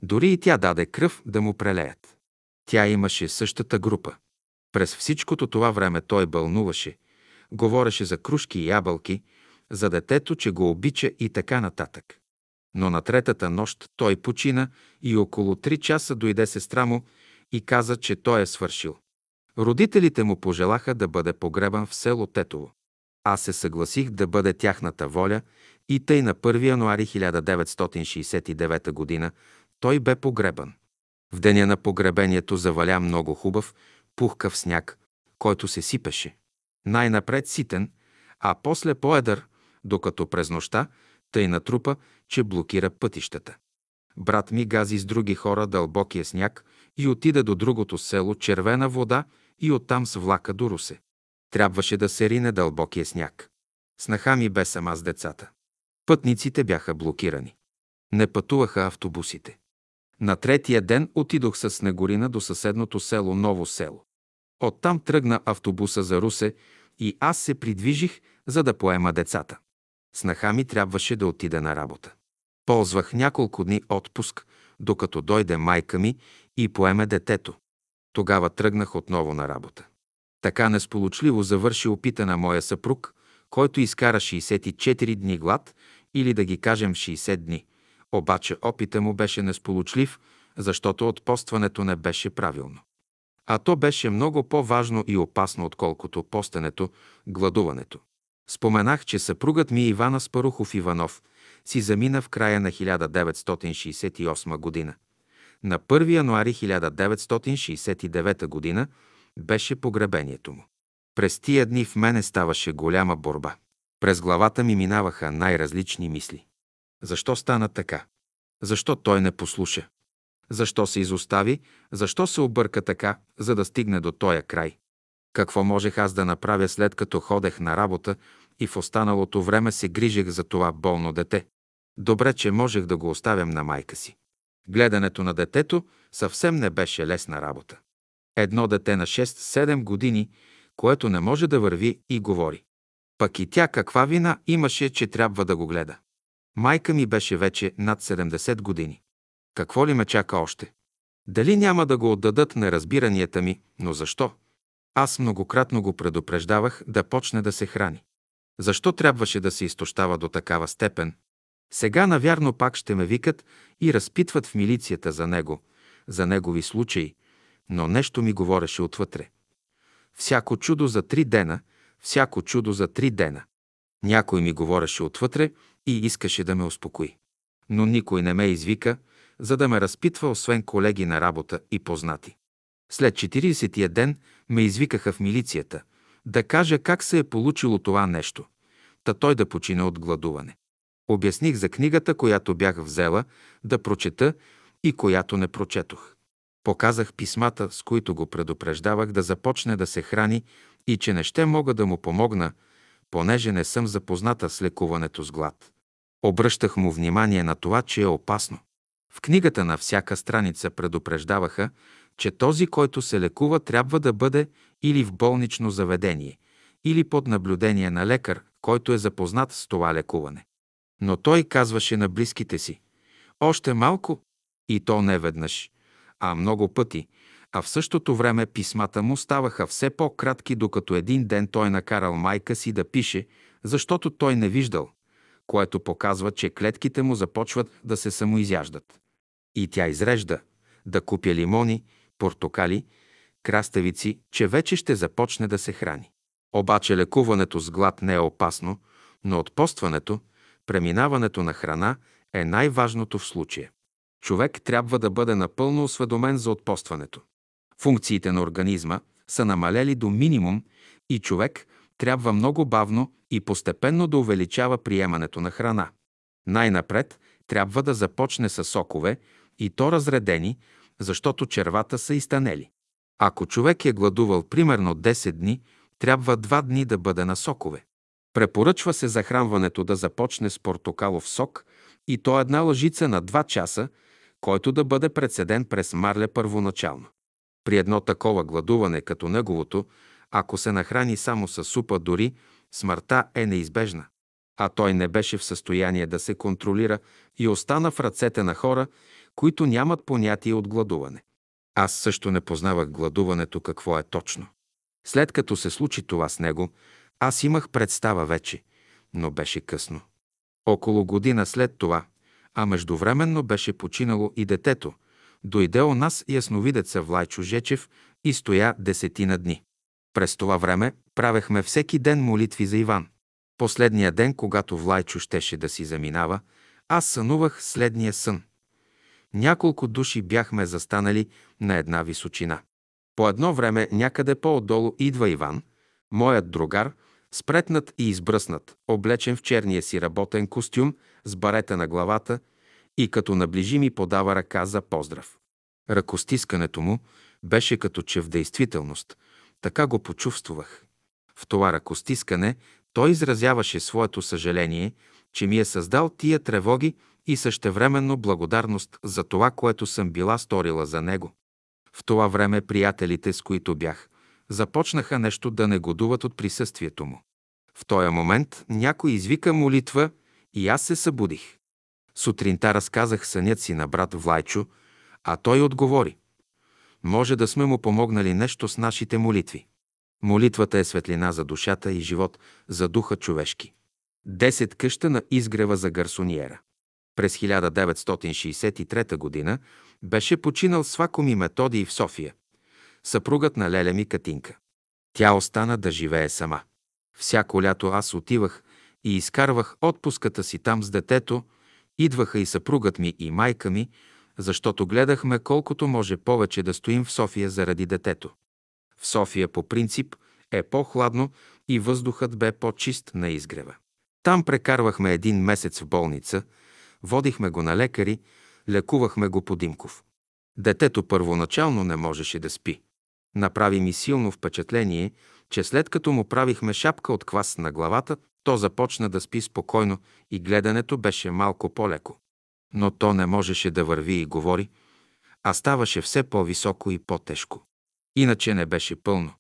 Дори и тя даде кръв да му прелеят. Тя имаше същата група. През всичкото това време той бълнуваше, говореше за кружки и ябълки, за детето, че го обича и така нататък. Но на третата нощ той почина и около три часа дойде сестра му и каза, че той е свършил. Родителите му пожелаха да бъде погребан в село Тетово. Аз се съгласих да бъде тяхната воля и тъй на 1 януари 1969 г. той бе погребан. В деня на погребението заваля много хубав, пухкав сняг, който се сипеше. Най-напред ситен, а после по-едър, докато през нощта тъй натрупа, че блокира пътищата. Брат ми гази с други хора дълбокия сняг и отида до другото село Червена вода и оттам с влака до Русе. Трябваше да се рине дълбокия сняг. Снаха ми бе сама с децата. Пътниците бяха блокирани. Не пътуваха автобусите. На третия ден отидох с Снегорина до съседното село Ново село. Оттам тръгна автобуса за Русе и аз се придвижих, за да поема децата. Снаха ми трябваше да отида на работа. Ползвах няколко дни отпуск, докато дойде майка ми и поеме детето. Тогава тръгнах отново на работа. Така несполучливо завърши опита на моя съпруг, който изкара 64 дни глад или да ги кажем 60 дни. Обаче опита му беше несполучлив, защото отпостването не беше правилно. А то беше много по-важно и опасно, отколкото постенето, гладуването. Споменах, че съпругът ми Ивана Спарухов Иванов си замина в края на 1968 година. На 1 януари 1969 година беше погребението му. През тия дни в мене ставаше голяма борба. През главата ми минаваха най-различни мисли. Защо стана така? Защо той не послуша? Защо се изостави? Защо се обърка така, за да стигне до тоя край? Какво можех аз да направя след като ходех на работа и в останалото време се грижех за това болно дете? Добре, че можех да го оставям на майка си. Гледането на детето съвсем не беше лесна работа. Едно дете на 6-7 години, което не може да върви и говори. Пък и тя каква вина имаше, че трябва да го гледа. Майка ми беше вече над 70 години. Какво ли ме чака още? Дали няма да го отдадат неразбиранията ми, но защо? Аз многократно го предупреждавах да почне да се храни. Защо трябваше да се изтощава до такава степен? Сега, навярно, пак ще ме викат и разпитват в милицията за него, за негови случаи, но нещо ми говореше отвътре. Всяко чудо за три дена, всяко чудо за три дена. Някой ми говореше отвътре и искаше да ме успокои. Но никой не ме извика, за да ме разпитва, освен колеги на работа и познати. След 40-тия ден ме извикаха в милицията, да кажа как се е получило това нещо, та той да почине от гладуване. Обясних за книгата, която бях взела да прочета и която не прочетох. Показах писмата, с които го предупреждавах да започне да се храни и че не ще мога да му помогна, понеже не съм запозната с лекуването с глад. Обръщах му внимание на това, че е опасно. В книгата на всяка страница предупреждаваха, че този, който се лекува, трябва да бъде или в болнично заведение, или под наблюдение на лекар, който е запознат с това лекуване. Но той казваше на близките си, още малко, и то не веднъж, а много пъти, а в същото време писмата му ставаха все по-кратки, докато един ден той накарал майка си да пише, защото той не виждал, което показва, че клетките му започват да се самоизяждат. И тя изрежда да купя лимони, портокали, краставици, че вече ще започне да се храни. Обаче лекуването с глад не е опасно, но отпостването, преминаването на храна е най-важното в случая. Човек трябва да бъде напълно осведомен за отпостването. Функциите на организма са намалели до минимум и човек трябва много бавно и постепенно да увеличава приемането на храна. Най-напред трябва да започне с сокове и то разредени, защото червата са изтанели. Ако човек е гладувал примерно 10 дни, трябва 2 дни да бъде на сокове. Препоръчва се захранването да започне с портокалов сок и то една лъжица на 2 часа, който да бъде прецеден през марля първоначално. При едно такова гладуване като неговото, ако се нахрани само с супа, дори смъртта е неизбежна. А той не беше в състояние да се контролира и остана в ръцете на хора, които нямат понятие от гладуване. Аз също не познавах гладуването какво е точно. След като се случи това с него, аз имах представа вече, но беше късно. Около година след това, а междувременно беше починало и детето, дойде у нас ясновидеца Влайчо Жечев и стоя десетина дни. През това време правехме всеки ден молитви за Иван. Последния ден, когато Влайчо щеше да си заминава, аз сънувах следния сън. Няколко души бяхме застанали на една височина. По едно време някъде по-отдолу идва Иван, моят другар, спретнат и избръснат, облечен в черния си работен костюм, с барета на главата и като наближи ми подава ръка за поздрав. Ръкостискането му беше като че в действителност. Така го почувствах. В това ръкостискане той изразяваше своето съжаление, че ми е създал тия тревоги и същевременно благодарност за това, което съм била сторила за него. В това време приятелите, с които бях, започнаха нещо да негодуват от присъствието му. В този момент някой извика молитва и аз се събудих. Сутринта разказах сънят си на брат Влайчо, а той отговори. Може да сме му помогнали нещо с нашите молитви. Молитвата е светлина за душата и живот за духа човешки. Десет къща на изгрева за гарсониера. През 1963 г. беше починал Свакоми Методий в София. Съпругът на Леля ми Катинка. Тя остана да живее сама. Всяко лято аз отивах и изкарвах отпуската си там с детето, идваха и съпругът ми и майка ми, защото гледахме колкото може повече да стоим в София заради детето. В София по принцип е по-хладно и въздухът бе по-чист на изгрева. Там прекарвахме един месец в болница, водихме го на лекари, лекувахме го по Димков. Детето първоначално не можеше да спи. Направи ми силно впечатление, че след като му правихме шапка от квас на главата, то започна да спи спокойно и гледането беше малко по-леко. Но то не можеше да върви и говори, а ставаше все по-високо и по-тежко. Иначе не беше пълно.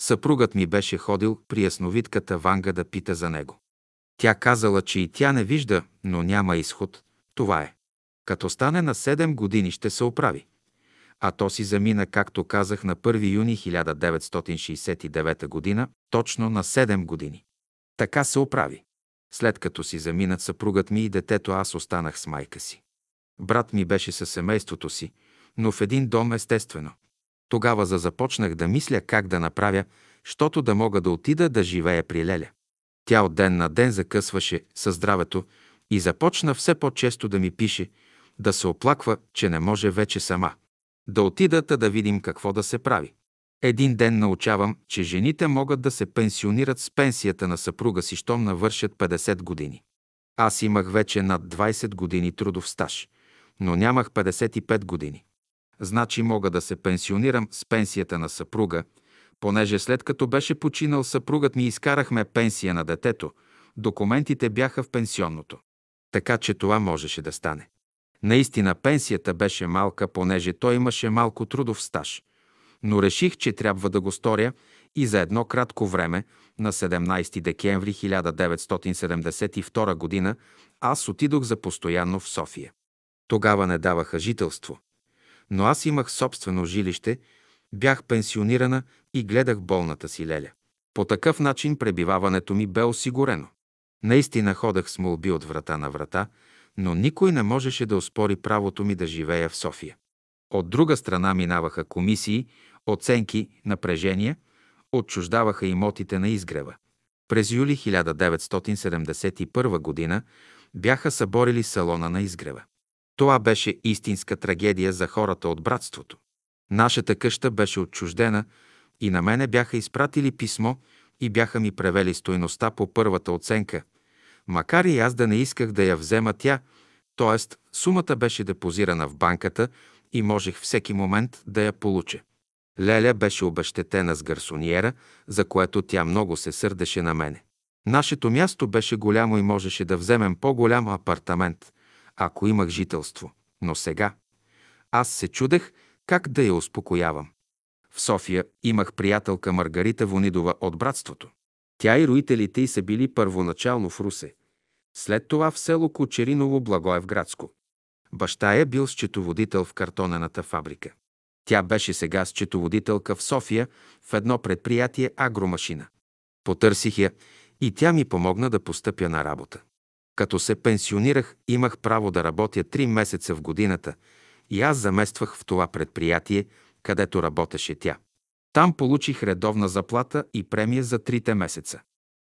Съпругът ми беше ходил при ясновидката Ванга да пита за него. Тя казала, че и тя не вижда, но няма изход. Това е. Като стане на 7 години ще се оправи. А то си замина, както казах, на 1 юни 1969 г., точно на 7 години. Така се оправи. След като си заминат съпругът ми и детето, аз останах с майка си. Брат ми беше със семейството си, но в един дом естествено. Тогава започнах да мисля как да направя, щото да мога да отида да живея при Леля. Тя от ден на ден закъсваше със здравето и започна все по-често да ми пише, да се оплаква, че не може вече сама. Да отидат да видим какво да се прави. Един ден научавам, че жените могат да се пенсионират с пенсията на съпруга си, щом навършат 50 години. Аз имах вече над 20 години трудов стаж, но нямах 55 години. Значи мога да се пенсионирам с пенсията на съпруга, понеже след като беше починал съпругът ми изкарахме пенсия на детето, документите бяха в пенсионното. Така че това можеше да стане. Наистина пенсията беше малка, понеже той имаше малко трудов стаж. Но реших, че трябва да го сторя и за едно кратко време, на 17 декември 1972 г., аз отидох за постоянно в София. Тогава не даваха жителство. Но аз имах собствено жилище, бях пенсионирана и гледах болната си леля. По такъв начин пребиваването ми бе осигурено. Наистина ходех с молби от врата на врата, но никой не можеше да оспори правото ми да живея в София. От друга страна минаваха комисии, оценки, напрежения, отчуждаваха имотите на изгрева. През юли 1971 г. бяха съборили салона на изгрева. Това беше истинска трагедия за хората от братството. Нашата къща беше отчуждена и на мене бяха изпратили писмо и бяха ми превели стойността по първата оценка, макар и аз да не исках да я взема тя, т.е. сумата беше депозирана в банката и можех всеки момент да я получа. Леля беше обещетена с гарсониера, за което тя много се сърдеше на мене. Нашето място беше голямо и можеше да вземем по-голям апартамент, ако имах жителство. Но сега аз се чудех как да я успокоявам. В София имах приятелка Маргарита Вонидова от братството. Тя и родителите й са били първоначално в Русе. След това в село Кочериново, Благоевградско. Баща е бил счетоводител в картонената фабрика. Тя беше сега счетоводителка в София в едно предприятие Агромашина. Потърсих я и тя ми помогна да постъпя на работа. Като се пенсионирах, имах право да работя три месеца в годината и аз замествах в това предприятие, където работеше тя. Там получих редовна заплата и премия за трите месеца.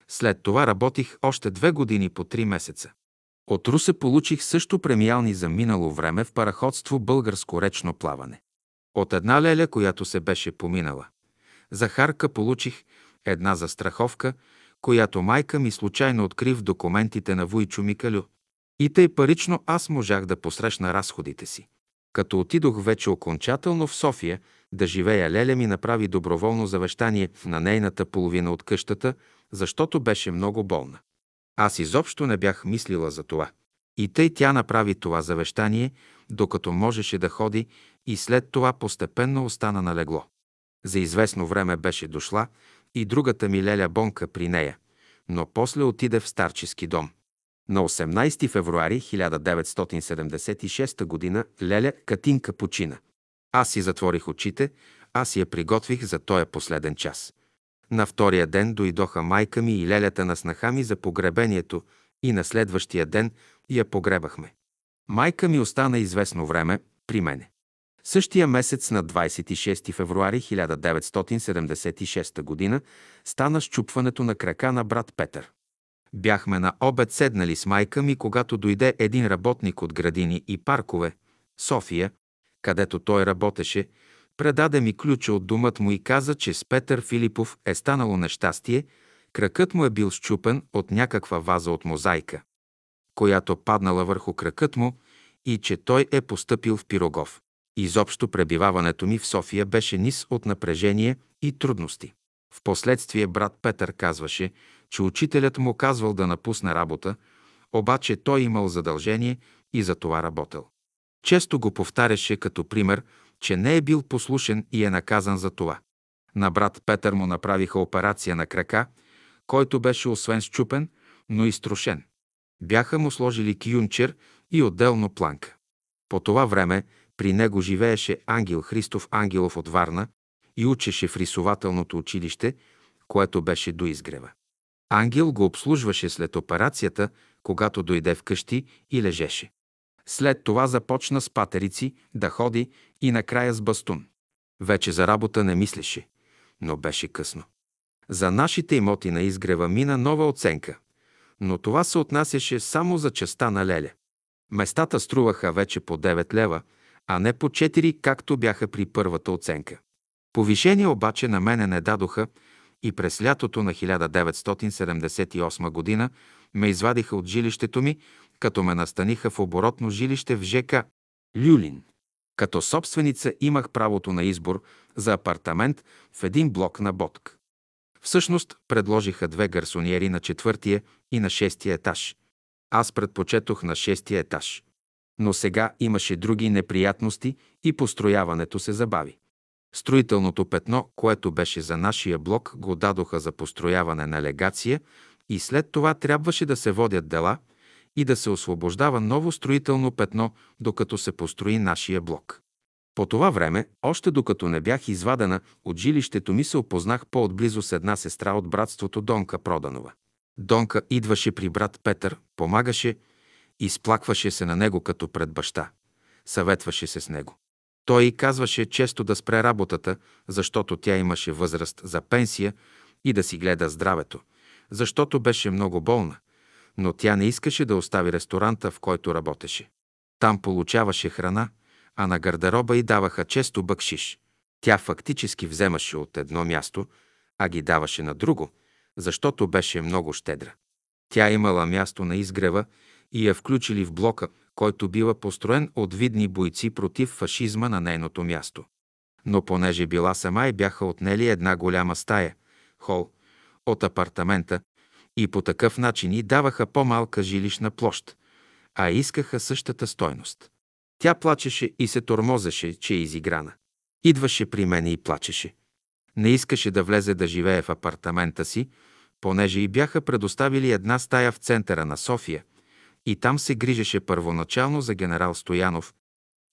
След това работих още две години по три месеца. От Русе получих също премиални за минало време в параходство българско речно плаване. От една леля, която се беше поминала. За Харка получих една застраховка, която майка ми случайно откри в документите на Вуйчо Микалю. И тъй парично аз можах да посрещна разходите си. Като отидох вече окончателно в София да живея, Леля ми направи доброволно завещание на нейната половина от къщата, защото беше много болна. Аз изобщо не бях мислила за това. И тъй тя направи това завещание, докато можеше да ходи и след това постепенно остана на легло. За известно време беше дошла и другата ми Леля Бонка при нея, но после отиде в старчески дом. На 18 февруари 1976 г. Леля Катинка почина. Аз си затворих очите, аз я приготвих за този последен час. На втория ден дойдоха майка ми и лелята на снаха ми за погребението и на следващия ден я погребахме. Майка ми остана известно време при мене. Същия месец на 26 февруари 1976 г. стана щупването на крака на брат Петър. Бяхме на обед седнали с майка ми, когато дойде един работник от градини и паркове, София, където той работеше, предаде ми ключа от думът му и каза, че с Петър Филипов е станало нещастие, кракът му е бил щупен от някаква ваза от мозайка, която паднала върху кракът му и че той е постъпил в Пирогов. Изобщо пребиваването ми в София беше низ от напрежение и трудности. Впоследствие брат Петър казваше, че учителят му казвал да напусне работа, обаче той имал задължение и за това работел. Често го повтаряше като пример, че не е бил послушен и е наказан за това. На брат Петър му направиха операция на крака, който беше освен щупен, но изтрошен. Бяха му сложили кюнчер и отделно планка. По това време при него живееше Ангел Христов Ангелов от Варна и учеше в рисователното училище, което беше до изгрева. Ангел го обслужваше след операцията, когато дойде вкъщи и лежеше. След това започна с патерици да ходи и накрая с бастун. Вече за работа не мислеше, но беше късно. За нашите имоти на изгрева мина нова оценка, но това се отнасяше само за частта на Леля. Местата струваха вече по 9 лева, а не по 4, както бяха при първата оценка. Повишение обаче на мене не дадоха и през лятото на 1978 година ме извадиха от жилището ми, като ме настаниха в оборотно жилище в ЖК Люлин. Като собственица имах правото на избор за апартамент в един блок на Ботк. Всъщност предложиха две гарсониери на четвъртия и на шестия етаж. Аз предпочетох на шестия етаж. Но сега имаше други неприятности и построяването се забави. Строителното петно, което беше за нашия блок, го дадоха за построяване на легация и след това трябваше да се водят дела и да се освобождава ново строително петно, докато се построи нашия блок. По това време, още докато не бях извадена от жилището ми, се опознах по-отблизо с една сестра от братството Донка Проданова. Донка идваше при брат Петър, помагаше, изплакваше се на него като пред баща. Съветваше се с него. Той й казваше често да спре работата, защото тя имаше възраст за пенсия и да си гледа здравето, защото беше много болна, но тя не искаше да остави ресторанта, в който работеше. Там получаваше храна, а на гардероба й даваха често бъкшиш. Тя фактически вземаше от едно място, а ги даваше на друго, защото беше много щедра. Тя имала място на изгрева и я включили в блока, който бива построен от видни бойци против фашизма на нейното място. Но понеже била сама и бяха отнели една голяма стая, хол, от апартамента и по такъв начин и даваха по-малка жилищна площ, а искаха същата стойност. Тя плачеше и се тормозеше, че е изиграна. Идваше при мене и плачеше. Не искаше да влезе да живее в апартамента си, понеже и бяха предоставили една стая в центъра на София и там се грижеше първоначално за генерал Стоянов,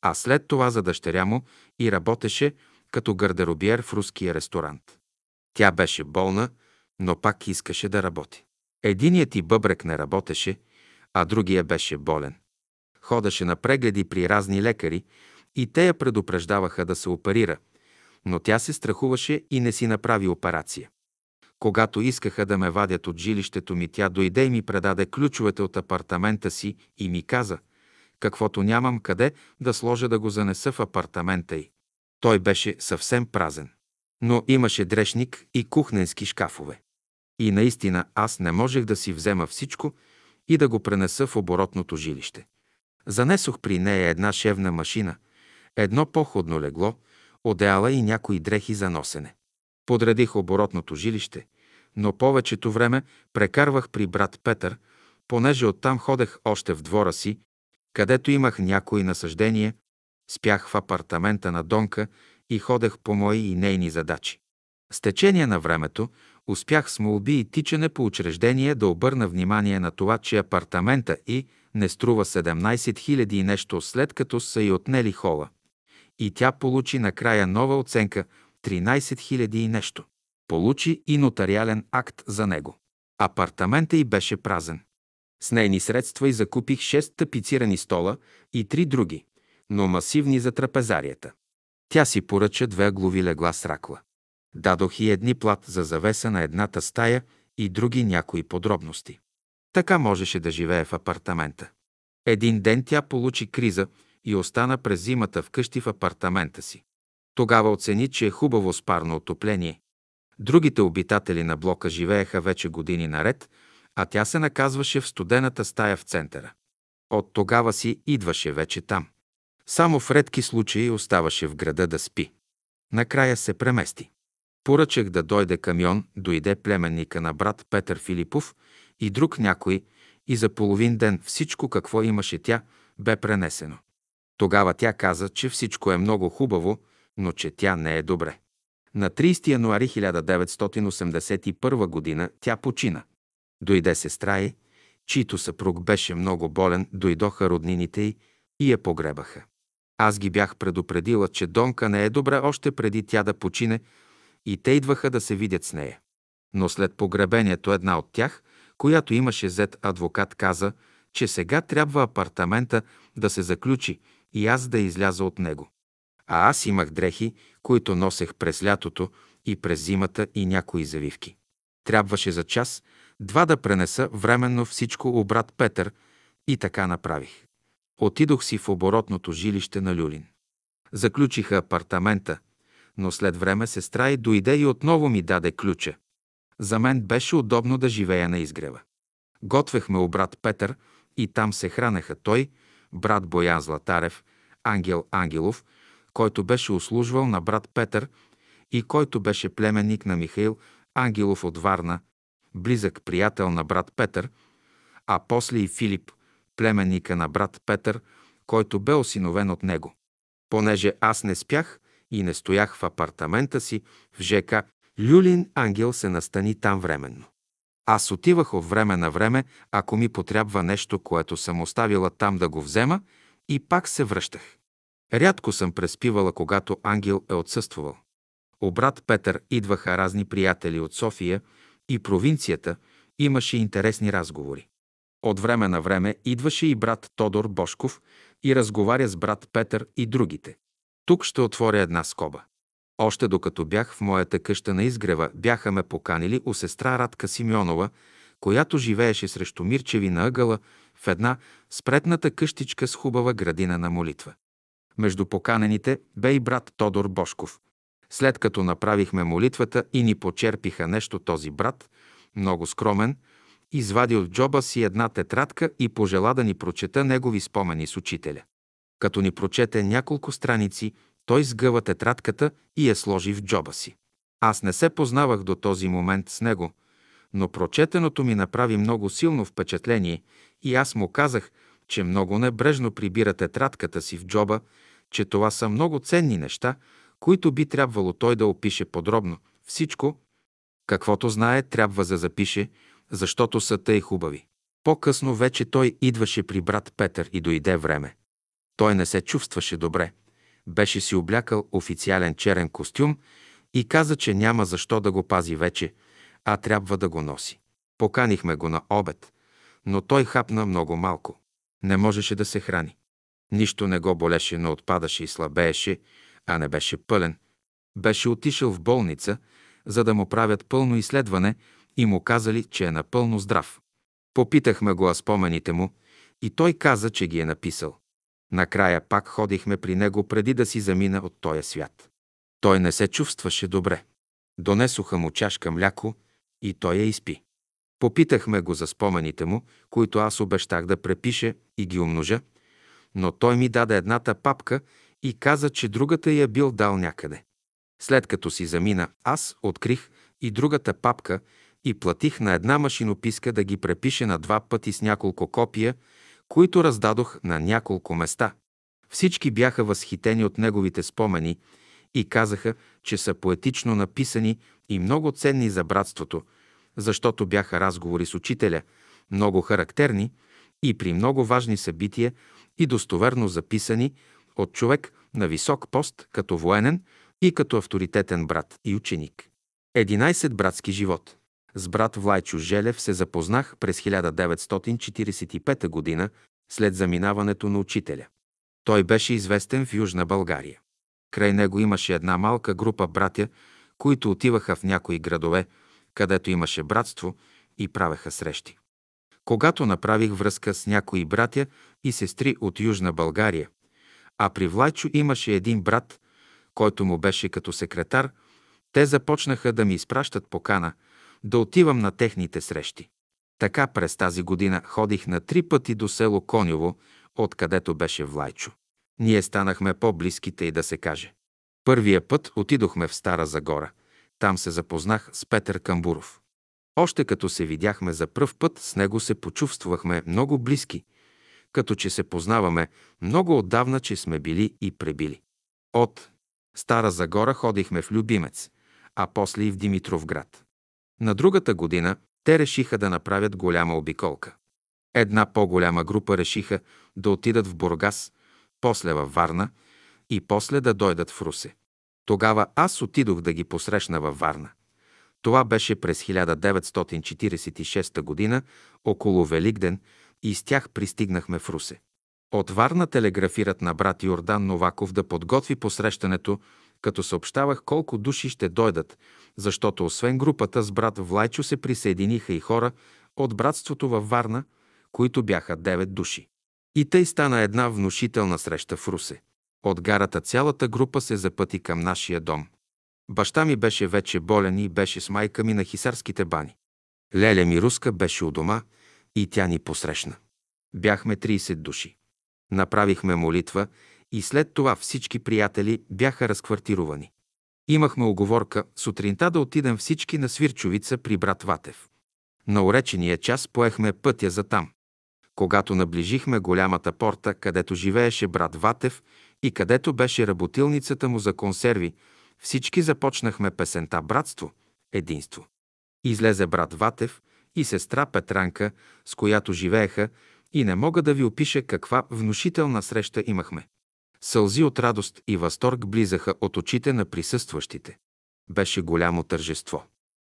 а след това за дъщеря му и работеше като гардеробиер в руския ресторант. Тя беше болна, но пак искаше да работи. Единият ти бъбрек не работеше, а другия беше болен. Ходеше на прегледи при разни лекари и те я предупреждаваха да се оперира, но тя се страхуваше и не си направи операция. Когато искаха да ме вадят от жилището ми, тя дойде и ми предаде ключовете от апартамента си и ми каза, каквото нямам къде да сложа да го занеса в апартамента й. Той беше съвсем празен. Но имаше дрешник и кухненски шкафове. И наистина аз не можех да си взема всичко и да го пренеса в оборотното жилище. Занесох при нея една шевна машина, едно походно легло, одеяла и някои дрехи за носене. Подредих оборотното жилище, но повечето време прекарвах при брат Петър, понеже оттам ходех още в двора си, където имах някои насъждения, спях в апартамента на Донка и ходех по мои и нейни задачи. С течение на времето успях с молби и тичане по учреждение да обърна внимание на това, че апартамента и не струва 17 000 и нещо, след като са и отнели хола. И тя получи накрая нова оценка 13 000 и нещо. Получи и нотариален акт за него. Апартамента й беше празен. С нейни средства и закупих 6 тапицирани стола и три други, но масивни за трапезарията. Тя си поръча две глави легла с ракла. Дадох и едни плат за завеса на едната стая и други някои подробности. Така можеше да живее в апартамента. Един ден тя получи криза и остана през зимата вкъщи в апартамента си. Тогава оцени, че е хубаво с парно отопление. Другите обитатели на блока живееха вече години наред, а тя се наказваше в студената стая в центъра. От тогава си идваше вече там. Само в редки случаи оставаше в града да спи. Накрая се премести. Поръчах да дойде камион, дойде племенника на брат Петър Филипов и друг някой, и за половин ден всичко, какво имаше тя, бе пренесено. Тогава тя каза, че всичко е много хубаво, но че тя не е добре. На 30 януари 1981 г. тя почина. Дойде сестра й, чийто съпруг беше много болен, дойдоха роднините й и я погребаха. Аз ги бях предупредила, че Донка не е добре още преди тя да почине и те идваха да се видят с нея. Но след погребението една от тях, която имаше зет адвокат, каза, че сега трябва апартамента да се заключи и аз да изляза от него. А аз имах дрехи, които носех през лятото и през зимата и някои завивки. Трябваше за час, два да пренеса временно всичко у брат Петър и така направих. Отидох си в оборотното жилище на Люлин. Заключиха апартамента, но след време сестра й дойде и отново ми даде ключа. За мен беше удобно да живея на изгрева. Готвехме у брат Петър и там се хранеха той, брат Боян Златарев, Ангел Ангелов, който беше услужвал на брат Петър и който беше племенник на Михаил Ангелов от Варна, близък приятел на брат Петър, а после и Филип, племенника на брат Петър, който бе осиновен от него. Понеже аз не спях и не стоях в апартамента си в ЖК, Люлин Ангел се настани там временно. Аз отивах от време на време, ако ми потрябва нещо, което съм оставила там да го взема, и пак се връщах. Рядко съм преспивала, когато Ангел е отсъствал. У брат Петър идваха разни приятели от София и провинцията, имаше интересни разговори. От време на време идваше и брат Тодор Бошков и разговаря с брат Петър и другите. Тук ще отворя една скоба. Още докато бях в моята къща на изгрева, бяха ме поканили у сестра Радка Симеонова, която живееше срещу Мирчеви на ъгъла в една спретната къщичка с хубава градина на молитва. Между поканените бе и брат Тодор Бошков. След като направихме молитвата и ни почерпиха нещо този брат, много скромен, извади от джоба си една тетрадка и пожела да ни прочета негови спомени с учителя. Като ни прочете няколко страници, той сгъва тетрадката и я сложи в джоба си. Аз не се познавах до този момент с него, но прочетеното ми направи много силно впечатление и аз му казах, че много небрежно прибира тетрадката си в джоба, че това са много ценни неща, които би трябвало той да опише подробно. Всичко, каквото знае, трябва да запише, защото са тъй хубави. По-късно вече той идваше при брат Петър и дойде време. Той не се чувстваше добре. Беше си облякал официален черен костюм и каза, че няма защо да го пази вече, а трябва да го носи. Поканихме го на обед, но той хапна много малко. Не можеше да се храни. Нищо не го болеше, но отпадаше и слабееше, а не беше пълен. Беше отишъл в болница, за да му правят пълно изследване и му казали, че е напълно здрав. Попитахме го о спомените му и той каза, че ги е написал. Накрая пак ходихме при него преди да си замина от този свят. Той не се чувстваше добре. Донесоха му чашка мляко и той я изпи. Попитахме го за спомените му, които аз обещах да препише и ги умножа, но той ми даде едната папка и каза, че другата я бил дал някъде. След като си замина, аз открих и другата папка и платих на една машинописка да ги препише на два пъти с няколко копия, които раздадох на няколко места. Всички бяха възхитени от неговите спомени и казаха, че са поетично написани и много ценни за братството, защото бяха разговори с учителя, много характерни и при много важни събития и достоверно записани от човек на висок пост като военен и като авторитетен брат и ученик. 11 братски живот. С брат Влайчо Желев се запознах през 1945 г. след заминаването на учителя. Той беше известен в Южна България. Край него имаше една малка група братя, които отиваха в някои градове, където имаше братство и правеха срещи. Когато направих връзка с някои братя и сестри от Южна България, а при Влайчо имаше един брат, който му беше като секретар, те започнаха да ми изпращат покана да отивам на техните срещи. Така през тази година ходих на три пъти до село Конyoво, откъдето беше Влайчо. Ние станахме по-близките и да се каже. Първия път отидохме в Стара Загора. Там се запознах с Петър Камбуров. Още като се видяхме за пръв път, с него се почувствахме много близки, като че се познаваме много отдавна, че сме били и пребили. От Стара Загора ходихме в Любимец, а после и в Димитровград. На другата година те решиха да направят голяма обиколка. Една по-голяма група решиха да отидат в Бургас, после във Варна и после да дойдат в Русе. Тогава аз отидох да ги посрещна във Варна. Това беше през 1946 година, около Великден, и с тях пристигнахме в Русе. От Варна телеграфират на брат Йордан Новаков да подготви посрещането, като съобщавах колко души ще дойдат, защото освен групата с брат Влайчо се присъединиха и хора от братството във Варна, които бяха 9 души. И тъй стана една внушителна среща в Русе. От гарата цялата група се запъти към нашия дом. Баща ми беше вече болен и беше с майка ми на хисарските бани. Леля ми руска беше у дома и тя ни посрещна. Бяхме 30 души. Направихме молитва и след това всички приятели бяха разквартирувани. Имахме оговорка сутринта да отидем всички на Свирчовица при брат Ватев. На уречения час поехме пътя за там. Когато наближихме голямата порта, където живееше брат Ватев и където беше работилницата му за консерви, всички започнахме песента «Братство, единство». Излезе брат Ватев и сестра Петранка, с която живееха, и не мога да ви опиша каква внушителна среща имахме. Сълзи от радост и възторг близаха от очите на присъстващите. Беше голямо тържество.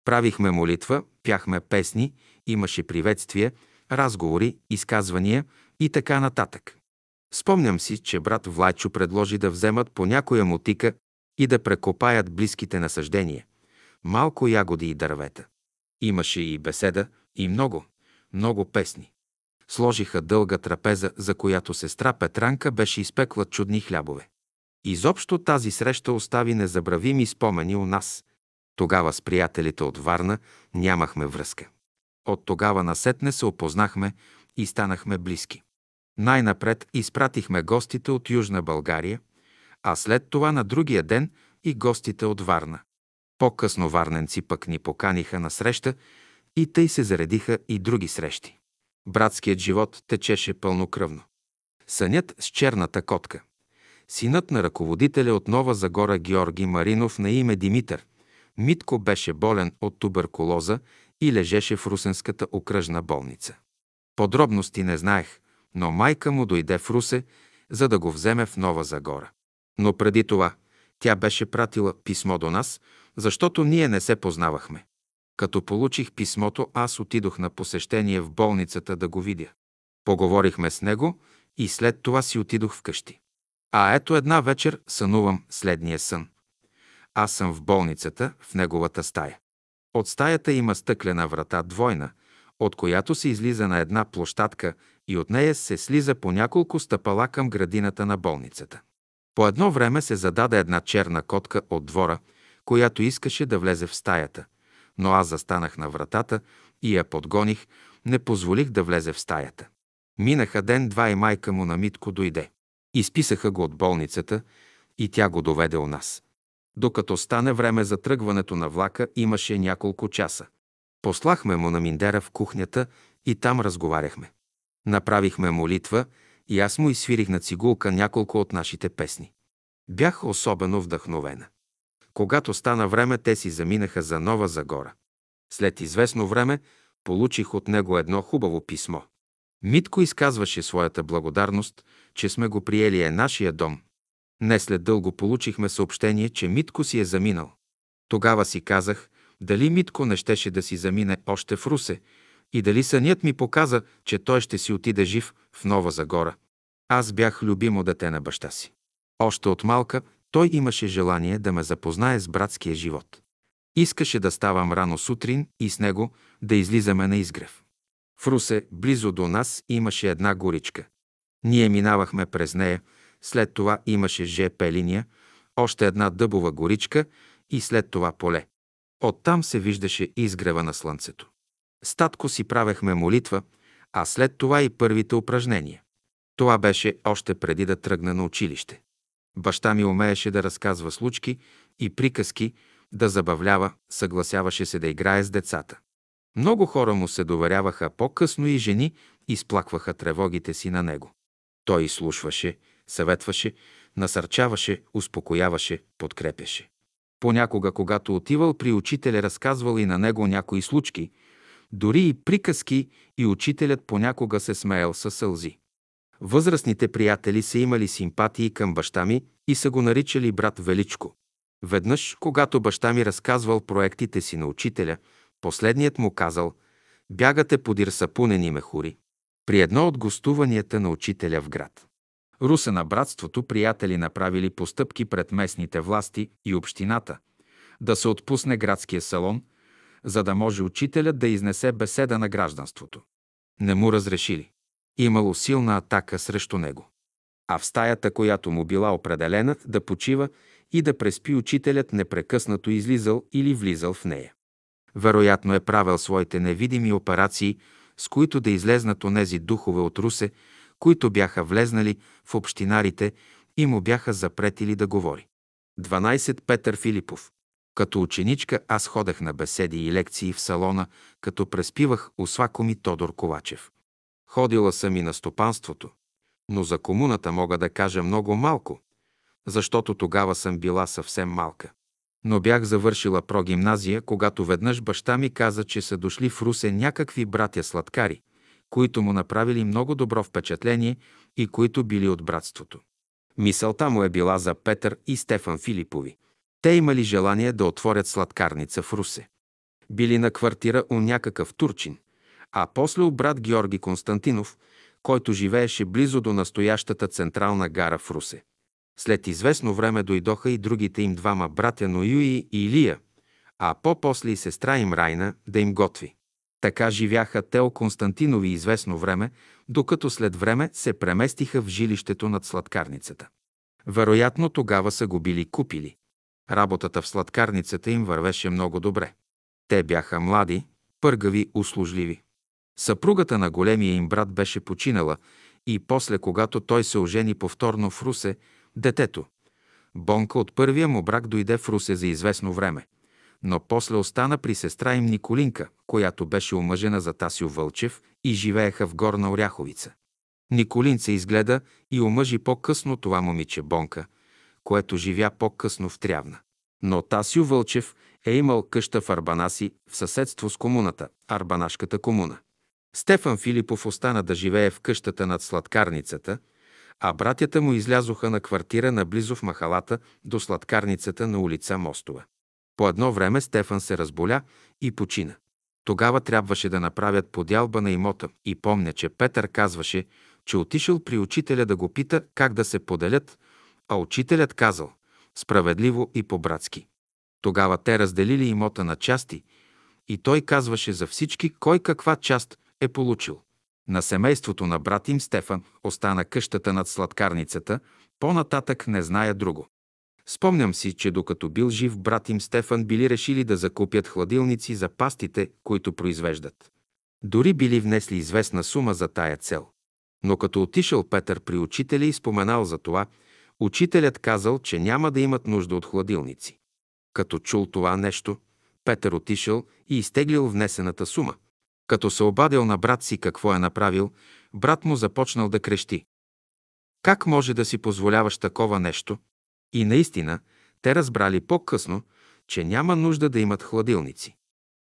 Правихме молитва, пяхме песни, имаше приветствия, разговори, изказвания и така нататък. Спомням си, че брат Влайчо предложи да вземат по някоя мотика и да прекопаят близките насъждения, малко ягоди и дървета. Имаше и беседа, и много, много песни. Сложиха дълга трапеза, за която сестра Петранка беше изпекла чудни хлябове. Изобщо тази среща остави незабравими спомени у нас. Тогава с приятелите от Варна нямахме връзка. От тогава насетне се опознахме и станахме близки. Най-напред изпратихме гостите от Южна България, а след това на другия ден и гостите от Варна. По-късно варненци пък ни поканиха на среща и тъй се заредиха и други срещи. Братският живот течеше пълнокръвно. Сънят с черната котка. Синът на ръководителя от Нова Загора Георги Маринов на име Димитър. Митко беше болен от туберкулоза и лежеше в Русенската окръжна болница. Подробности не знаех, но майка му дойде в Русе, за да го вземе в Нова Загора. Но преди това тя беше пратила писмо до нас, защото ние не се познавахме. Като получих писмото, аз отидох на посещение в болницата да го видя. Поговорихме с него и след това си отидох вкъщи. А ето една вечер сънувам следния сън. Аз съм в болницата, в неговата стая. От стаята има стъклена врата двойна, от която се излиза на една площадка и от нея се слиза по няколко стъпала към градината на болницата. По едно време се зададе една черна котка от двора, която искаше да влезе в стаята, но аз застанах на вратата и я подгоних, не позволих да влезе в стаята. Минаха ден-два и майка му на Митко дойде. Изписаха го от болницата и тя го доведе у нас. Докато стане време за тръгването на влака, имаше няколко часа. Послахме му на Миндера в кухнята и там разговаряхме. Направихме молитва и аз му изсвирих на цигулка няколко от нашите песни. Бях особено вдъхновена. Когато стана време, те си заминаха за Нова Загора. След известно време получих от него едно хубаво писмо. Митко изказваше своята благодарност, че сме го приели е нашия дом. Не след дълго получихме съобщение, че Митко си е заминал. Тогава си казах, дали Митко не щеше да си замине още в Русе и дали сънят ми показа, че той ще си отиде жив в Нова Загора. Аз бях любимо дете на баща си. Още от малка той имаше желание да ме запознае с братския живот. Искаше да ставам рано сутрин и с него да излизаме на изгрев. В Русе, близо до нас, имаше една горичка. Ние минавахме през нея, след това имаше ЖП линия, още една дъбова горичка и след това поле. Оттам се виждаше изгрева на слънцето. Статко си правехме молитва, а след това и първите упражнения. Това беше още преди да тръгна на училище. Баща ми умееше да разказва случки и приказки, да забавлява, съгласяваше се да играе с децата. Много хора му се доверяваха, по-късно и жени изплакваха тревогите си на него. Той изслушваше, съветваше, насърчаваше, успокояваше, подкрепяше. Понякога, когато отивал при учителя, разказвал и на него някои случки, Дори и приказки и учителят понякога се смеял със сълзи. Възрастните приятели са имали симпатии към баща ми и са го наричали брат Величко. Веднъж, когато баща ми разказвал проектите си на учителя, последният му казал «Бягате подир сапунени мехури» при едно от гостуванията на учителя в град. Руса на братството приятели направили постъпки пред местните власти и общината да се отпусне градския салон, за да може учителят да изнесе беседа на гражданството. Не му разрешили. Имало силна атака срещу него. А в стаята, която му била определена да почива и да преспи учителят, непрекъснато излизал или влизал в нея. Вероятно е правил своите невидими операции, с които да излезнат онези духове от Русе, които бяха влезнали в общинарите и му бяха запретили да говори. 12. Петър Филипов Като ученичка аз ходех на беседи и лекции в салона, като преспивах у свакоми Тодор Ковачев. Ходила съм и на стопанството, но за комуната мога да кажа много малко, защото тогава съм била съвсем малка. Но бях завършила прогимназия, когато веднъж баща ми каза, че са дошли в Русе някакви братя сладкари, които му направили много добро впечатление и които били от братството. Мисълта му е била за Петър и Стефан Филипови. Те имали желание да отворят сладкарница в Русе. Били на квартира у някакъв турчин, а после у брат Георги Константинов, който живееше близо до настоящата централна гара в Русе. След известно време дойдоха и другите им двама братя Ноюи и Илия, а по-после и сестра им Райна да им готви. Така живяха Тео Константинови известно време, докато след време се преместиха в жилището над сладкарницата. Вероятно тогава са го били купили. Работата в сладкарницата им вървеше много добре. Те бяха млади, пъргави, услужливи. Съпругата на големия им брат беше починала и после, когато той се ожени повторно в Русе, детето. Бонка от първия му брак дойде в Русе за известно време, но после остана при сестра им Николинка, която беше омъжена за Тасио Вълчев и живееха в Горна Оряховица. Николин се изгледа и омъжи по-късно това момиче Бонка, което живя по-късно в Трявна. Но Тасио Вълчев е имал къща в Арбанаси в съседство с комуната, Арбанашката комуна. Стефан Филипов остана да живее в къщата над сладкарницата, а братята му излязоха на квартира наблизо в махалата до сладкарницата на улица Мостова. По едно време Стефан се разболя и почина. Тогава трябваше да направят подялба на имота и помня, че Петър казваше, че отишъл при учителя да го пита как да се поделят, а учителят казал справедливо и по-братски. Тогава те разделили имота на части и той казваше за всички кой каква част е получил. На семейството на брат им Стефан остана къщата над сладкарницата, по-нататък не зная друго. Спомням си, че докато бил жив брат им Стефан били решили да закупят хладилници за пастите, които произвеждат. Дори били внесли известна сума за тая цел. Но като отишъл Петър при учителя и споменал за това, учителят казал, че няма да имат нужда от хладилници. Като чул това нещо, Петър отишъл и изтеглил внесената сума. Като се обадил на брат си какво е направил, брат му започнал да крещи. Как може да си позволяваш такова нещо? И наистина, те разбрали по-късно, че няма нужда да имат хладилници.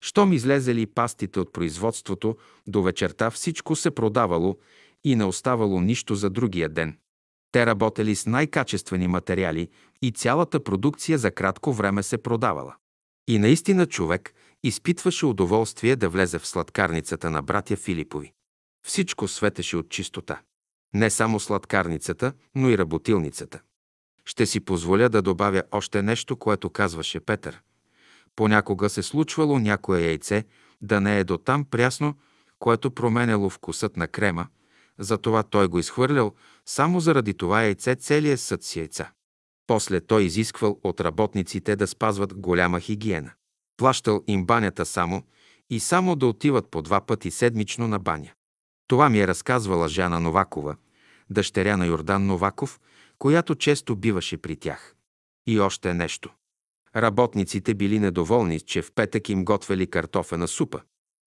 Щом излезели пастите от производството, до вечерта всичко се продавало и не оставало нищо за другия ден. Те работели с най-качествени материали и цялата продукция за кратко време се продавала. И наистина човек изпитваше удоволствие да влезе в сладкарницата на братя Филипови. Всичко светеше от чистота. Не само сладкарницата, но и работилницата. Ще си позволя да добавя още нещо, което казваше Петър. Понякога се случвало някое яйце да не е до там прясно, което променяло вкусът на крема, затова той го изхвърлял само заради това яйце целият съд с яйца. После той изисквал от работниците да спазват голяма хигиена. Плащал им банята само и само да отиват по два пъти седмично на баня. Това ми е разказвала Жана Новакова, дъщеря на Йордан Новаков, която често биваше при тях. И още нещо. Работниците били недоволни, че в петък им готвели картофена супа.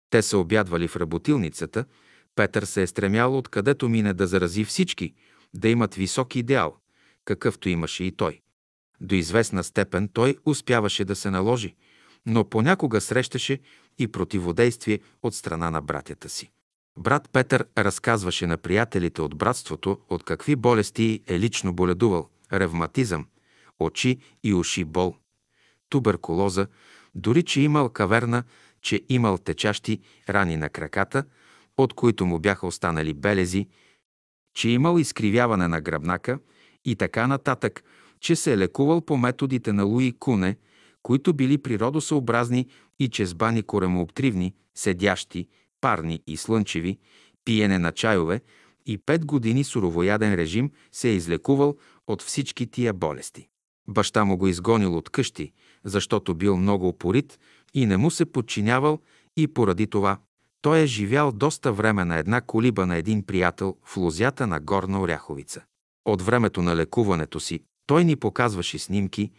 Те се обядвали в работилницата. Петър се е стремял откъдето мине да зарази всички, да имат висок идеал, какъвто имаше и той. До известна степен той успяваше да се наложи, но понякога срещаше и противодействие от страна на братята си. Брат Петър разказваше на приятелите от братството от какви болести е лично боледувал – ревматизъм, очи и уши бол, туберкулоза, дори че имал каверна, че имал течащи рани на краката, от които му бяха останали белези, че имал изкривяване на гръбнака и така нататък, че се е лекувал по методите на Луи Куне, които били природосъобразни и че с бани коремообтривни, седящи, парни и слънчеви, пиене на чайове и пет години суровояден режим се е излекувал от всички тия болести. Баща му го изгонил от къщи, защото бил много опорит и не му се подчинявал и поради това той е живял доста време на една колиба на един приятел в лозята на Горна Оряховица. От времето на лекуването си той ни показваше снимки,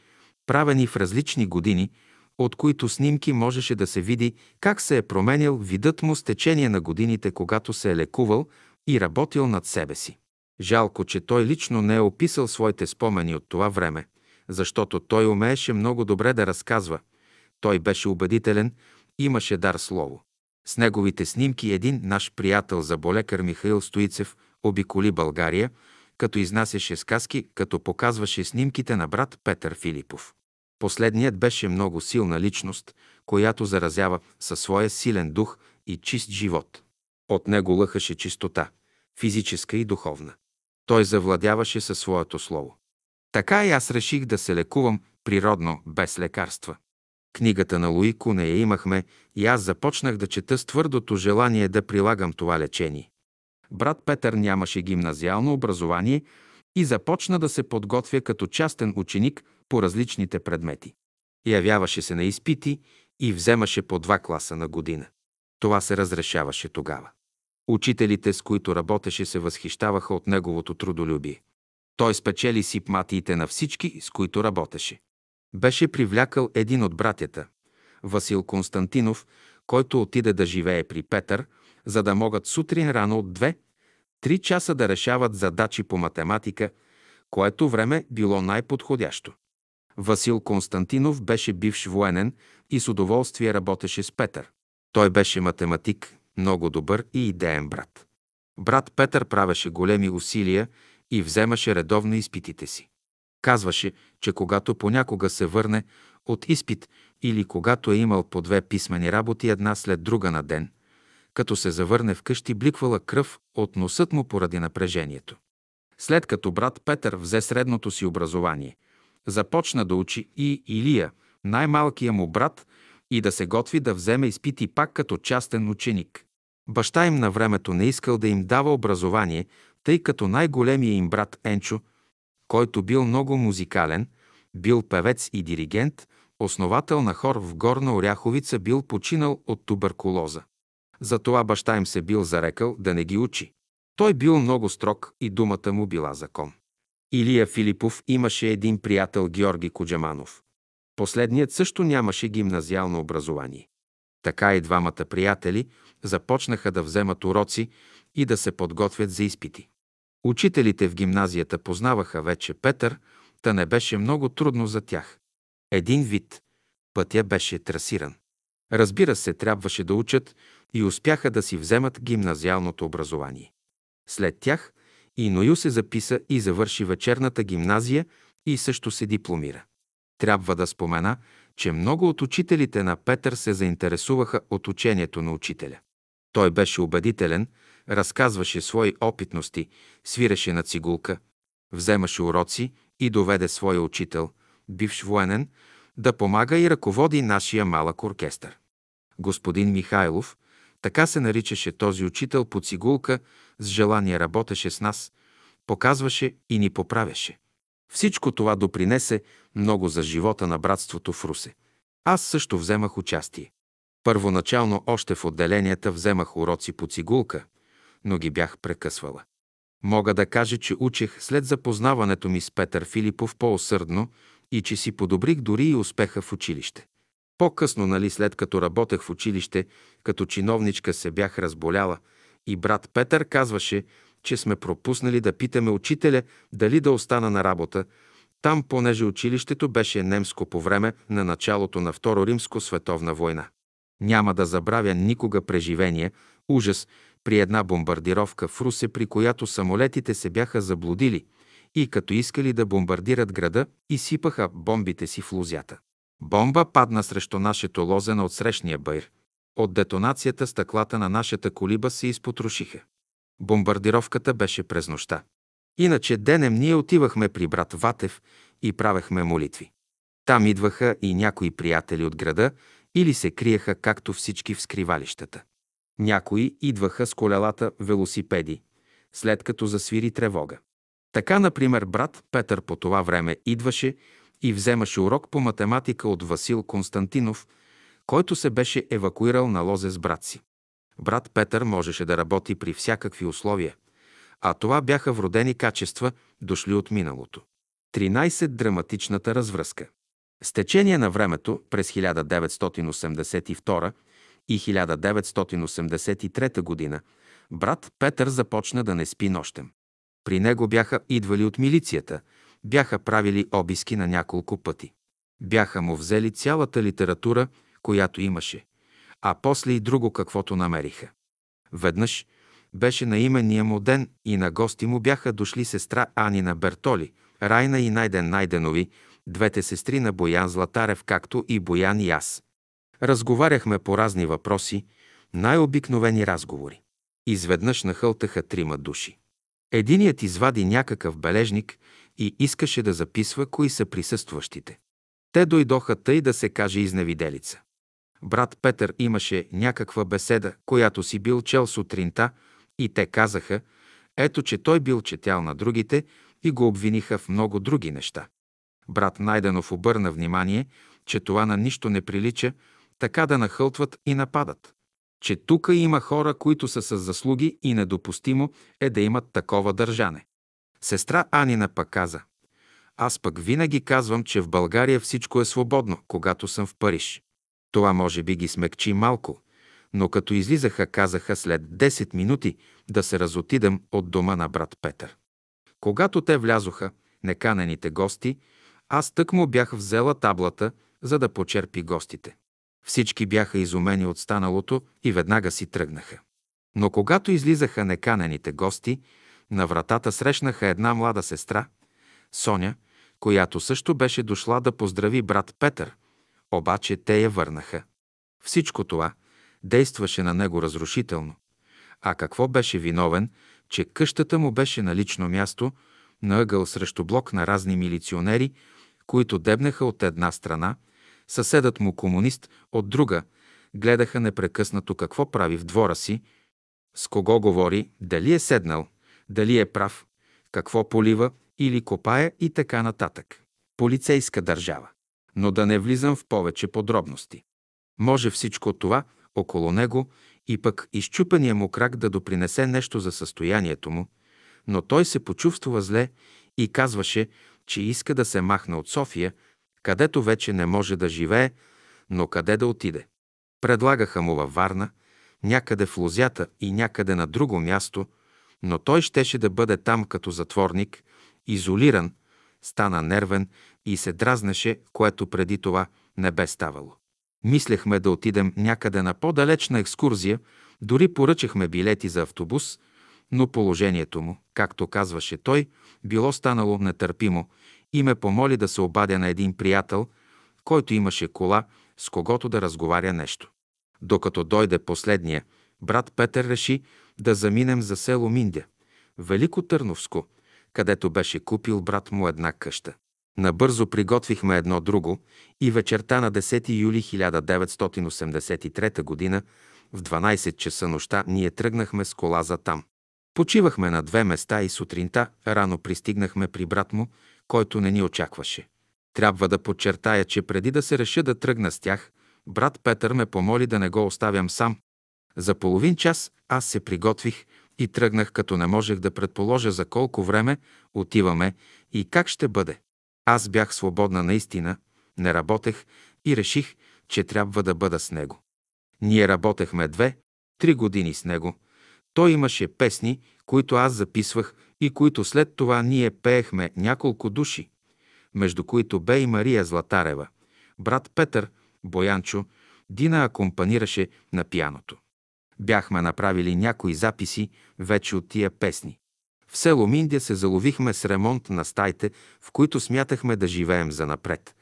правени в различни години, от които снимки можеше да се види как се е променял видът му с течение на годините, когато се е лекувал и работил над себе си. Жалко, че той лично не е описал своите спомени от това време, защото той умееше много добре да разказва. Той беше убедителен, имаше дар слово. С неговите снимки един наш приятел заболекар Михаил Стоицев обиколи България, като изнасяше сказки, като показваше снимките на брат Петър Филипов. Последният беше много силна личност, която заразява със своя силен дух и чист живот. От него лъхаше чистота, физическа и духовна. Той завладяваше със своето слово. Така и аз реших да се лекувам природно, без лекарства. Книгата на Луи Куне я имахме и аз започнах да чета с твърдото желание да прилагам това лечение. Брат Петър нямаше гимназиално образование и започна да се подготвя като частен ученик по различните предмети. Явяваше се на изпити и вземаше по два класа на година. Това се разрешаваше тогава. Учителите, с които работеше, се възхищаваха от неговото трудолюбие. Той спечели сипматиите на всички, с които работеше. Беше привлякал един от братята, Васил Константинов, който отиде да живее при Петър, за да могат сутрин рано от две, три часа да решават задачи по математика, което време било най-подходящо. Васил Константинов беше бивш военен и с удоволствие работеше с Петър. Той беше математик, много добър и идеен брат. Брат Петър правеше големи усилия и вземаше редовно изпитите си. Казваше, че когато понякога се върне от изпит или когато е имал по две писмени работи една след друга на ден, като се завърне вкъщи, бликвала кръв от носът му поради напрежението. След като брат Петър взе средното си образование, започна да учи и Илия, най-малкия му брат, и да се готви да вземе изпити пак като частен ученик. Баща им на времето не искал да им дава образование, тъй като най-големия им брат Енчо, който бил много музикален, бил певец и диригент, основател на хор в Горна Оряховица, бил починал от туберкулоза. Затова баща им се бил зарекал да не ги учи. Той бил много строг и думата му била закон. Илия Филипов имаше един приятел Георги Коджаманов. Последният също нямаше гимназиално образование. Така и двамата приятели започнаха да вземат уроци и да се подготвят за изпити. Учителите в гимназията познаваха вече Петър, та не беше много трудно за тях. Един вид. Пътя беше трасиран. Разбира се, трябваше да учат и успяха да си вземат гимназиалното образование. След тях и Ною се записа и завърши вечерната гимназия и също се дипломира. Трябва да спомена, че много от учителите на Петър се заинтересуваха от учението на учителя. Той беше убедителен, разказваше свои опитности, свиреше на цигулка, вземаше уроци и доведе своя учител, бивш военен, да помага и ръководи нашия малък оркестър. Господин Михайлов, така се наричаше този учител по цигулка, с желание работеше с нас, показваше и ни поправяше. Всичко това допринесе много за живота на братството в Русе. Аз също вземах участие. Първоначално още в отделенията вземах уроци по цигулка, но ги бях прекъсвала. Мога да кажа, че учех след запознаването ми с Петър Филипов по-усърдно и че си подобрих дори и успеха в училище. По-късно, нали, след като работех в училище, като чиновничка се бях разболяла и брат Петър казваше, че сме пропуснали да питаме учителя дали да остана на работа, там, понеже училището беше немско по време на началото на Второ римско световна война. Няма да забравя никога преживения ужас при една бомбардировка в Русе, при която самолетите се бяха заблудили и като искали да бомбардират града, изсипаха бомбите си в лузята. Бомба падна срещу нашето лозена от срещния байр. От детонацията стъклата на нашата колиба се изпотрошиха. Бомбардировката беше през нощта. Иначе денем ние отивахме при брат Ватев и правехме молитви. Там идваха и някои приятели от града или се криеха както всички в скривалищата. Някои идваха с колелата велосипеди, след като засвири тревога. Така, например, брат Петър по това време идваше и вземаше урок по математика от Васил Константинов, който се беше евакуирал на лозе с брат си. Брат Петър можеше да работи при всякакви условия, а това бяха вродени качества, дошли от миналото. 13. Драматичната развръзка. С течение на времето през 1982 и 1983 година брат Петър започна да не спи нощем. При него бяха идвали от милицията, бяха правили обиски на няколко пъти. Бяха му взели цялата литература, която имаше, а после и друго каквото намериха. Веднъж беше на имения му ден и на гости му бяха дошли сестра Анина Бертоли, Райна и Найден Найденови, двете сестри на Боян Златарев, както и Боян и аз. Разговаряхме по разни въпроси, най-обикновени разговори. Изведнъж нахълтаха трима души. Единият извади някакъв бележник и искаше да записва кои са присъстващите. Те дойдоха тъй да се каже изневиделица. Брат Петър имаше някаква беседа, която си бил чел сутринта и те казаха, ето, че той бил четял на другите и го обвиниха в много други неща. Брат Найденов обърна внимание, че това на нищо не прилича, така да нахълтват и нападат. Че тук има хора, които са с заслуги и недопустимо е да имат такова държане. Сестра Анина пък каза, аз пък винаги казвам, че в България всичко е свободно, когато съм в Париж. Това може би ги смекчи малко, но като излизаха, казаха след 10 минути да се разотидам от дома на брат Петър. Когато те влязоха, неканените гости, аз тък му бях взела таблата, за да почерпи гостите. Всички бяха изумени от станалото и веднага си тръгнаха. Но когато излизаха неканените гости, на вратата срещнаха една млада сестра, Соня, която също беше дошла да поздрави брат Петър, обаче те я върнаха. Всичко това действаше на него разрушително. А какво беше виновен, че къщата му беше на лично място, на ъгъл срещу блок на разни милиционери, които дебнеха от една страна, съседът му комунист от друга, гледаха непрекъснато какво прави в двора си, с кого говори, дали е седнал, дали е прав, какво полива или копае и така нататък. Полицейска държава. Но да не влизам в повече подробности. Може всичко това около него и пък изчупения му крак да допринесе нещо за състоянието му, но той се почувства зле и казваше, че иска да се махне от София, където вече не може да живее, но къде да отиде. Предлагаха му във Варна, някъде в Лозята и някъде на друго място, но той щеше да бъде там като затворник, изолиран, стана нервен и се дразнеше, което преди това не бе ставало. Мислехме да отидем някъде на по-далечна екскурзия, дори поръчахме билети за автобус, но положението му, както казваше той, било станало нетърпимо и ме помоли да се обадя на един приятел, който имаше кола, с когото да разговаря нещо. Докато дойде последния, брат Петър реши да заминем за село Миндя, Велико Търновско, където беше купил брат му една къща. Набързо приготвихме едно друго и вечерта на 10 юли 1983 г. в 12 часа нощта ние тръгнахме с кола за там. Почивахме на две места и сутринта рано пристигнахме при брат му, който не ни очакваше. Трябва да подчертая, че преди да се реша да тръгна с тях, брат Петър ме помоли да не го оставям сам. За половин час аз се приготвих и тръгнах, като не можех да предположа за колко време отиваме и как ще бъде. Аз бях свободна наистина, не работех и реших, че трябва да бъда с него. Ние работехме две, три години с него. Той имаше песни, които аз записвах и които след това ние пеехме няколко души, между които бе и Мария Златарева, брат Петър, Боянчо, Дина акомпанираше на пияното. Бяхме направили някои записи вече от тия песни. В село Миндия се заловихме с ремонт на стаите, в които смятахме да живеем за напред.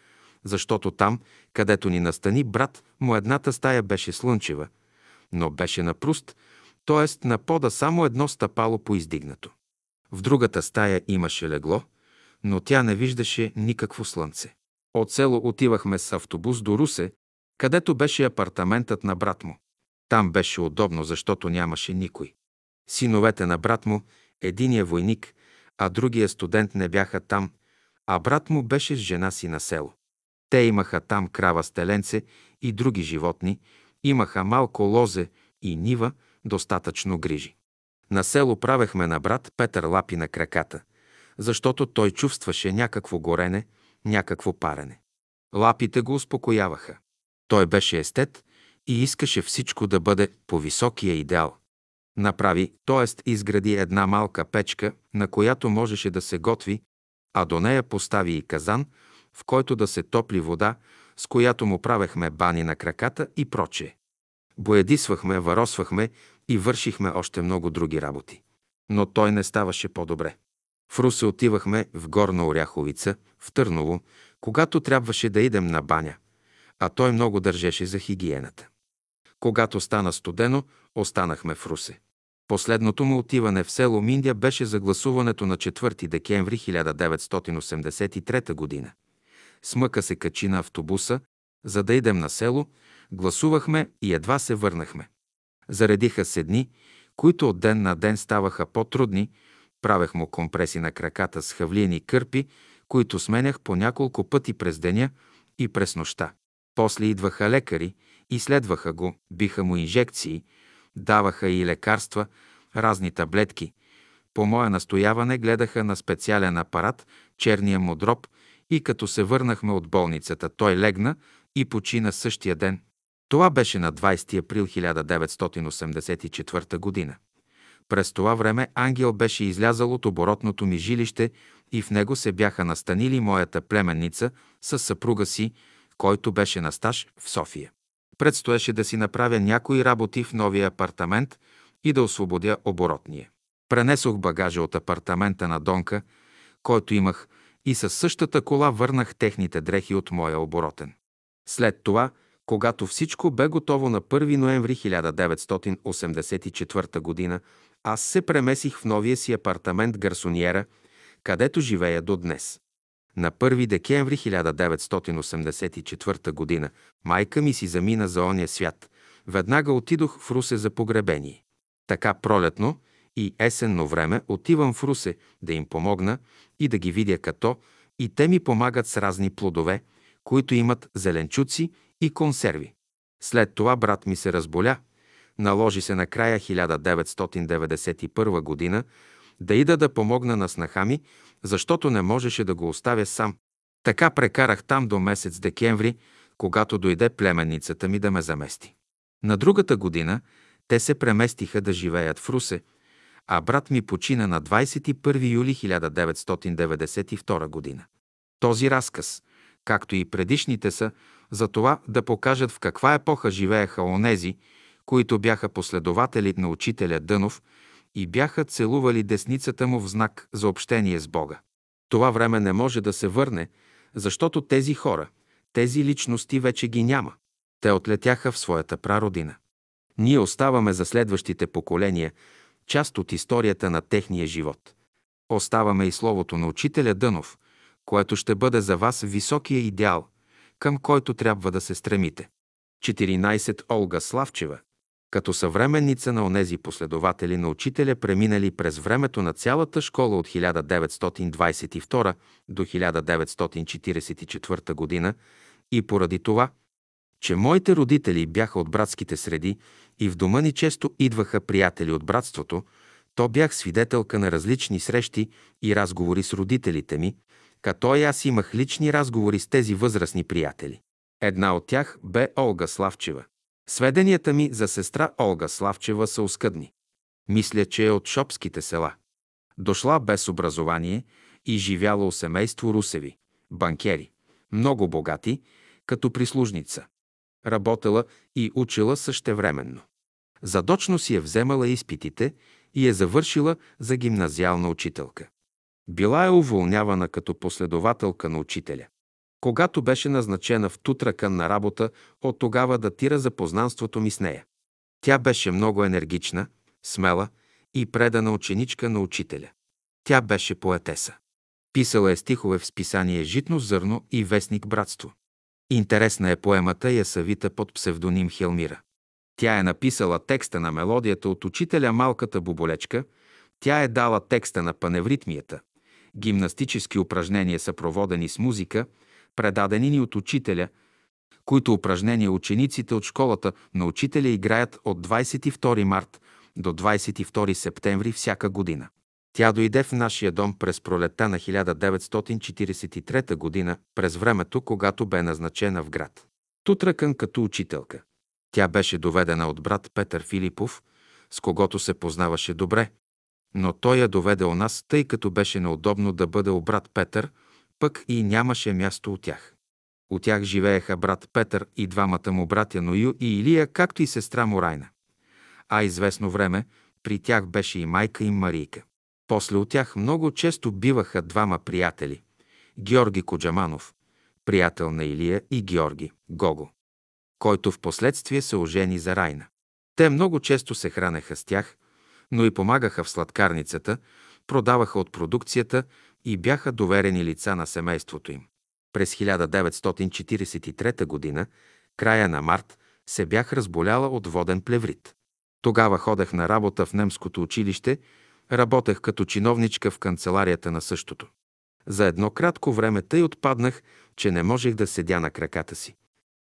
Защото там, където ни настани брат, му едната стая беше слънчева, но беше на пруст, т.е. на пода само едно стъпало поиздигнато. В другата стая имаше легло, но тя не виждаше никакво слънце. От село отивахме с автобус до Русе, където беше апартаментът на брат му. Там беше удобно, защото нямаше никой. Синовете на брат му, единия войник, а другия студент не бяха там, а брат му беше с жена си на село. Те имаха там крава стеленце и други животни, имаха малко лозе и нива, достатъчно грижи. На село правехме на брат Петър лапи на краката, защото той чувстваше някакво горене, някакво парене. Лапите го успокояваха. Той беше естет и искаше всичко да бъде по високия идеал. Направи, т.е. изгради една малка печка, на която можеше да се готви, а до нея постави и казан, в който да се топли вода, с която му правехме бани на краката и прочее. Боядисвахме, варосвахме и вършихме още много други работи. Но той не ставаше по-добре. В Русе отивахме в Горна Оряховица, в Търново, когато трябваше да идем на баня, а той много държеше за хигиената. Когато стана студено, останахме в Русе. Последното му отиване в село Миндия беше за гласуването на 4 декември 1983 година. Смъка се качи на автобуса, за да идем на село, гласувахме и едва се върнахме. Заредиха се дни, които от ден на ден ставаха по-трудни, правех му компреси на краката с хавлиени кърпи, които сменях по няколко пъти през деня и през нощта. После идваха лекари, изследваха го, биха му инжекции, даваха и лекарства, разни таблетки. По мое настояване гледаха на специален апарат, черния му дроб, и като се върнахме от болницата, той легна и почина същия ден. Това беше на 20 април 1984 година. През това време ангел беше излязал от оборотното ми жилище и в него се бяха настанили моята племенница с съпруга си, който беше на стаж в София. Предстоеше да си направя някои работи в новия апартамент и да освободя оборотния. Пренесох багажа от апартамента на Донка, който имах, и със същата кола върнах техните дрехи от моя оборотен. След това, когато всичко бе готово на 1 ноември 1984 г., аз се премесих в новия си апартамент Гарсониера, където живея до днес. На 1 декември 1984 г. майка ми си замина за ония свят. Веднага отидох в Русе за погребение. Така пролетно и есенно време отивам в Русе да им помогна и да ги видя като и те ми помагат с разни плодове, които имат зеленчуци и консерви. След това брат ми се разболя, наложи се накрая 1991 година да ида да помогна на снаха ми, защото не можеше да го оставя сам. Така прекарах там до месец декември, когато дойде племенницата ми да ме замести. На другата година те се преместиха да живеят в Русе, а брат ми почина на 21 юли 1992 година. Този разказ, както и предишните са, за това да покажат в каква епоха живееха онези, които бяха последователи на учителя Дънов и бяха целували десницата му в знак за общение с Бога. Това време не може да се върне, защото тези хора, тези личности вече ги няма. Те отлетяха в своята прародина. Ние оставаме за следващите поколения част от историята на техния живот. Оставаме и словото на учителя Дънов, което ще бъде за вас високия идеал, към който трябва да се стремите. 14. Олга Славчева като съвременница на онези последователи на учителя, преминали през времето на цялата школа от 1922 до 1944 година и поради това, че моите родители бяха от братските среди и в дома ни често идваха приятели от братството, то бях свидетелка на различни срещи и разговори с родителите ми, като и аз имах лични разговори с тези възрастни приятели. Една от тях бе Олга Славчева. Сведенията ми за сестра Олга Славчева са оскъдни. Мисля, че е от шопските села. Дошла без образование и живяло у семейство Русеви, банкери, много богати, като прислужница. работела и учила същевременно. Задочно си е вземала изпитите и е завършила за гимназиална учителка. Била е уволнявана като последователка на учителя. Когато беше назначена в Тутракън на работа, от тогава датира запознанството ми с нея. Тя беше много енергична, смела и предана ученичка на учителя. Тя беше поетеса. Писала е стихове в списание Житно зърно и Вестник Братство. Интересна е поемата и е съвита под псевдоним Хелмира. Тя е написала текста на мелодията от учителя Малката буболечка, тя е дала текста на паневритмията. Гимнастически упражнения са проводени с музика, предадени ни от учителя, които упражнения учениците от школата на учителя играят от 22 март до 22 септември всяка година. Тя дойде в нашия дом през пролетта на 1943 година, през времето, когато бе назначена в град. Тутракън като учителка. Тя беше доведена от брат Петър Филипов, с когото се познаваше добре, но той я доведе у нас, тъй като беше неудобно да бъде у брат Петър, пък и нямаше място от тях. От тях живееха брат Петър и двамата му братя Ною и Илия, както и сестра му Райна. А известно време при тях беше и майка им Марийка. После от тях много често биваха двама приятели – Георги Коджаманов, приятел на Илия и Георги Гого, който в последствие се ожени за Райна. Те много често се хранеха с тях, но и помагаха в сладкарницата, продаваха от продукцията и бяха доверени лица на семейството им. През 1943 г., края на март, се бях разболяла от воден плеврит. Тогава ходех на работа в немското училище Работех като чиновничка в канцеларията на същото. За едно кратко време тъй отпаднах, че не можех да седя на краката си.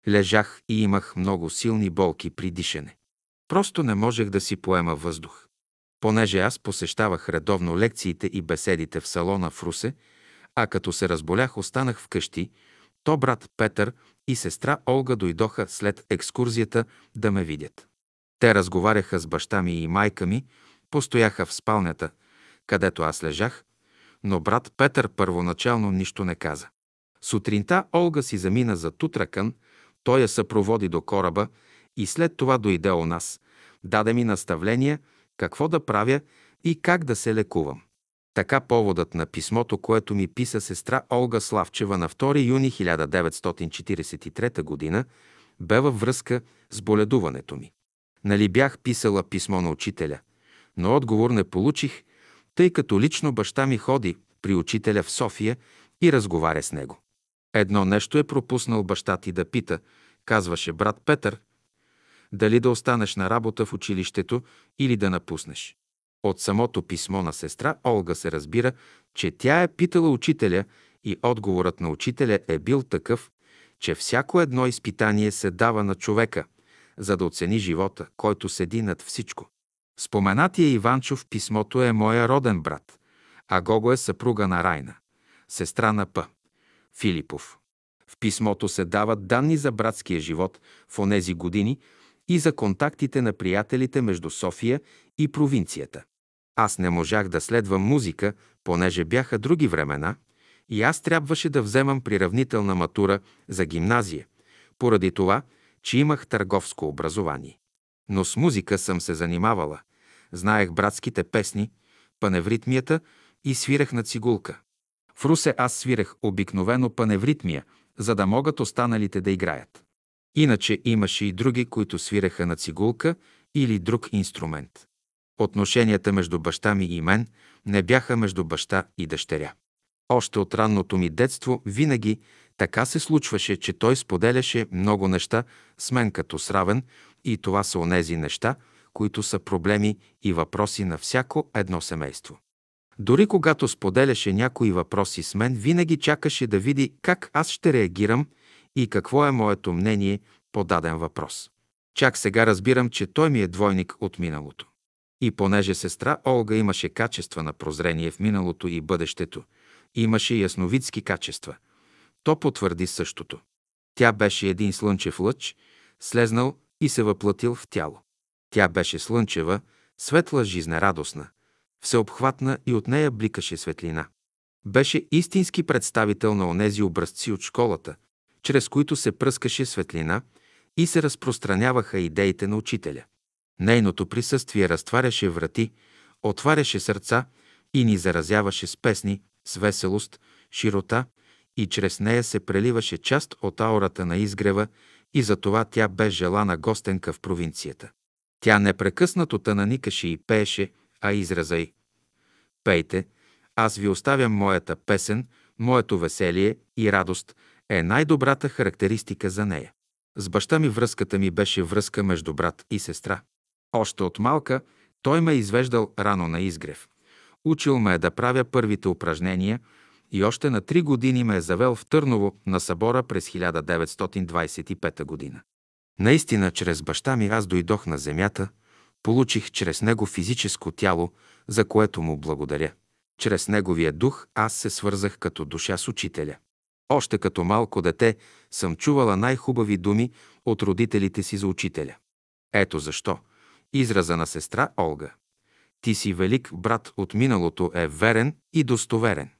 Лежах и имах много силни болки при дишане. Просто не можех да си поема въздух. Понеже аз посещавах редовно лекциите и беседите в салона в Русе, а като се разболях, останах вкъщи, то брат Петър и сестра Олга дойдоха след екскурзията да ме видят. Те разговаряха с баща ми и майка ми, Постояха в спалнята, където аз лежах, но брат Петър първоначално нищо не каза. Сутринта Олга си замина за Тутракън, той я съпроводи до кораба и след това дойде у нас. Даде ми наставления какво да правя и как да се лекувам. Така поводът на писмото, което ми писа сестра Олга Славчева на 2 юни 1943 г., бе във връзка с боледуването ми. Нали бях писала писмо на учителя? но отговор не получих, тъй като лично баща ми ходи при учителя в София и разговаря с него. Едно нещо е пропуснал баща ти да пита, казваше брат Петър, дали да останеш на работа в училището или да напуснеш. От самото писмо на сестра Олга се разбира, че тя е питала учителя и отговорът на учителя е бил такъв, че всяко едно изпитание се дава на човека, за да оцени живота, който седи над всичко. Споменатия Иванчо в писмото е моя роден брат, а Гого е съпруга на Райна, сестра на П. Филипов. В писмото се дават данни за братския живот в онези години и за контактите на приятелите между София и провинцията. Аз не можах да следвам музика, понеже бяха други времена и аз трябваше да вземам приравнителна матура за гимназия, поради това, че имах търговско образование. Но с музика съм се занимавала, Знаех братските песни, паневритмията и свирех на цигулка. В Русе аз свирех обикновено паневритмия, за да могат останалите да играят. Иначе имаше и други, които свиреха на цигулка или друг инструмент. Отношенията между баща ми и мен не бяха между баща и дъщеря. Още от ранното ми детство винаги така се случваше, че той споделяше много неща с мен като сравен и това са онези неща, които са проблеми и въпроси на всяко едно семейство. Дори когато споделяше някои въпроси с мен, винаги чакаше да види как аз ще реагирам и какво е моето мнение по даден въпрос. Чак сега разбирам, че той ми е двойник от миналото. И понеже сестра Олга имаше качества на прозрение в миналото и бъдещето, имаше ясновидски качества, то потвърди същото. Тя беше един слънчев лъч, слезнал и се въплатил в тяло. Тя беше слънчева, светла, жизнерадостна, всеобхватна и от нея бликаше светлина. Беше истински представител на онези образци от школата, чрез които се пръскаше светлина и се разпространяваха идеите на учителя. Нейното присъствие разтваряше врати, отваряше сърца и ни заразяваше с песни, с веселост, широта и чрез нея се преливаше част от аурата на изгрева и затова тя бе желана гостенка в провинцията. Тя непрекъснато тананикаше и пееше, а израза й «Пейте, аз ви оставям моята песен, моето веселие и радост е най-добрата характеристика за нея. С баща ми връзката ми беше връзка между брат и сестра. Още от малка той ме е извеждал рано на изгрев. Учил ме е да правя първите упражнения и още на три години ме е завел в Търново на събора през 1925 година. Наистина, чрез баща ми аз дойдох на земята, получих чрез него физическо тяло, за което му благодаря. Чрез неговия дух аз се свързах като душа с учителя. Още като малко дете съм чувала най-хубави думи от родителите си за учителя. Ето защо. Израза на сестра Олга. Ти си велик брат от миналото е верен и достоверен.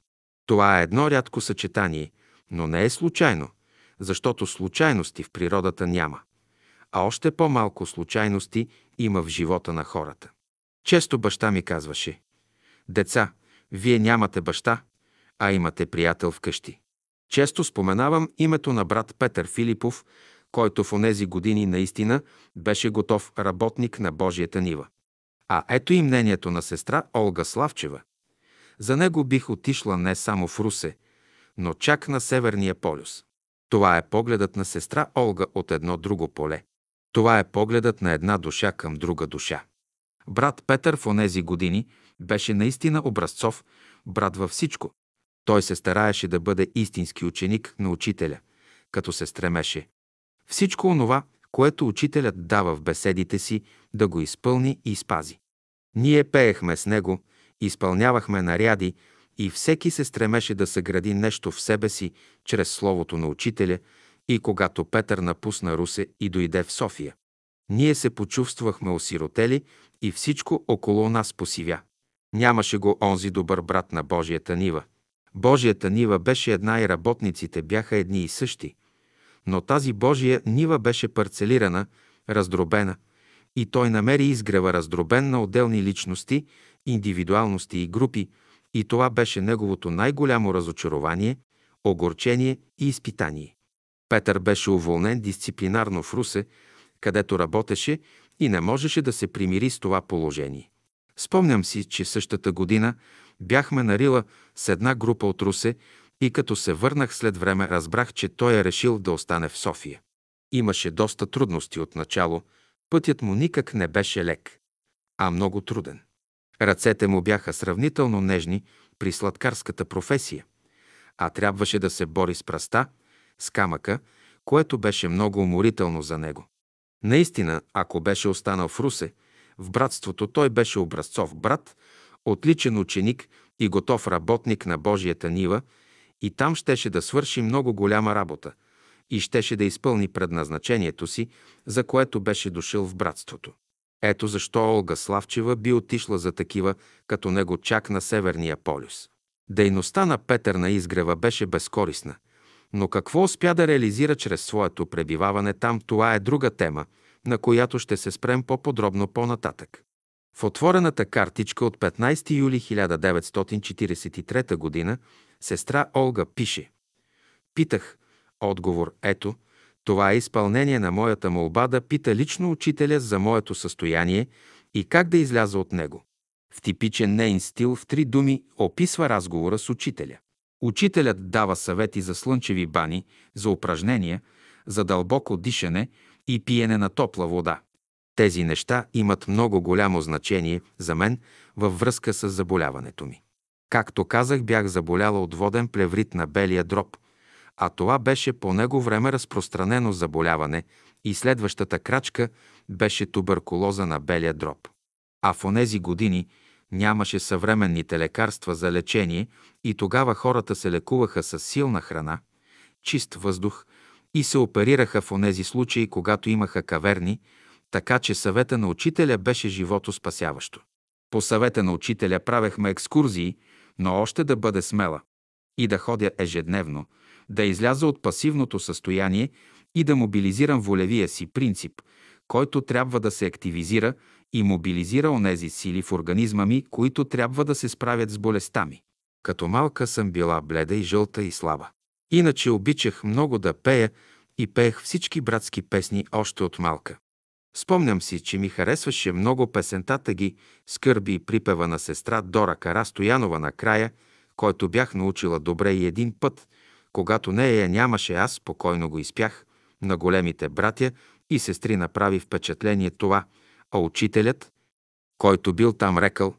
Това е едно рядко съчетание, но не е случайно, защото случайности в природата няма, а още по-малко случайности има в живота на хората. Често баща ми казваше, деца, вие нямате баща, а имате приятел вкъщи. Често споменавам името на брат Петър Филипов, който в онези години наистина беше готов работник на Божията нива. А ето и мнението на сестра Олга Славчева. За него бих отишла не само в Русе, но чак на Северния полюс. Това е погледът на сестра Олга от едно друго поле. Това е погледът на една душа към друга душа. Брат Петър в онези години беше наистина образцов брат във всичко. Той се стараеше да бъде истински ученик на учителя, като се стремеше. Всичко онова, което учителят дава в беседите си, да го изпълни и спази. Ние пеехме с него, изпълнявахме наряди и всеки се стремеше да съгради нещо в себе си чрез словото на учителя и когато Петър напусна Русе и дойде в София. Ние се почувствахме осиротели и всичко около нас посивя. Нямаше го онзи добър брат на Божията нива. Божията нива беше една и работниците бяха едни и същи. Но тази Божия нива беше парцелирана, раздробена, и той намери изгрева раздробен на отделни личности, индивидуалности и групи, и това беше неговото най-голямо разочарование, огорчение и изпитание. Петър беше уволнен дисциплинарно в Русе, където работеше и не можеше да се примири с това положение. Спомням си, че същата година бяхме на Рила с една група от Русе и като се върнах след време, разбрах, че той е решил да остане в София. Имаше доста трудности от начало, пътят му никак не беше лек, а много труден. Ръцете му бяха сравнително нежни при сладкарската професия, а трябваше да се бори с праста, с камъка, което беше много уморително за него. Наистина, ако беше останал в Русе, в братството той беше образцов брат, отличен ученик и готов работник на Божията нива, и там щеше да свърши много голяма работа и щеше да изпълни предназначението си, за което беше дошъл в братството. Ето защо Олга Славчева би отишла за такива, като него чак на Северния полюс. Дейността на Петър на изгрева беше безкорисна, но какво успя да реализира чрез своето пребиваване там, това е друга тема, на която ще се спрем по-подробно по-нататък. В отворената картичка от 15 юли 1943 г. сестра Олга пише Питах, отговор ето, това е изпълнение на моята молба да пита лично учителя за моето състояние и как да изляза от него. В типичен нейн стил в три думи описва разговора с учителя. Учителят дава съвети за слънчеви бани, за упражнения, за дълбоко дишане и пиене на топла вода. Тези неща имат много голямо значение за мен във връзка с заболяването ми. Както казах, бях заболяла от воден плеврит на белия дроб, а това беше по него време разпространено заболяване и следващата крачка беше туберкулоза на белия дроб. А в онези години нямаше съвременните лекарства за лечение и тогава хората се лекуваха с силна храна, чист въздух и се оперираха в онези случаи, когато имаха каверни, така че съвета на учителя беше живото спасяващо. По съвета на учителя правехме екскурзии, но още да бъде смела и да ходя ежедневно, да изляза от пасивното състояние и да мобилизирам волевия си принцип, който трябва да се активизира и мобилизира онези сили в организма ми, които трябва да се справят с болестта ми. Като малка съм била бледа и жълта и слаба. Иначе обичах много да пея и пеех всички братски песни още от малка. Спомням си, че ми харесваше много песентата ги «Скърби и припева на сестра Дора Кара на края, който бях научила добре и един път, когато нея я нямаше, аз спокойно го изпях. На големите братя и сестри направи впечатление това, а учителят, който бил там рекал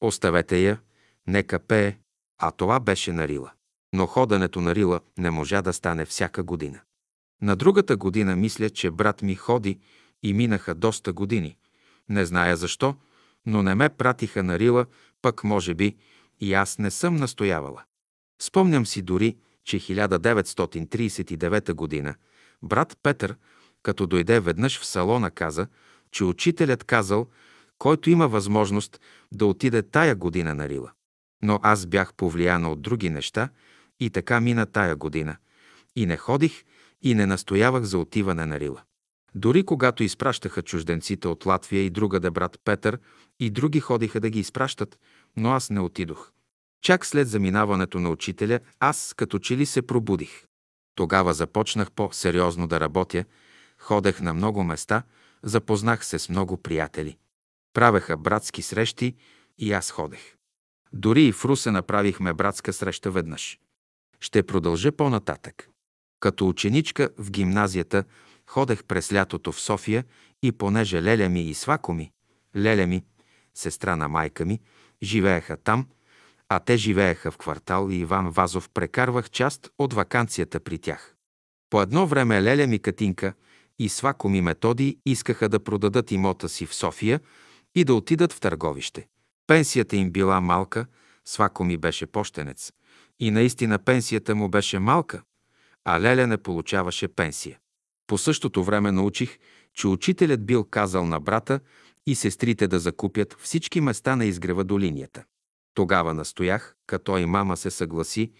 «Оставете я, нека пее», а това беше на Рила. Но ходенето на Рила не можа да стане всяка година. На другата година мисля, че брат ми ходи и минаха доста години. Не зная защо, но не ме пратиха на Рила, пък може би и аз не съм настоявала. Спомням си дори, че 1939 година брат Петър, като дойде веднъж в салона, каза, че учителят казал, който има възможност да отиде тая година на Рила. Но аз бях повлияна от други неща и така мина тая година. И не ходих и не настоявах за отиване на Рила. Дори когато изпращаха чужденците от Латвия и другаде брат Петър и други ходиха да ги изпращат, но аз не отидох. Чак след заминаването на учителя, аз като че ли се пробудих. Тогава започнах по-сериозно да работя, ходех на много места, запознах се с много приятели. Правеха братски срещи и аз ходех. Дори и в Русе направихме братска среща веднъж. Ще продължа по-нататък. Като ученичка в гимназията ходех през лятото в София и понеже леля ми и свако ми, леля ми, сестра на майка ми, живееха там, а те живееха в квартал и Иван Вазов прекарвах част от вакансията при тях. По едно време леля ми Катинка и свако ми Методи искаха да продадат имота си в София и да отидат в търговище. Пенсията им била малка, свако ми беше пощенец. И наистина пенсията му беше малка, а Леля не получаваше пенсия. По същото време научих, че учителят бил казал на брата и сестрите да закупят всички места на изгрева до линията. Тогава настоях, като и мама се съгласи,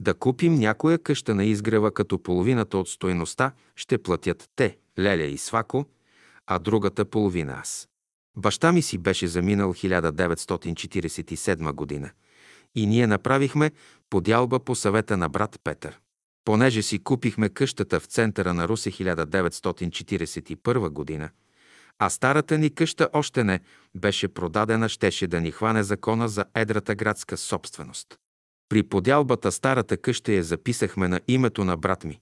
да купим някоя къща на изгрева, като половината от стойността ще платят те, Леля и Свако, а другата половина аз. Баща ми си беше заминал 1947 година и ние направихме подялба по съвета на брат Петър. Понеже си купихме къщата в центъра на Русе 1941 година, а старата ни къща още не беше продадена, щеше да ни хване закона за едрата градска собственост. При подялбата старата къща я записахме на името на брат ми,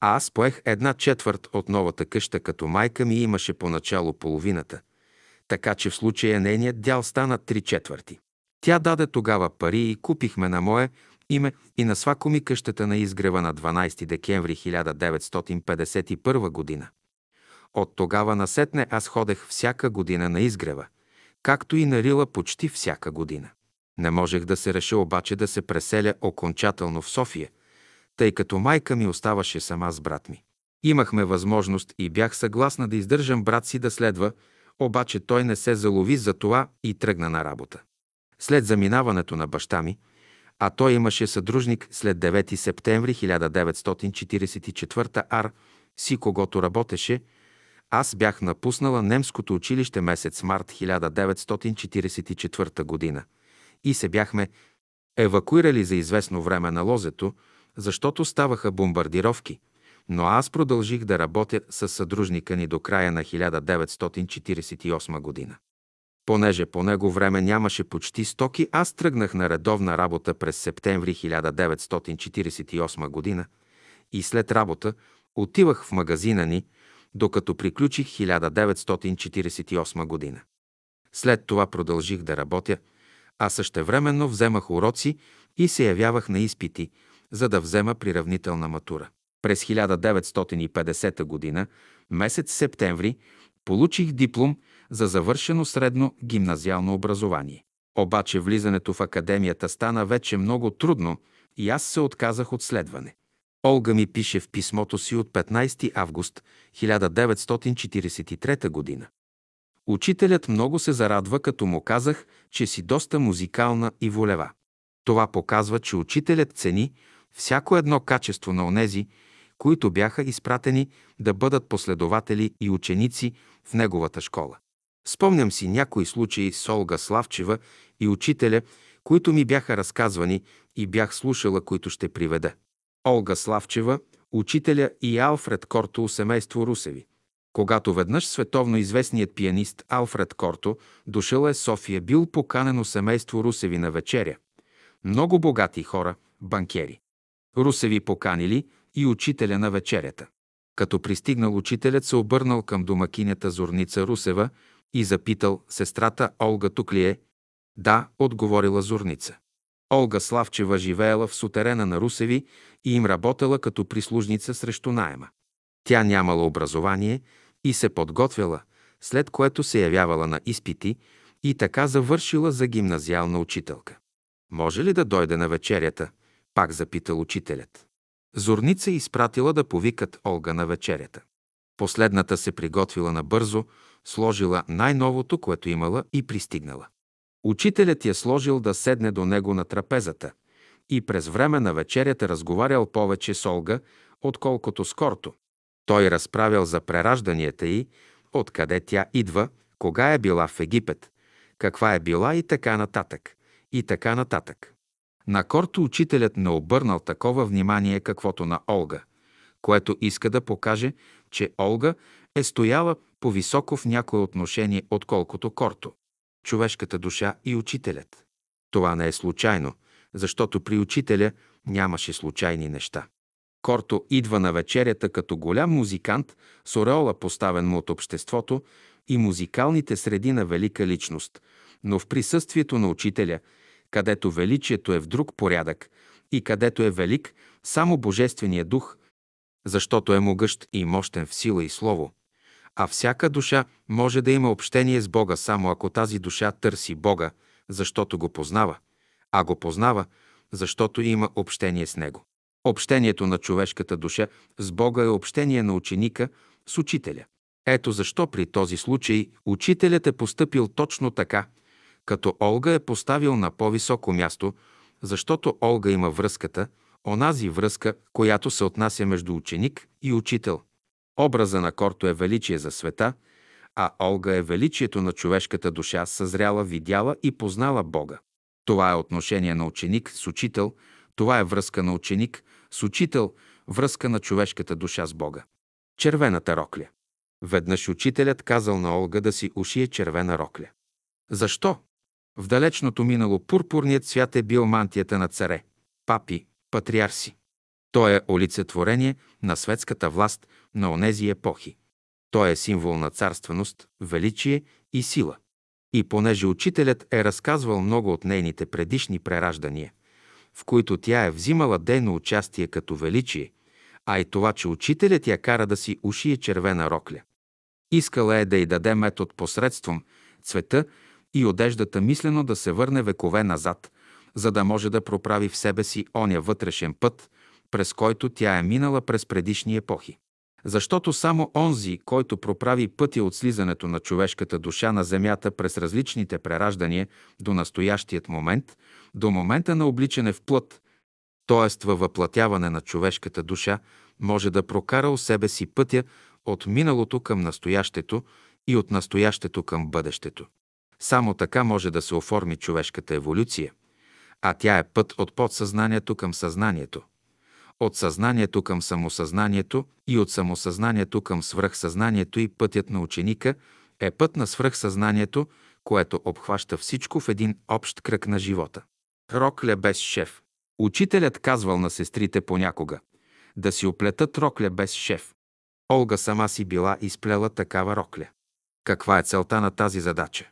а аз поех една четвърт от новата къща, като майка ми имаше поначало половината, така че в случая нейният дял стана три четвърти. Тя даде тогава пари и купихме на мое име и на свако ми къщата на изгрева на 12 декември 1951 година. От тогава насетне аз ходех всяка година на изгрева, както и на Рила почти всяка година. Не можех да се реша обаче да се преселя окончателно в София, тъй като майка ми оставаше сама с брат ми. Имахме възможност и бях съгласна да издържам брат си да следва, обаче той не се залови за това и тръгна на работа. След заминаването на баща ми, а той имаше съдружник след 9 септември 1944 ар, си когото работеше, аз бях напуснала немското училище месец март 1944 година и се бяхме евакуирали за известно време на лозето, защото ставаха бомбардировки, но аз продължих да работя с съдружника ни до края на 1948 година. Понеже по него време нямаше почти стоки, аз тръгнах на редовна работа през септември 1948 година и след работа отивах в магазина ни, докато приключих 1948 година. След това продължих да работя, а същевременно вземах уроци и се явявах на изпити, за да взема приравнителна матура. През 1950 година, месец септември, получих диплом за завършено средно гимназиално образование. Обаче влизането в академията стана вече много трудно и аз се отказах от следване. Олга ми пише в писмото си от 15 август 1943 година. Учителят много се зарадва, като му казах, че си доста музикална и волева. Това показва, че учителят цени всяко едно качество на онези, които бяха изпратени да бъдат последователи и ученици в неговата школа. Спомням си някои случаи с Олга Славчева и учителя, които ми бяха разказвани и бях слушала, които ще приведа. Олга Славчева, учителя и Алфред Корто, семейство Русеви. Когато веднъж световно известният пианист Алфред Корто дошъл е София, бил поканено семейство Русеви на вечеря. Много богати хора, банкери. Русеви поканили и учителя на вечерята. Като пристигнал учителят се обърнал към домакинята Зорница Русева и запитал сестрата Олга тук ли е? Да, отговорила Зорница. Олга Славчева живеела в сутерена на Русеви и им работела като прислужница срещу найема. Тя нямала образование и се подготвяла, след което се явявала на изпити и така завършила за гимназиална учителка. Може ли да дойде на вечерята? Пак запитал учителят. Зорница изпратила да повикат Олга на вечерята. Последната се приготвила набързо, сложила най-новото, което имала и пристигнала. Учителят я сложил да седне до него на трапезата и през време на вечерята разговарял повече с Олга, отколкото с Корто. Той разправял за преражданията й, откъде тя идва, кога е била в Египет, каква е била и така нататък. И така нататък. На Корто учителят не обърнал такова внимание, каквото на Олга, което иска да покаже, че Олга е стояла по-високо в някое отношение, отколкото Корто. Човешката душа и учителят. Това не е случайно, защото при учителя нямаше случайни неща. Корто идва на вечерята като голям музикант с ореола поставен му от обществото и музикалните среди на велика личност, но в присъствието на учителя, където величието е в друг порядък и където е велик само Божествения дух, защото е могъщ и мощен в сила и слово, а всяка душа може да има общение с Бога само ако тази душа търси Бога, защото го познава, а го познава, защото има общение с Него. Общението на човешката душа с Бога е общение на ученика с учителя. Ето защо при този случай учителят е поступил точно така, като Олга е поставил на по-високо място, защото Олга има връзката, онази връзка, която се отнася между ученик и учител. Образа на Корто е величие за света, а Олга е величието на човешката душа, съзряла, видяла и познала Бога. Това е отношение на ученик с учител, това е връзка на ученик с учител, връзка на човешката душа с Бога. Червената рокля. Веднъж учителят казал на Олга да си ушие червена рокля. Защо? В далечното минало пурпурният цвят е бил мантията на царе, папи, патриарси. Той е олицетворение на светската власт на онези епохи. Той е символ на царственост, величие и сила. И понеже учителят е разказвал много от нейните предишни прераждания, в които тя е взимала дейно участие като величие, а и това, че учителят я кара да си ушие червена рокля. Искала е да й даде метод посредством цвета и одеждата мислено да се върне векове назад, за да може да проправи в себе си оня вътрешен път, през който тя е минала през предишни епохи. Защото само онзи, който проправи пътя от слизането на човешката душа на земята през различните прераждания до настоящият момент, до момента на обличане в плът, т.е. във въплатяване на човешката душа, може да прокара у себе си пътя от миналото към настоящето и от настоящето към бъдещето. Само така може да се оформи човешката еволюция, а тя е път от подсъзнанието към съзнанието от съзнанието към самосъзнанието и от самосъзнанието към свръхсъзнанието и пътят на ученика е път на свръхсъзнанието, което обхваща всичко в един общ кръг на живота. Рокля без шеф. Учителят казвал на сестрите понякога да си оплетат рокля без шеф. Олга сама си била изплела такава рокля. Каква е целта на тази задача?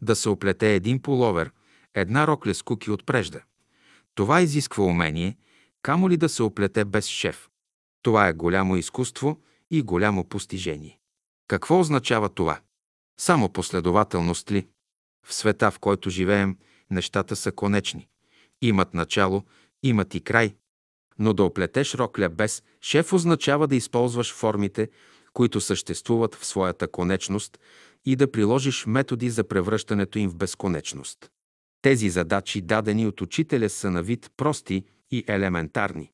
Да се оплете един половер, една рокля с куки отпрежда. Това изисква умение – камо ли да се оплете без шеф. Това е голямо изкуство и голямо постижение. Какво означава това? Само последователност ли? В света, в който живеем, нещата са конечни. Имат начало, имат и край. Но да оплетеш рокля без шеф означава да използваш формите, които съществуват в своята конечност и да приложиш методи за превръщането им в безконечност. Тези задачи, дадени от учителя, са на вид прости и елементарни,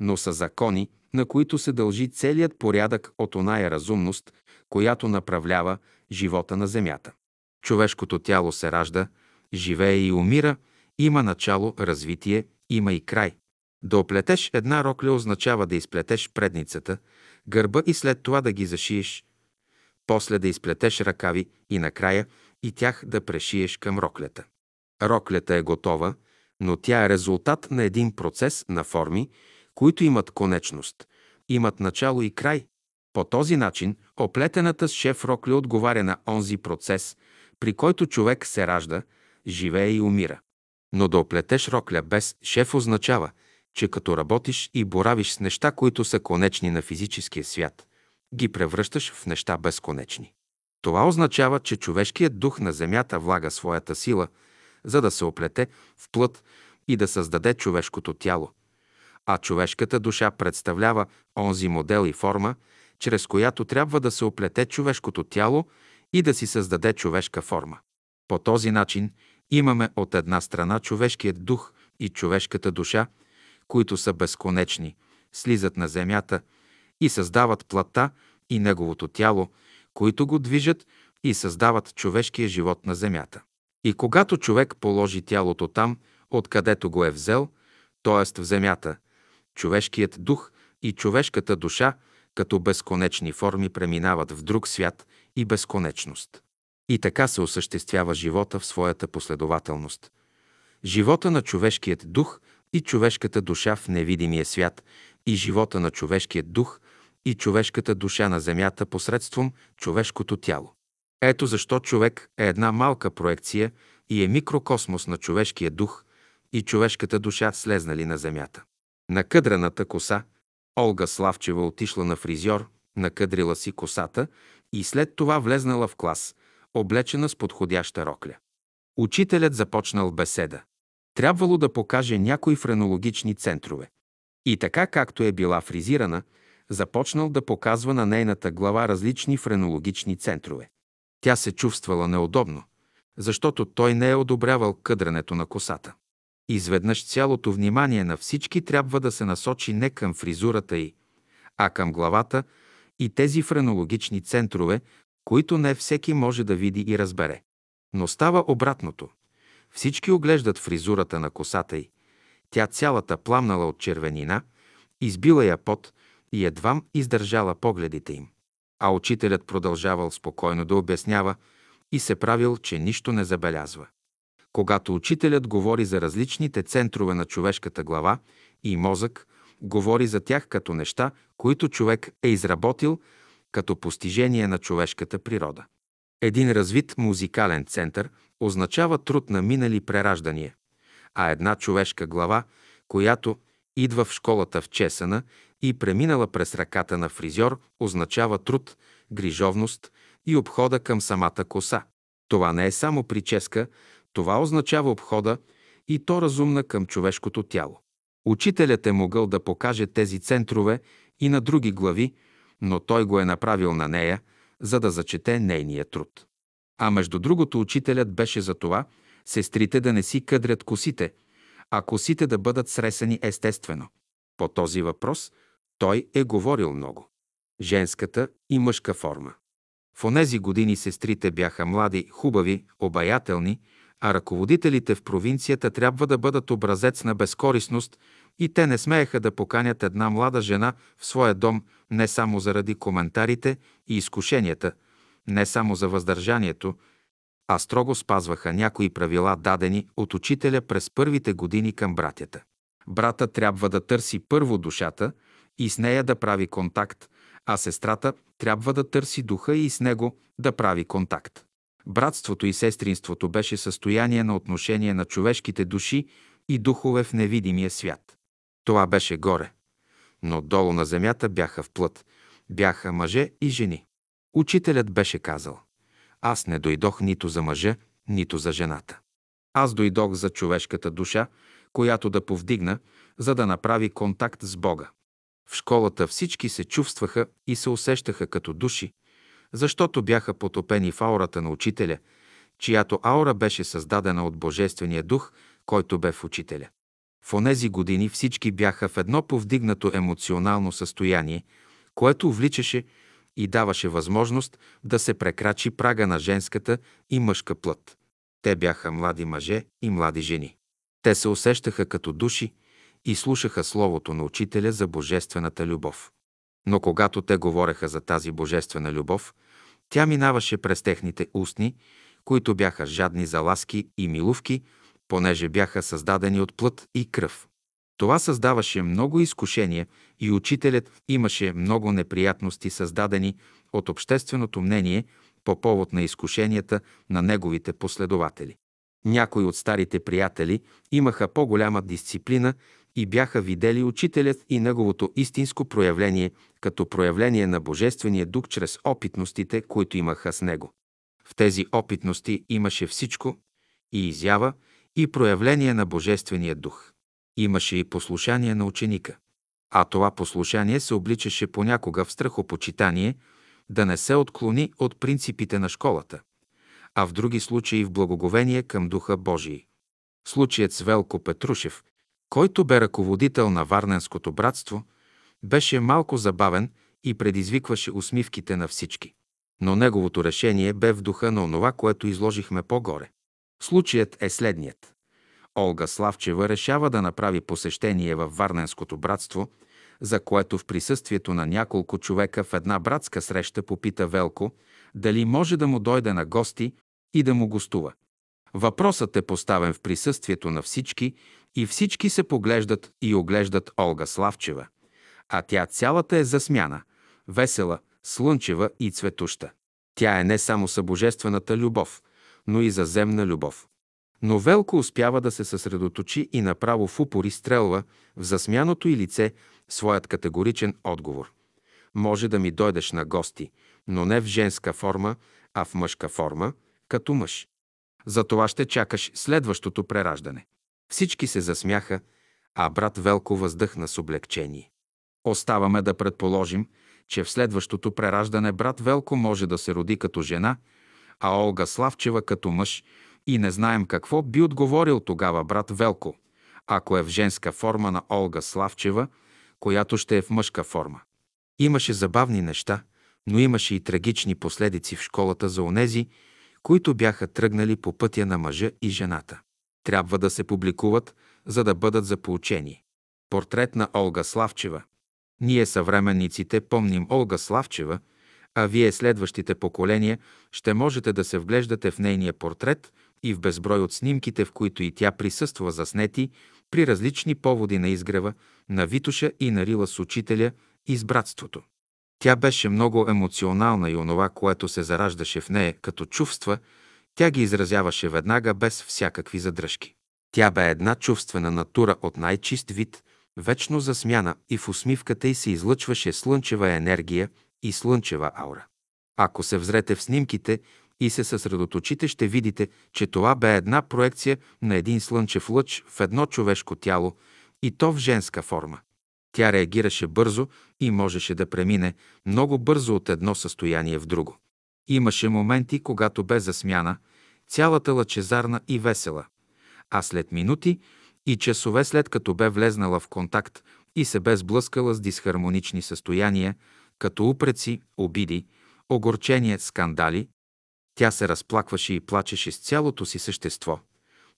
но са закони, на които се дължи целият порядък от оная разумност, която направлява живота на Земята. Човешкото тяло се ражда, живее и умира, има начало, развитие, има и край. Да оплетеш една рокля означава да изплетеш предницата, гърба и след това да ги зашиеш, после да изплетеш ръкави и накрая и тях да прешиеш към роклята. Роклята е готова, но тя е резултат на един процес на форми, които имат конечност, имат начало и край. По този начин оплетената с шеф рокля отговаря на онзи процес, при който човек се ражда, живее и умира. Но да оплетеш рокля без шеф означава, че като работиш и боравиш с неща, които са конечни на физическия свят, ги превръщаш в неща безконечни. Това означава, че човешкият дух на земята влага своята сила, за да се оплете в плът и да създаде човешкото тяло. А човешката душа представлява онзи модел и форма, чрез която трябва да се оплете човешкото тяло и да си създаде човешка форма. По този начин имаме от една страна човешкият дух и човешката душа, които са безконечни, слизат на земята и създават плата и неговото тяло, които го движат и създават човешкия живот на земята. И когато човек положи тялото там, откъдето го е взел, т.е. в земята, човешкият дух и човешката душа като безконечни форми преминават в друг свят и безконечност. И така се осъществява живота в своята последователност. Живота на човешкият дух и човешката душа в невидимия свят и живота на човешкият дух и човешката душа на земята посредством човешкото тяло. Ето защо човек е една малка проекция и е микрокосмос на човешкия дух и човешката душа слезнали на земята. На къдраната коса Олга Славчева отишла на фризьор, накъдрила си косата и след това влезнала в клас, облечена с подходяща рокля. Учителят започнал беседа. Трябвало да покаже някои френологични центрове. И така както е била фризирана, започнал да показва на нейната глава различни френологични центрове. Тя се чувствала неудобно, защото той не е одобрявал къдрането на косата. Изведнъж цялото внимание на всички трябва да се насочи не към фризурата й, а към главата и тези френологични центрове, които не всеки може да види и разбере. Но става обратното. Всички оглеждат фризурата на косата й. Тя цялата пламнала от червенина, избила я пот и едвам издържала погледите им. А учителят продължавал спокойно да обяснява и се правил, че нищо не забелязва. Когато учителят говори за различните центрове на човешката глава и мозък, говори за тях като неща, които човек е изработил като постижение на човешката природа. Един развит музикален център означава труд на минали прераждания, а една човешка глава, която идва в школата в Чесана и преминала през ръката на фризьор, означава труд, грижовност и обхода към самата коса. Това не е само прическа, това означава обхода и то разумна към човешкото тяло. Учителят е могъл да покаже тези центрове и на други глави, но той го е направил на нея, за да зачете нейния труд. А между другото, учителят беше за това сестрите да не си къдрят косите, а косите да бъдат сресани естествено. По този въпрос той е говорил много. Женската и мъжка форма. В онези години сестрите бяха млади, хубави, обаятелни, а ръководителите в провинцията трябва да бъдат образец на безкорисност и те не смееха да поканят една млада жена в своя дом не само заради коментарите и изкушенията, не само за въздържанието, а строго спазваха някои правила, дадени от учителя през първите години към братята. Брата трябва да търси първо душата и с нея да прави контакт, а сестрата трябва да търси духа и с него да прави контакт. Братството и сестринството беше състояние на отношение на човешките души и духове в невидимия свят. Това беше горе, но долу на земята бяха в плът, бяха мъже и жени. Учителят беше казал, аз не дойдох нито за мъжа, нито за жената. Аз дойдох за човешката душа, която да повдигна, за да направи контакт с Бога. В школата всички се чувстваха и се усещаха като души, защото бяха потопени в аурата на учителя, чиято аура беше създадена от Божествения дух, който бе в учителя. В онези години всички бяха в едно повдигнато емоционално състояние, което вличаше и даваше възможност да се прекрачи прага на женската и мъжка плът. Те бяха млади мъже и млади жени. Те се усещаха като души и слушаха Словото на Учителя за Божествената любов. Но когато те говореха за тази Божествена любов, тя минаваше през техните устни, които бяха жадни за ласки и милувки, понеже бяха създадени от плът и кръв. Това създаваше много изкушения и учителят имаше много неприятности, създадени от общественото мнение по повод на изкушенията на неговите последователи. Някои от старите приятели имаха по-голяма дисциплина и бяха видели учителят и неговото истинско проявление като проявление на Божествения дух чрез опитностите, които имаха с него. В тези опитности имаше всичко и изява, и проявление на Божествения дух. Имаше и послушание на ученика. А това послушание се обличаше понякога в страхопочитание, да не се отклони от принципите на школата, а в други случаи в благоговение към Духа Божий. Случаят с Велко Петрушев, който бе ръководител на Варненското братство, беше малко забавен и предизвикваше усмивките на всички. Но неговото решение бе в духа на онова, което изложихме по-горе. Случаят е следният. Олга Славчева решава да направи посещение във Варненското братство, за което в присъствието на няколко човека в една братска среща попита Велко дали може да му дойде на гости и да му гостува. Въпросът е поставен в присъствието на всички и всички се поглеждат и оглеждат Олга Славчева, а тя цялата е засмяна, весела, слънчева и цветуща. Тя е не само събожествената любов, но и заземна любов. Но Велко успява да се съсредоточи и направо в упори стрелва в засмяното и лице своят категоричен отговор. Може да ми дойдеш на гости, но не в женска форма, а в мъжка форма, като мъж. За това ще чакаш следващото прераждане. Всички се засмяха, а брат Велко въздъхна с облегчение. Оставаме да предположим, че в следващото прераждане брат Велко може да се роди като жена, а Олга Славчева като мъж и не знаем какво би отговорил тогава брат Велко, ако е в женска форма на Олга Славчева, която ще е в мъжка форма. Имаше забавни неща, но имаше и трагични последици в школата за онези, които бяха тръгнали по пътя на мъжа и жената. Трябва да се публикуват, за да бъдат за поучение. Портрет на Олга Славчева. Ние, съвременниците, помним Олга Славчева, а вие, следващите поколения, ще можете да се вглеждате в нейния портрет и в безброй от снимките, в които и тя присъства заснети при различни поводи на изгрева, на Витуша и на Рила с учителя и с братството. Тя беше много емоционална и онова, което се зараждаше в нея като чувства, тя ги изразяваше веднага без всякакви задръжки. Тя бе една чувствена натура от най-чист вид, вечно засмяна и в усмивката й се излъчваше слънчева енергия и слънчева аура. Ако се взрете в снимките и се съсредоточите, ще видите, че това бе една проекция на един слънчев лъч в едно човешко тяло и то в женска форма. Тя реагираше бързо и можеше да премине много бързо от едно състояние в друго. Имаше моменти, когато бе засмяна, цялата лъчезарна и весела, а след минути и часове след като бе влезнала в контакт и се бе сблъскала с дисхармонични състояния, като упреци, обиди, огорчение, скандали, тя се разплакваше и плачеше с цялото си същество,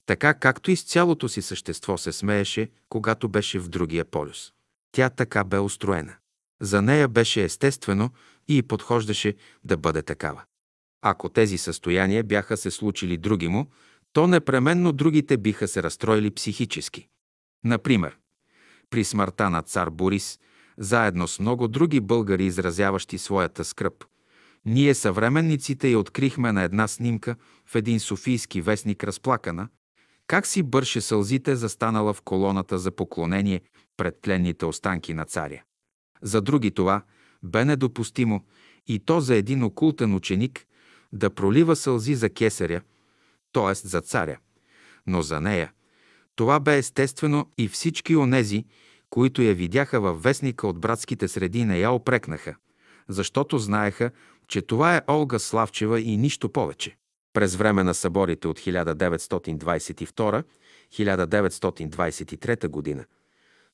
така както и с цялото си същество се смееше, когато беше в другия полюс. Тя така бе устроена. За нея беше естествено и подхождаше да бъде такава. Ако тези състояния бяха се случили други му, то непременно другите биха се разстроили психически. Например, при смъртта на цар Борис, заедно с много други българи, изразяващи своята скръп, ние, съвременниците, я открихме на една снимка в един софийски вестник разплакана, как си бърше сълзите застанала в колоната за поклонение пред тленните останки на царя. За други това бе недопустимо и то за един окултен ученик да пролива сълзи за кесаря, т.е. за царя. Но за нея това бе естествено и всички онези, които я видяха във вестника от братските среди, не я опрекнаха, защото знаеха, че това е Олга Славчева и нищо повече. През време на съборите от 1922 1923 г.,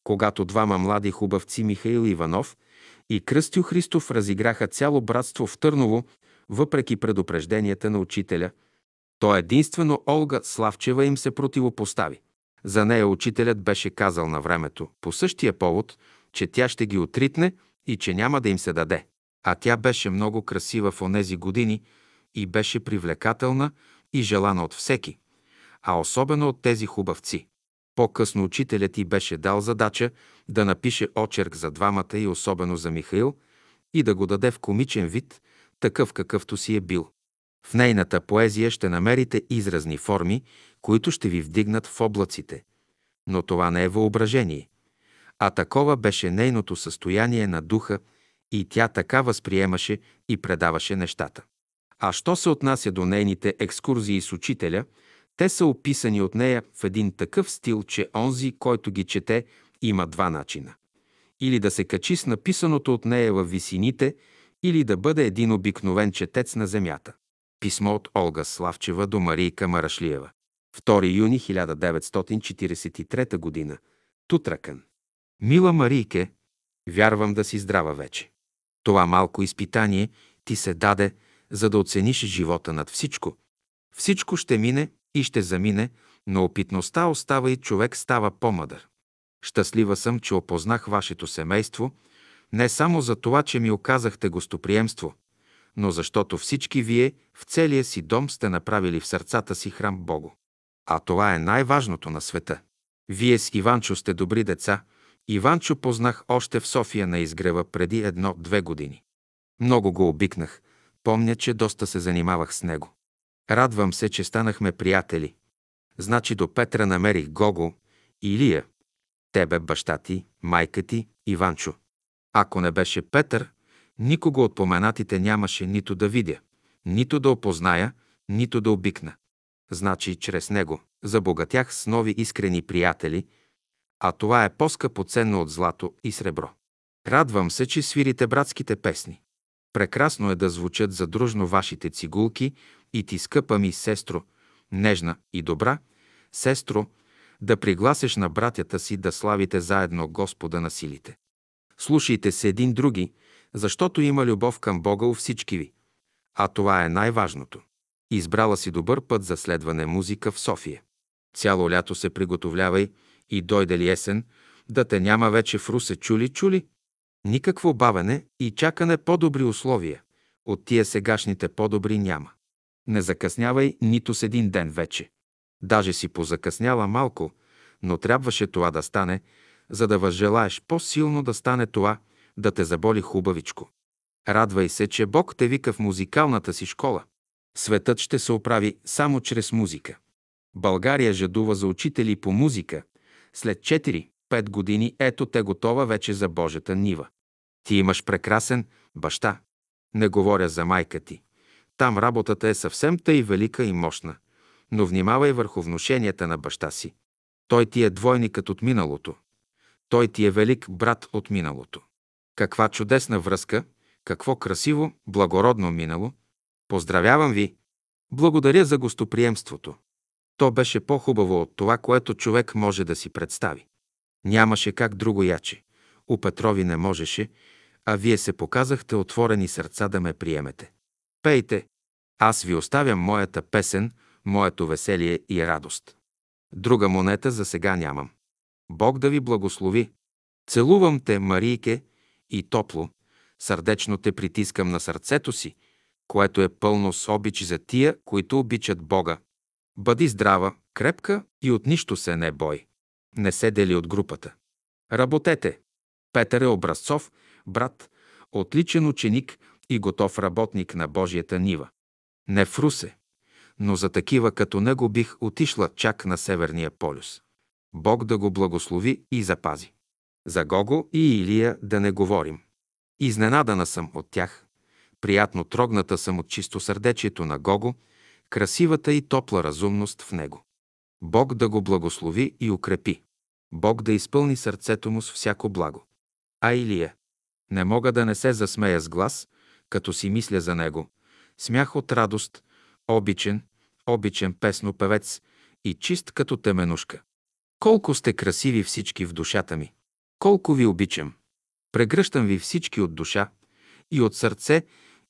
когато двама млади хубавци Михаил Иванов и Кръстю Христов разиграха цяло братство в Търново, въпреки предупрежденията на учителя, то единствено Олга Славчева им се противопостави. За нея учителят беше казал на времето, по същия повод, че тя ще ги отритне и че няма да им се даде. А тя беше много красива в онези години и беше привлекателна и желана от всеки, а особено от тези хубавци. По-късно учителят ти беше дал задача да напише очерк за двамата и особено за Михаил и да го даде в комичен вид, такъв какъвто си е бил. В нейната поезия ще намерите изразни форми, които ще ви вдигнат в облаците. Но това не е въображение. А такова беше нейното състояние на духа и тя така възприемаше и предаваше нещата. А що се отнася до нейните екскурзии с учителя, те са описани от нея в един такъв стил, че онзи, който ги чете, има два начина. Или да се качи с написаното от нея във висините, или да бъде един обикновен четец на земята. Писмо от Олга Славчева до Марийка Марашлиева. 2 юни 1943 г. Тутракън. Мила Марийке, вярвам да си здрава вече. Това малко изпитание ти се даде, за да оцениш живота над всичко. Всичко ще мине и ще замине, но опитността остава и човек става по-мъдър. Щастлива съм, че опознах вашето семейство, не само за това, че ми оказахте гостоприемство, но защото всички вие в целия си дом сте направили в сърцата си храм Богу. А това е най-важното на света. Вие с Иванчо сте добри деца. Иванчо познах още в София на изгрева преди едно-две години. Много го обикнах. Помня, че доста се занимавах с него. Радвам се, че станахме приятели. Значи до Петра намерих Гого, Илия, тебе, баща ти, майка ти, Иванчо. Ако не беше Петър, никого от поменатите нямаше нито да видя, нито да опозная, нито да обикна. Значи, чрез него забогатях с нови искрени приятели, а това е по-скъпо ценно от злато и сребро. Радвам се, че свирите братските песни. Прекрасно е да звучат задружно вашите цигулки и ти, скъпа ми сестро, нежна и добра, сестро, да пригласиш на братята си да славите заедно Господа на силите. Слушайте се един други, защото има любов към Бога у всички ви. А това е най-важното. Избрала си добър път за следване музика в София. Цяло лято се приготовлявай и дойде ли есен, да те няма вече в Русе чули-чули. Никакво бавене и чакане по-добри условия. От тия сегашните по-добри няма. Не закъснявай нито с един ден вече. Даже си позакъсняла малко, но трябваше това да стане, за да възжелаеш по-силно да стане това, да те заболи хубавичко. Радвай се, че Бог те вика в музикалната си школа. Светът ще се оправи само чрез музика. България жадува за учители по музика. След 4-5 години ето те готова вече за Божата нива. Ти имаш прекрасен баща. Не говоря за майка ти. Там работата е съвсем тъй велика и мощна. Но внимавай върху внушенията на баща си. Той ти е двойникът от миналото. Той ти е велик брат от миналото. Каква чудесна връзка, какво красиво, благородно минало. Поздравявам ви! Благодаря за гостоприемството. То беше по-хубаво от това, което човек може да си представи. Нямаше как друго яче. У Петрови не можеше, а вие се показахте отворени сърца да ме приемете. Пейте! Аз ви оставям моята песен, моето веселие и радост. Друга монета за сега нямам. Бог да ви благослови. Целувам те, Марийке, и топло, сърдечно те притискам на сърцето си, което е пълно с обич за тия, които обичат Бога. Бъди здрава, крепка и от нищо се не бой. Не се дели от групата. Работете. Петър е Образцов, брат, отличен ученик и готов работник на Божията нива. Не в Русе, но за такива като него бих отишла чак на Северния полюс. Бог да го благослови и запази. За Гого и Илия да не говорим. Изненадана съм от тях. Приятно трогната съм от чисто сърдечието на Гого, красивата и топла разумност в него. Бог да го благослови и укрепи. Бог да изпълни сърцето му с всяко благо. А Илия? Не мога да не се засмея с глас, като си мисля за него. Смях от радост, обичен, обичен песнопевец и чист като теменушка. Колко сте красиви всички в душата ми! Колко ви обичам! Прегръщам ви всички от душа и от сърце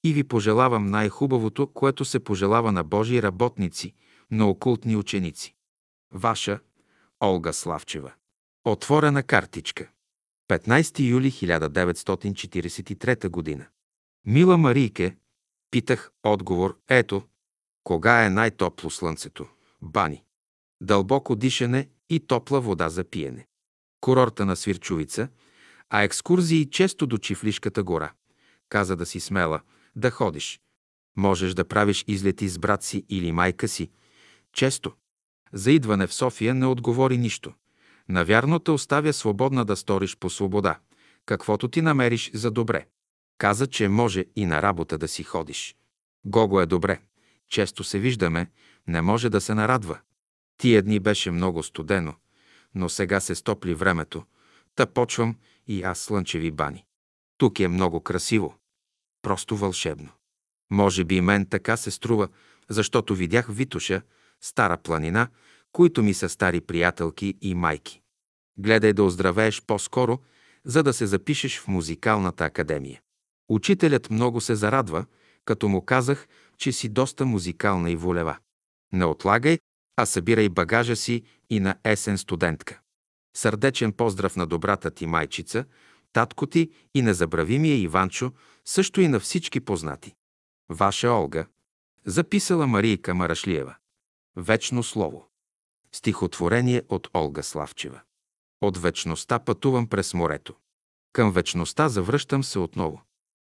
и ви пожелавам най-хубавото, което се пожелава на Божии работници, на окултни ученици. Ваша Олга Славчева. Отворена картичка. 15 юли 1943 година. Мила Марийке, питах отговор, ето, кога е най-топло слънцето? Бани. Дълбоко дишане и топла вода за пиене. Курорта на Свирчовица, а екскурзии често до Чифлишката гора. Каза да си смела, да ходиш. Можеш да правиш излети с брат си или майка си. Често. За идване в София не отговори нищо. Навярно те оставя свободна да сториш по свобода, каквото ти намериш за добре. Каза, че може и на работа да си ходиш. Гого е добре. Често се виждаме, не може да се нарадва. Тия дни беше много студено, но сега се стопли времето. Та почвам и аз слънчеви бани. Тук е много красиво. Просто вълшебно. Може би мен така се струва, защото видях Витуша, стара планина, които ми са стари приятелки и майки. Гледай да оздравееш по-скоро, за да се запишеш в музикалната академия. Учителят много се зарадва, като му казах, че си доста музикална и волева. Не отлагай, а събирай багажа си и на есен студентка. Сърдечен поздрав на добрата ти майчица, татко ти и незабравимия Иванчо, също и на всички познати. Ваша Олга. Записала Марийка Марашлиева. Вечно слово. Стихотворение от Олга Славчева. От вечността пътувам през морето. Към вечността завръщам се отново.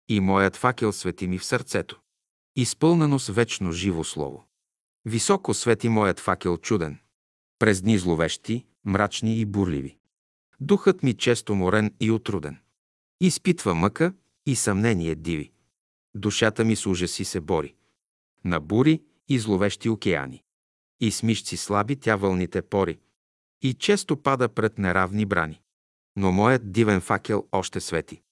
И моят факел свети ми в сърцето. Изпълнено с вечно живо слово. Високо свети моят факел чуден. През дни зловещи, мрачни и бурливи. Духът ми често морен и отруден. Изпитва мъка и съмнение диви. Душата ми с ужаси се бори. На бури и зловещи океани. И с мишци слаби тя вълните пори. И често пада пред неравни брани. Но моят дивен факел още свети.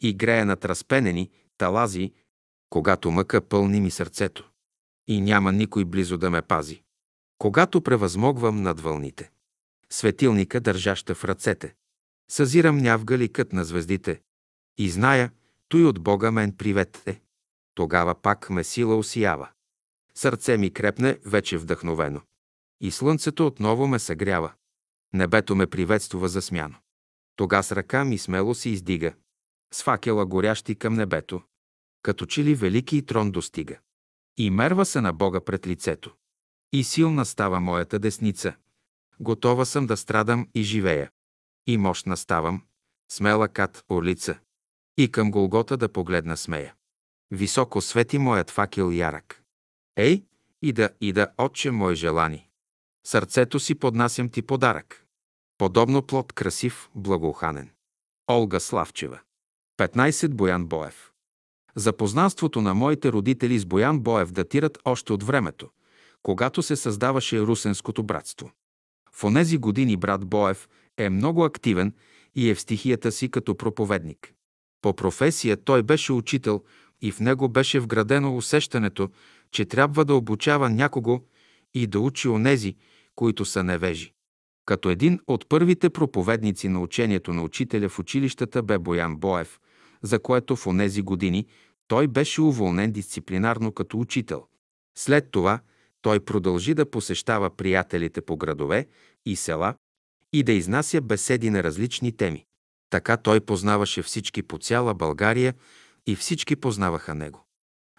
И грея над разпенени талази, когато мъка пълни ми сърцето. И няма никой близо да ме пази. Когато превъзмогвам над вълните. Светилника държаща в ръцете. Съзирам нявга ликът на звездите. И зная, той от Бога мен привет е. Тогава пак ме сила осиява. Сърце ми крепне вече вдъхновено. И слънцето отново ме съгрява. Небето ме приветствува за смяно. Тога с ръка ми смело се издига. С факела горящи към небето. Като че ли велики трон достига. И мерва се на Бога пред лицето. И силна става моята десница. Готова съм да страдам и живея. И мощна ставам, смела кат орлица. И към Голгота да погледна смея. Високо свети моят факел ярък. Ей, и да, и да, отче мой желани. Сърцето си поднасям ти подарък. Подобно плод красив, благоуханен. Олга Славчева. 15. Боян Боев. Запознанството на моите родители с Боян Боев датират още от времето, когато се създаваше Русенското братство. В онези години брат Боев е много активен и е в стихията си като проповедник. По професия той беше учител и в него беше вградено усещането, че трябва да обучава някого и да учи онези, които са невежи. Като един от първите проповедници на учението на учителя в училищата бе Боян Боев, за което в онези години той беше уволнен дисциплинарно като учител. След това той продължи да посещава приятелите по градове и села и да изнася беседи на различни теми. Така той познаваше всички по цяла България и всички познаваха него.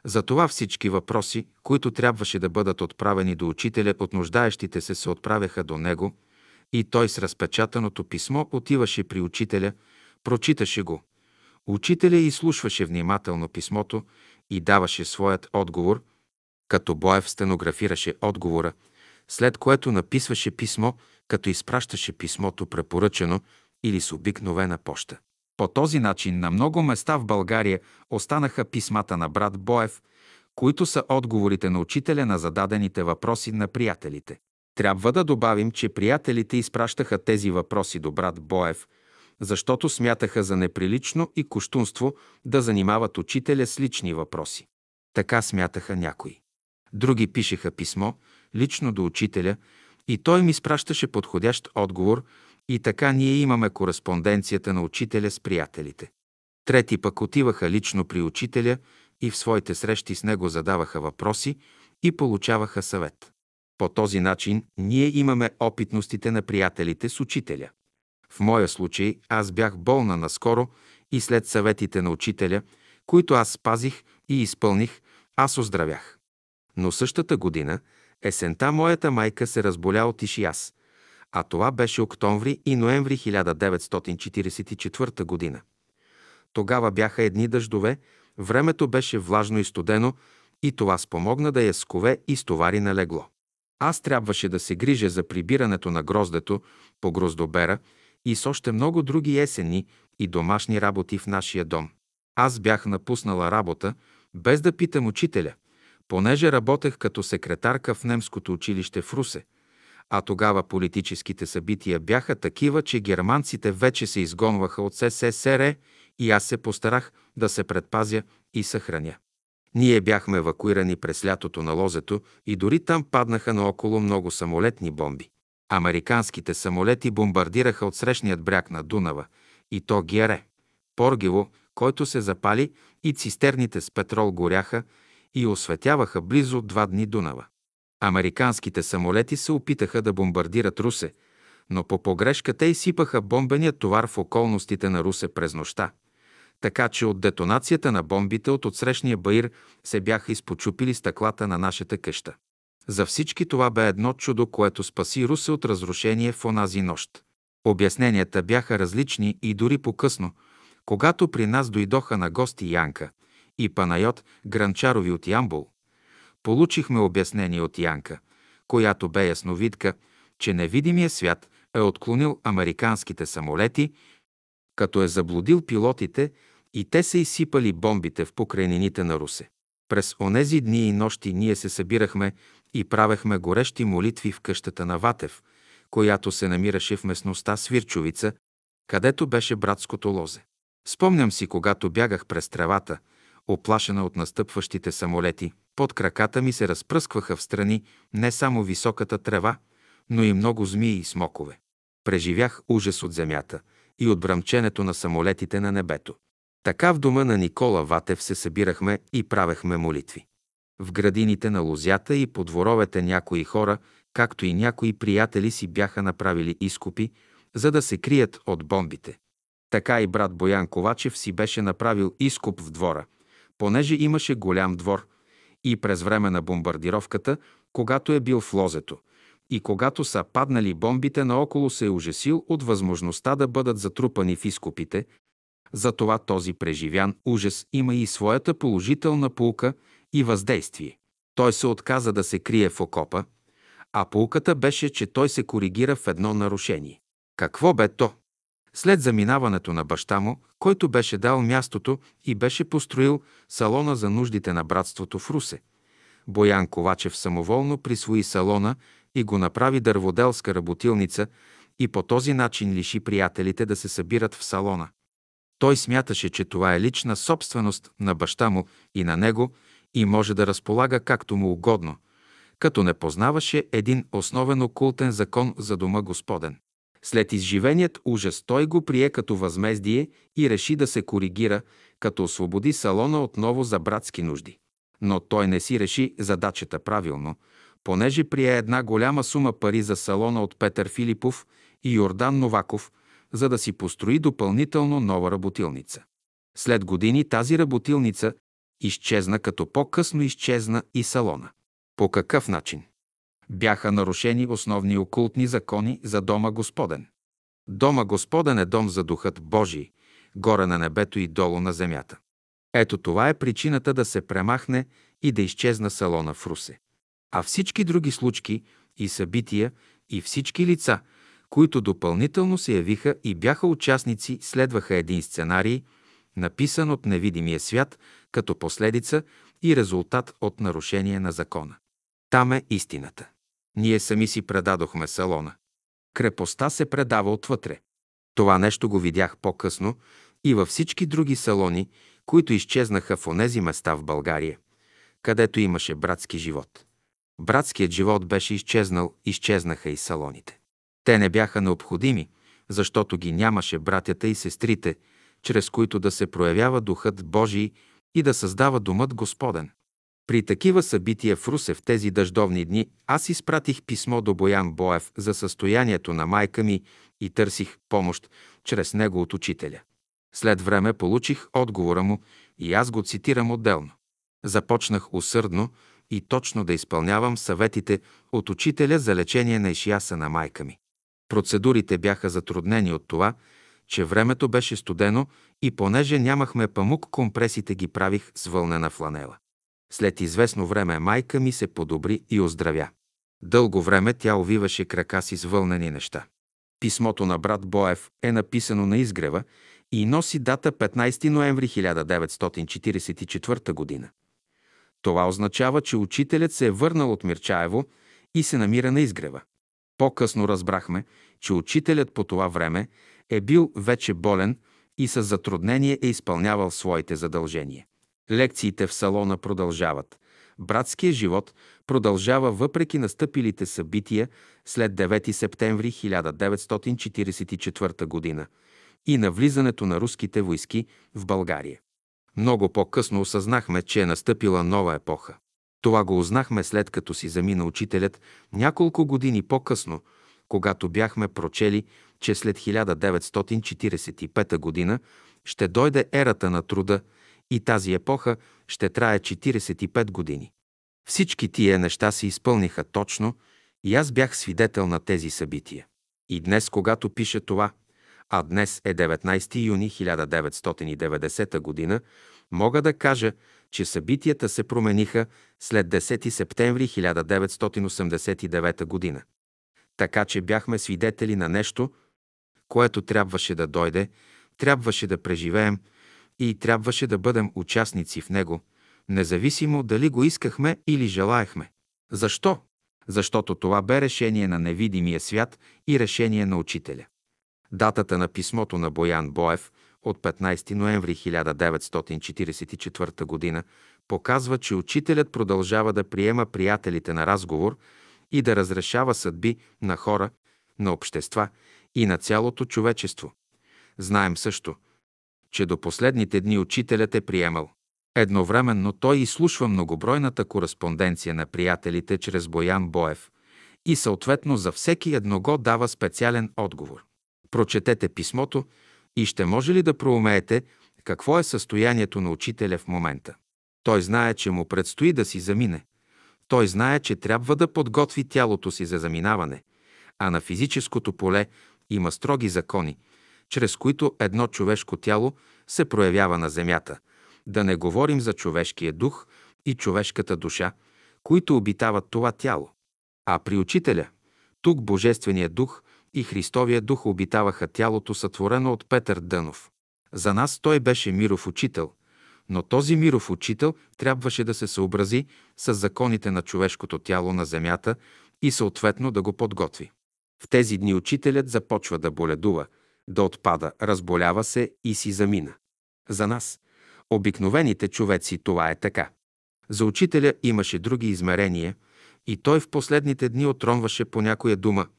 Затова всички въпроси, които трябваше да бъдат отправени до учителя от нуждаещите се, се отправяха до него и той с разпечатаното писмо отиваше при учителя, прочиташе го. Учителя изслушваше внимателно писмото и даваше своят отговор, като Боев стенографираше отговора, след което написваше писмо, като изпращаше писмото препоръчено или с обикновена поща. По този начин на много места в България останаха писмата на брат Боев, които са отговорите на учителя на зададените въпроси на приятелите. Трябва да добавим, че приятелите изпращаха тези въпроси до брат Боев, защото смятаха за неприлично и коштунство да занимават учителя с лични въпроси. Така смятаха някои. Други пишеха писмо лично до учителя И той ми спращаше подходящ отговор и така ние имаме кореспонденцията на учителя с приятелите. Трети пък отиваха лично при учителя и в своите срещи с него задаваха въпроси и получаваха съвет. По този начин ние имаме опитностите на приятелите с учителя. В моя случай аз бях болна наскоро и след съветите на учителя, които аз спазих и изпълних, аз оздравях. Но същата година, есента, моята майка се разболя от ишиаз, а това беше октомври и ноември 1944 година. Тогава бяха едни дъждове, времето беше влажно и студено и това спомогна да я скове и стовари на легло. Аз трябваше да се грижа за прибирането на гроздето по гроздобера и с още много други есенни и домашни работи в нашия дом. Аз бях напуснала работа, без да питам учителя, понеже работех като секретарка в немското училище в Русе, а тогава политическите събития бяха такива, че германците вече се изгонваха от СССР и аз се постарах да се предпазя и съхраня. Ние бяхме евакуирани през лятото на лозето и дори там паднаха наоколо много самолетни бомби. Американските самолети бомбардираха от срещният бряг на Дунава и то Гере, Поргево, който се запали и цистерните с петрол горяха и осветяваха близо два дни Дунава. Американските самолети се опитаха да бомбардират Русе, но по погрешка те изсипаха бомбения товар в околностите на Русе през нощта – така че от детонацията на бомбите от отсрещния баир се бяха изпочупили стъклата на нашата къща. За всички това бе едно чудо, което спаси Русе от разрушение в онази нощ. Обясненията бяха различни и дори по-късно, когато при нас дойдоха на гости Янка и Панайот Гранчарови от Ямбул. Получихме обяснение от Янка, която бе ясновидка, че невидимия свят е отклонил американските самолети, като е заблудил пилотите и те са изсипали бомбите в покрайнините на Русе. През онези дни и нощи ние се събирахме и правехме горещи молитви в къщата на Ватев, която се намираше в местността Свирчовица, където беше братското лозе. Спомням си, когато бягах през тревата, оплашена от настъпващите самолети, под краката ми се разпръскваха в страни не само високата трева, но и много змии и смокове. Преживях ужас от земята и от бръмченето на самолетите на небето. Така в дома на Никола Ватев се събирахме и правехме молитви. В градините на лозята и по дворовете някои хора, както и някои приятели си бяха направили изкупи, за да се крият от бомбите. Така и брат Боян Ковачев си беше направил изкуп в двора, понеже имаше голям двор и през време на бомбардировката, когато е бил в лозето, и когато са паднали бомбите, наоколо се е ужасил от възможността да бъдат затрупани в изкупите, затова този преживян ужас има и своята положителна полка и въздействие. Той се отказа да се крие в окопа, а полката беше, че той се коригира в едно нарушение. Какво бе то? След заминаването на баща му, който беше дал мястото и беше построил салона за нуждите на братството в Русе, Боян Ковачев самоволно присвои салона и го направи дърводелска работилница и по този начин лиши приятелите да се събират в салона. Той смяташе, че това е лична собственост на баща му и на него и може да разполага както му угодно, като не познаваше един основен окултен закон за дома Господен. След изживеният ужас той го прие като възмездие и реши да се коригира, като освободи салона отново за братски нужди. Но той не си реши задачата правилно, понеже прие една голяма сума пари за салона от Петър Филипов и Йордан Новаков, за да си построи допълнително нова работилница. След години тази работилница изчезна, като по-късно изчезна и салона. По какъв начин? Бяха нарушени основни окултни закони за Дома Господен. Дома Господен е дом за Духът Божий, горе на небето и долу на земята. Ето това е причината да се премахне и да изчезна салона в Русе. А всички други случки и събития и всички лица – които допълнително се явиха и бяха участници, следваха един сценарий, написан от невидимия свят като последица и резултат от нарушение на закона. Там е истината. Ние сами си предадохме салона. Крепостта се предава отвътре. Това нещо го видях по-късно и във всички други салони, които изчезнаха в онези места в България, където имаше братски живот. Братският живот беше изчезнал, изчезнаха и салоните. Те не бяха необходими, защото ги нямаше братята и сестрите, чрез които да се проявява Духът Божий и да създава Думът Господен. При такива събития в Русе в тези дъждовни дни аз изпратих писмо до Боян Боев за състоянието на майка ми и търсих помощ чрез него от учителя. След време получих отговора му и аз го цитирам отделно. Започнах усърдно и точно да изпълнявам съветите от учителя за лечение на ишияса на майка ми. Процедурите бяха затруднени от това, че времето беше студено и понеже нямахме памук, компресите ги правих с вълнена фланела. След известно време майка ми се подобри и оздравя. Дълго време тя увиваше крака си с вълнени неща. Писмото на брат Боев е написано на изгрева и носи дата 15 ноември 1944 година. Това означава, че учителят се е върнал от Мирчаево и се намира на изгрева. По-късно разбрахме, че учителят по това време е бил вече болен и с затруднение е изпълнявал своите задължения. Лекциите в салона продължават. Братският живот продължава въпреки настъпилите събития след 9 септември 1944 година и навлизането на руските войски в България. Много по-късно осъзнахме, че е настъпила нова епоха. Това го узнахме след като си замина учителят няколко години по-късно, когато бяхме прочели, че след 1945 година ще дойде ерата на труда и тази епоха ще трае 45 години. Всички тия неща се изпълниха точно и аз бях свидетел на тези събития. И днес, когато пиша това, а днес е 19 юни 1990 година, мога да кажа, че събитията се промениха след 10 септември 1989 година. Така че бяхме свидетели на нещо, което трябваше да дойде, трябваше да преживеем и трябваше да бъдем участници в него, независимо дали го искахме или желаехме. Защо? Защото това бе решение на невидимия свят и решение на учителя. Датата на писмото на Боян Боев от 15 ноември 1944 г. показва, че учителят продължава да приема приятелите на разговор и да разрешава съдби на хора, на общества и на цялото човечество. Знаем също, че до последните дни учителят е приемал. Едновременно той изслушва многобройната кореспонденция на приятелите чрез Боян Боев и съответно за всеки едного дава специален отговор. Прочетете писмото и ще може ли да проумеете какво е състоянието на учителя в момента. Той знае, че му предстои да си замине. Той знае, че трябва да подготви тялото си за заминаване, а на физическото поле има строги закони, чрез които едно човешко тяло се проявява на земята. Да не говорим за човешкия дух и човешката душа, които обитават това тяло. А при учителя, тук Божественият дух и Христовия дух обитаваха тялото, сътворено от Петър Дънов. За нас той беше миров учител, но този миров учител трябваше да се съобрази с законите на човешкото тяло на земята и съответно да го подготви. В тези дни учителят започва да боледува, да отпада, разболява се и си замина. За нас, обикновените човеци, това е така. За учителя имаше други измерения и той в последните дни отронваше по някоя дума –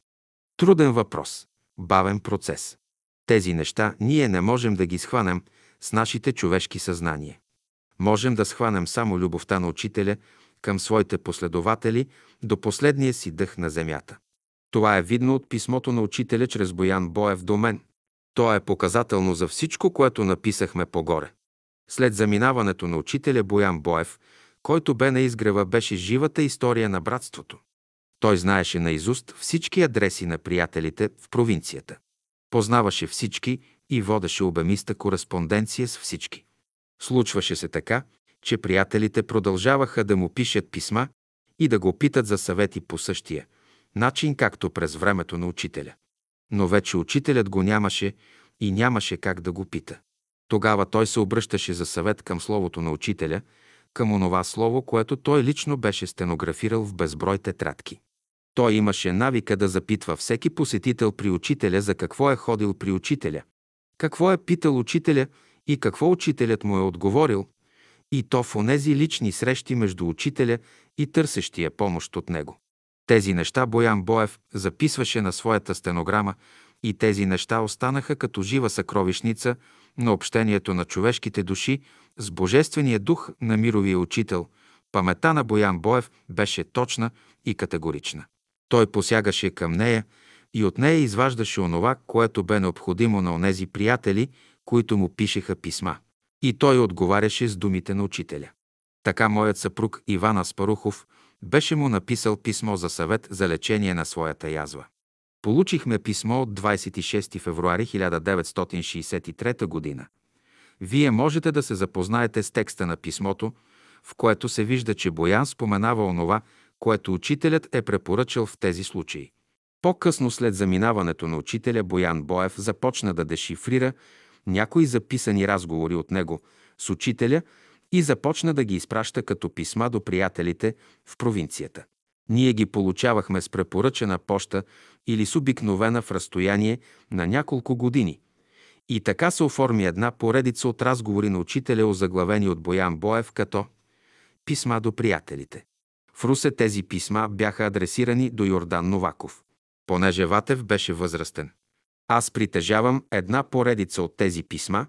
Труден въпрос, бавен процес. Тези неща ние не можем да ги схванем с нашите човешки съзнания. Можем да схванем само любовта на учителя към своите последователи до последния си дъх на земята. Това е видно от писмото на учителя чрез Боян Боев до мен. То е показателно за всичко, което написахме по-горе. След заминаването на учителя Боян Боев, който бе на изгрева, беше живата история на братството. Той знаеше наизуст всички адреси на приятелите в провинцията. Познаваше всички и водеше обемиста кореспонденция с всички. Случваше се така, че приятелите продължаваха да му пишат писма и да го питат за съвети по същия начин, както през времето на учителя. Но вече учителят го нямаше и нямаше как да го пита. Тогава той се обръщаше за съвет към словото на учителя, към онова слово, което той лично беше стенографирал в безброй тетрадки. Той имаше навика да запитва всеки посетител при учителя за какво е ходил при учителя, какво е питал учителя и какво учителят му е отговорил, И то в онези лични срещи между учителя и търсещия помощ от него. Тези неща Боян Боев записваше на своята стенограма и тези неща останаха като жива съкровищница на общението на човешките души с Божествения дух на мировия учител. Памета на Боян Боев беше точна и категорична. Той посягаше към нея и от нея изваждаше онова, което бе необходимо на онези приятели, които му пишеха писма. И той отговаряше с думите на учителя. Така моят съпруг Иван Аспарухов беше му написал писмо за съвет за лечение на своята язва. Получихме писмо от 26 февруари 1963 г. Вие можете да се запознаете с текста на писмото, в което се вижда, че Боян споменава онова, което учителят е препоръчал в тези случаи. По-късно след заминаването на учителя Боян Боев започна да дешифрира някои записани разговори от него с учителя и започна да ги изпраща като писма до приятелите в провинцията. Ние ги получавахме с препоръчена поща или с обикновена в разстояние на няколко години. И така се оформи една поредица от разговори на учителя, озаглавени от Боян Боев като «Писма до приятелите». В Русе тези писма бяха адресирани до Йордан Новаков. Понеже Ватев беше възрастен. Аз притежавам една поредица от тези писма,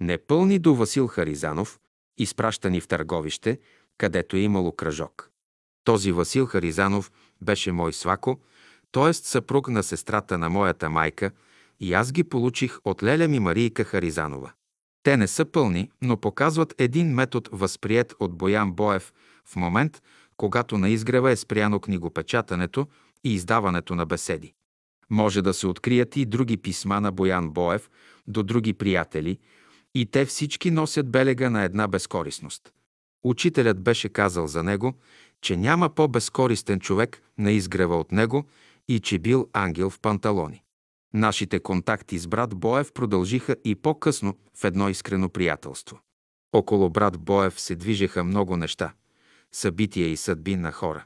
непълни до Васил Харизанов, изпращани в Търговище, където е имало кръжок. Този Васил Харизанов беше мой свако, т.е. съпруг на сестрата на моята майка, и аз ги получих от леля ми Марийка Харизанова. Те не са пълни, но показват един метод, възприят от Боян Боев в момент, когато на изгрева е спряно книгопечатането и издаването на беседи. Може да се открият и други писма на Боян Боев до други приятели, и те всички носят белега на една безкорисност. Учителят беше казал за него, че няма по-безкористен човек на изгрева от него и че бил ангел в панталони. Нашите контакти с брат Боев продължиха и по-късно в едно искрено приятелство. Около брат Боев се движеха много неща, събития и съдби на хора.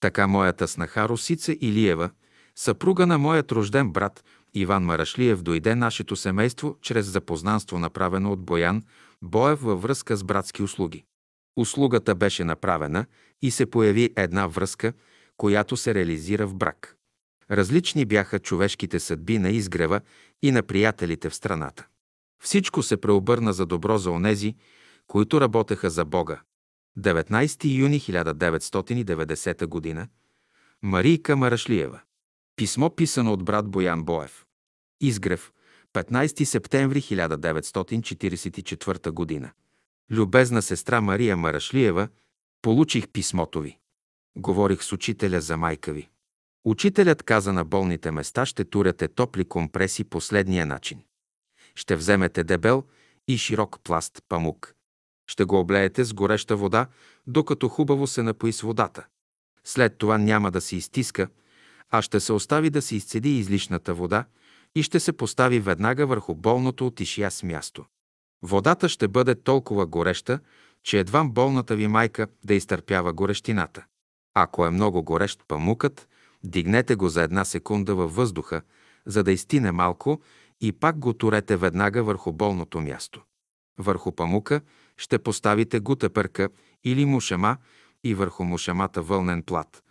Така моята снаха Русица Илиева, съпруга на моят рожден брат Иван Марашлиев, дойде нашето семейство чрез запознанство, направено от Боян Боев във връзка с братски услуги. Услугата беше направена и се появи една връзка, която се реализира в брак. Различни бяха човешките съдби на изгрева и на приятелите в страната. Всичко се преобърна за добро за онези, които работеха за Бога. 19 юни 1990 г. Марийка Марашлиева. Писмо писано от брат Боян Боев. Изгрев. 15 септември 1944 г. Любезна сестра Мария Марашлиева, получих писмото ви. Говорих с учителя за майка ви. Учителят каза на болните места ще туряте топли компреси последния начин. Ще вземете дебел и широк пласт памук. Ще го облеете с гореща вода, докато хубаво се напои с водата. След това няма да се изтиска, а ще се остави да се изцеди излишната вода и ще се постави веднага върху болното от ишияс място. Водата ще бъде толкова гореща, че едва болната ви майка да изтърпява горещината. Ако е много горещ памукът, дигнете го за една секунда във въздуха, за да изтине малко и пак го турете веднага върху болното място. Върху памука ще поставите гутепърка или мушама и върху мушамата вълнен плат,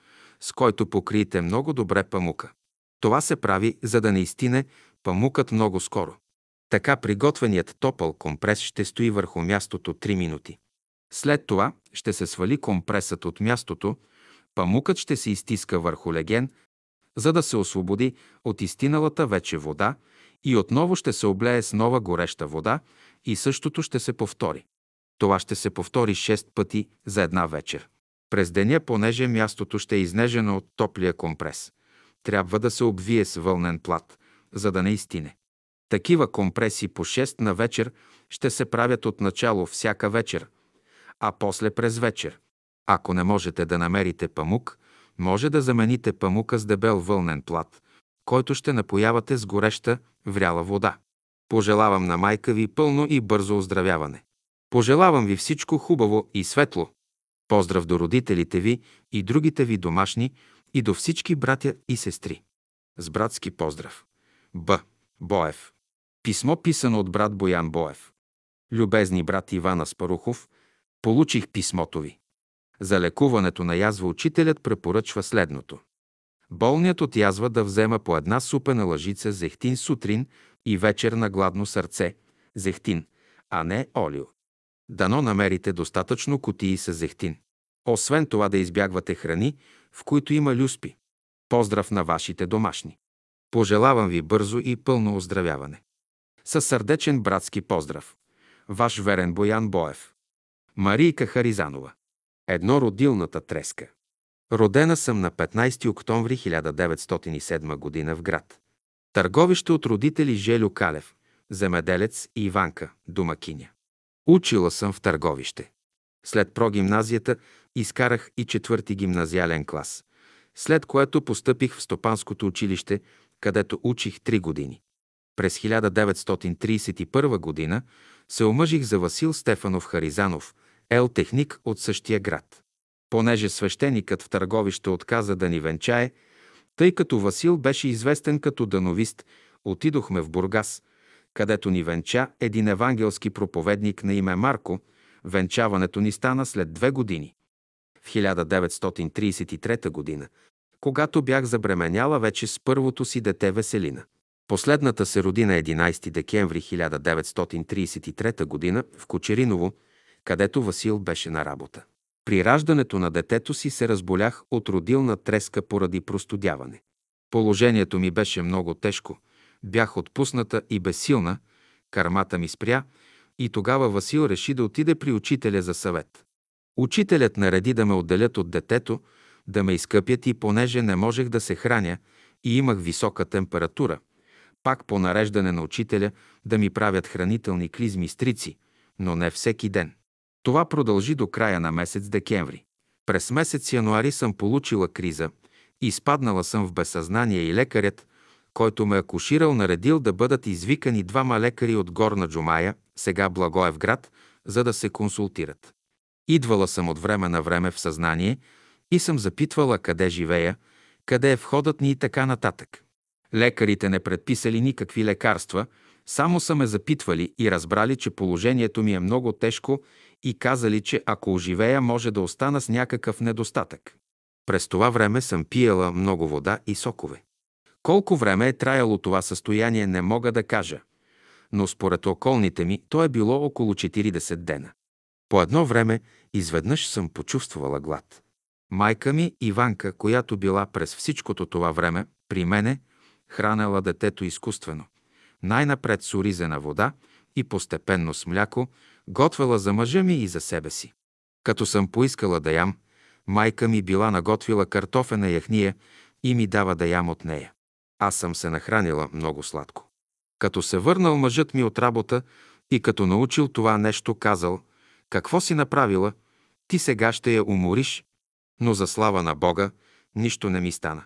с който покриете много добре памука. Това се прави, за да не изтине памукът много скоро. Така приготвеният топъл компрес ще стои върху мястото 3 минути. След това ще се свали компресът от мястото, памукът ще се изтиска върху леген, за да се освободи от изтиналата вече вода и отново ще се облее с нова гореща вода и същото ще се повтори. Това ще се повтори 6 пъти за една вечер. През деня, понеже мястото ще е изнежено от топлия компрес, трябва да се обвие с вълнен плат, за да не изтине. Такива компреси по 6 на вечер ще се правят от начало всяка вечер, а после през вечер. Ако не можете да намерите памук, може да замените памука с дебел вълнен плат, който ще напоявате с гореща, вряла вода. Пожелавам на майка ви пълно и бързо оздравяване. Пожелавам ви всичко хубаво и светло. Поздрав до родителите ви и другите ви домашни и до всички братя и сестри. С братски поздрав. Б. Боев. Писмо писано от брат Боян Боев. Любезни брат Ивана Спарухов, Получих писмото ви. За лекуването на язва учителят препоръчва следното. Болният от язва да взема по една супена лъжица зехтин сутрин и вечер на гладно сърце, зехтин, а не олио. Дано намерите достатъчно кутии с зехтин. Освен това да избягвате храни, в които има люспи. Поздрав на вашите домашни. Пожелавам ви бързо и пълно оздравяване. Със сърдечен братски поздрав. Ваш верен Боян Боев. Марийка Харизанова. Едно родилната треска. Родена съм на 15 октомври 1907 г. в град. Търговище от родители Желю Калев, земеделец и Иванка, домакиня. Учила съм в търговище. След прогимназията изкарах и четвърти гимназиален клас, след което постъпих в Стопанското училище, където учих три години. През 1931 година се омъжих за Васил Стефанов Харизанов, ел техник от същия град. Понеже свещеникът в търговище отказа да ни венчае, тъй като Васил беше известен като дановист, отидохме в Бургас, където ни венча един евангелски проповедник на име Марко. Венчаването ни стана след две години. В 1933 година, когато бях забременяла вече с първото си дете Веселина. Последната се роди на 11 декември 1933 година в Кочериново, където Васил беше на работа. При раждането на детето си се разболях от родилна треска поради простудяване. Положението ми беше много тежко. Бях отпусната и безсилна, кармата ми спря и тогава Васил реши да отиде при учителя за съвет. Учителят нареди да ме отделят от детето, да ме изкъпят и понеже не можех да се храня и имах висока температура, пак по нареждане на учителя да ми правят хранителни клизми стрици, но не всеки ден. Това продължи до края на месец декември. През месец януари съм получила криза, изпаднала съм в безсъзнание и лекарят, който ме акуширал, наредил да бъдат извикани двама лекари от Горна Джумая, сега Благоев град, за да се консултират. Идвала съм от време на време в съзнание и съм запитвала къде живея, къде е входът ни и така нататък. Лекарите не предписали никакви лекарства, само са ме запитвали и разбрали, че положението ми е много тежко и казали, че ако оживея, може да остана с някакъв недостатък. През това време съм пиела много вода и сокове. Колко време е траяло това състояние, не мога да кажа, но според околните ми то е било около 40 дена. По едно време изведнъж съм почувствала глад. Майка ми, Иванка, която била през всичкото това време при мене, хранела детето изкуствено. Най-напред с оризена вода и постепенно с мляко, готвела за мъжа ми и за себе си. Като съм поискала да ям, майка ми била наготвила картофена яхния и ми дава да ям от нея. Аз съм се нахранила много сладко. Като се върнал мъжът ми от работа и като научил това нещо, казал, какво си направила, ти сега ще я умориш, но за слава на Бога нищо не ми стана.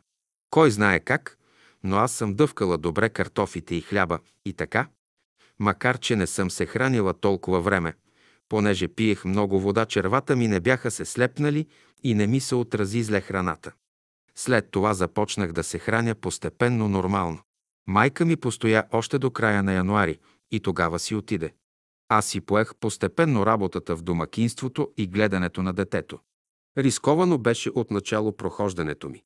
Кой знае как, но аз съм дъвкала добре картофите и хляба и така, макар че не съм се хранила толкова време, понеже пиех много вода, червата ми не бяха се слепнали и не ми се отрази зле храната. След това започнах да се храня постепенно нормално. Майка ми постоя още до края на януари и тогава си отиде. Аз си поех постепенно работата в домакинството и гледането на детето. Рисковано беше отначало прохождането ми.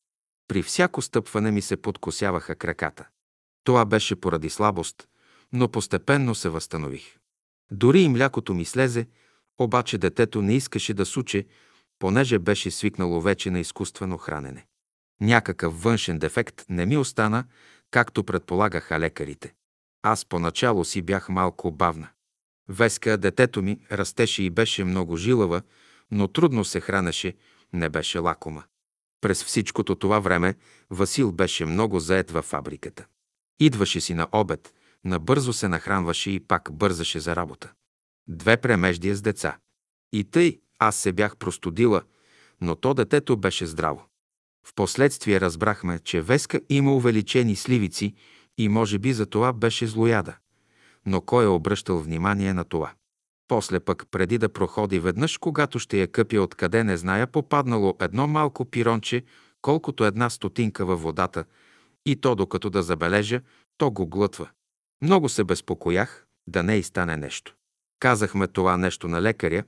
При всяко стъпване ми се подкосяваха краката. Това беше поради слабост, но постепенно се възстанових. Дори и млякото ми слезе, обаче детето не искаше да суче, понеже беше свикнало вече на изкуствено хранене. Някакъв външен дефект не ми остана, както предполагаха лекарите. Аз поначало си бях малко бавна. Веска, детето ми, растеше и беше много жилава, но трудно се хранеше, не беше лакома. През всичкото това време Васил беше много заед във фабриката. Идваше си на обед, набързо се нахранваше и пак бързаше за работа. Две премеждия с деца. И тъй аз се бях простудила, но то детето беше здраво. Впоследствие разбрахме, че Веска има увеличени сливици и може би за това беше злояда. Но кой е обръщал внимание на това? После пък, преди да проходи веднъж, когато ще я къпя откъде не зная, попаднало едно малко пиронче, колкото една стотинка във водата, и то докато да забележа, то го глътва. Много се безпокоях да не и стане нещо. Казахме това нещо на лекаря,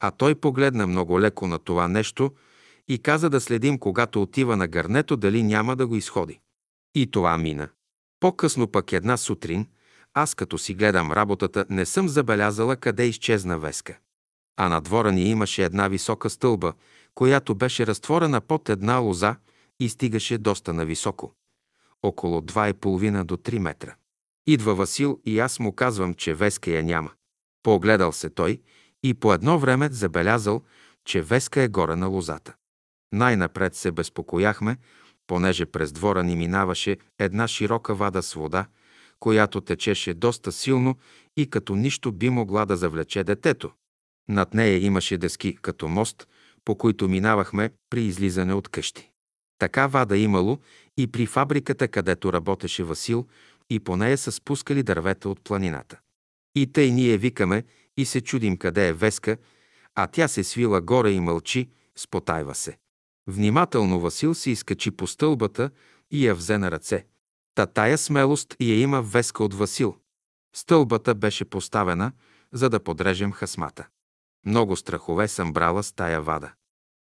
А той погледна много леко на това нещо и каза да следим, когато отива на гърнето, дали няма да го изходи. И това мина. По-късно пък една сутрин, аз като си гледам работата, не съм забелязала къде изчезна Веска. А на двора ни имаше една висока стълба, която беше разтворена под една лоза и стигаше доста нависоко. Около 2,5 до 3 метра. Идва Васил и аз му казвам, че Веска я няма. Погледал се той и по едно време забелязал, че Веска е горе на лозата. Най-напред се безпокояхме, понеже през двора ни минаваше една широка вада с вода, която течеше доста силно и като нищо би могла да завлече детето. Над нея имаше дески като мост, по които минавахме при излизане от къщи. Така вада имало и при фабриката, където работеше Васил, и по нея са спускали дървета от планината. И тъй ние викаме и се чудим къде е Веска, а тя се свила горе и мълчи, спотайва се. Внимателно Васил се изкачи по стълбата и я взе на ръце. Та тая смелост я има Веска от Васил. Стълбата беше поставена, за да подрежем хасмата. Много страхове съм брала с тая вада.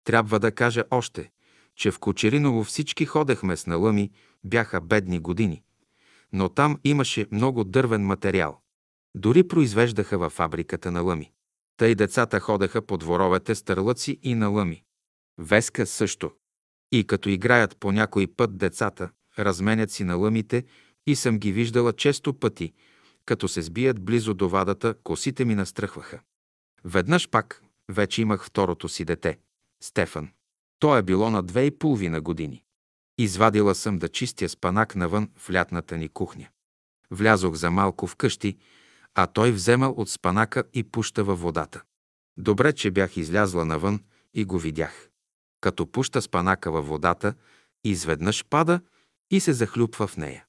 Трябва да кажа още, че в Кочериново всички ходехме с налъми, бяха бедни години. Но там имаше много дървен материал. Дори произвеждаха във фабриката на лъми. Тъй децата ходеха по дворовете с търлъци и на лъми. Веска също. И като играят по някой път децата, разменят си на лъмите и съм ги виждала често пъти, като се сбият близо до вадата, косите ми настръхваха. Веднъж пак вече имах второто си дете, Стефан. То е било на две и половина години. Извадила съм да чистя спанак навън в лятната ни кухня. Влязох за малко в къщи, а той вземал от спанака и пуща във водата. Добре, че бях излязла навън и го видях. Като пуща спанака във водата, изведнъж пада и се захлюпва в нея.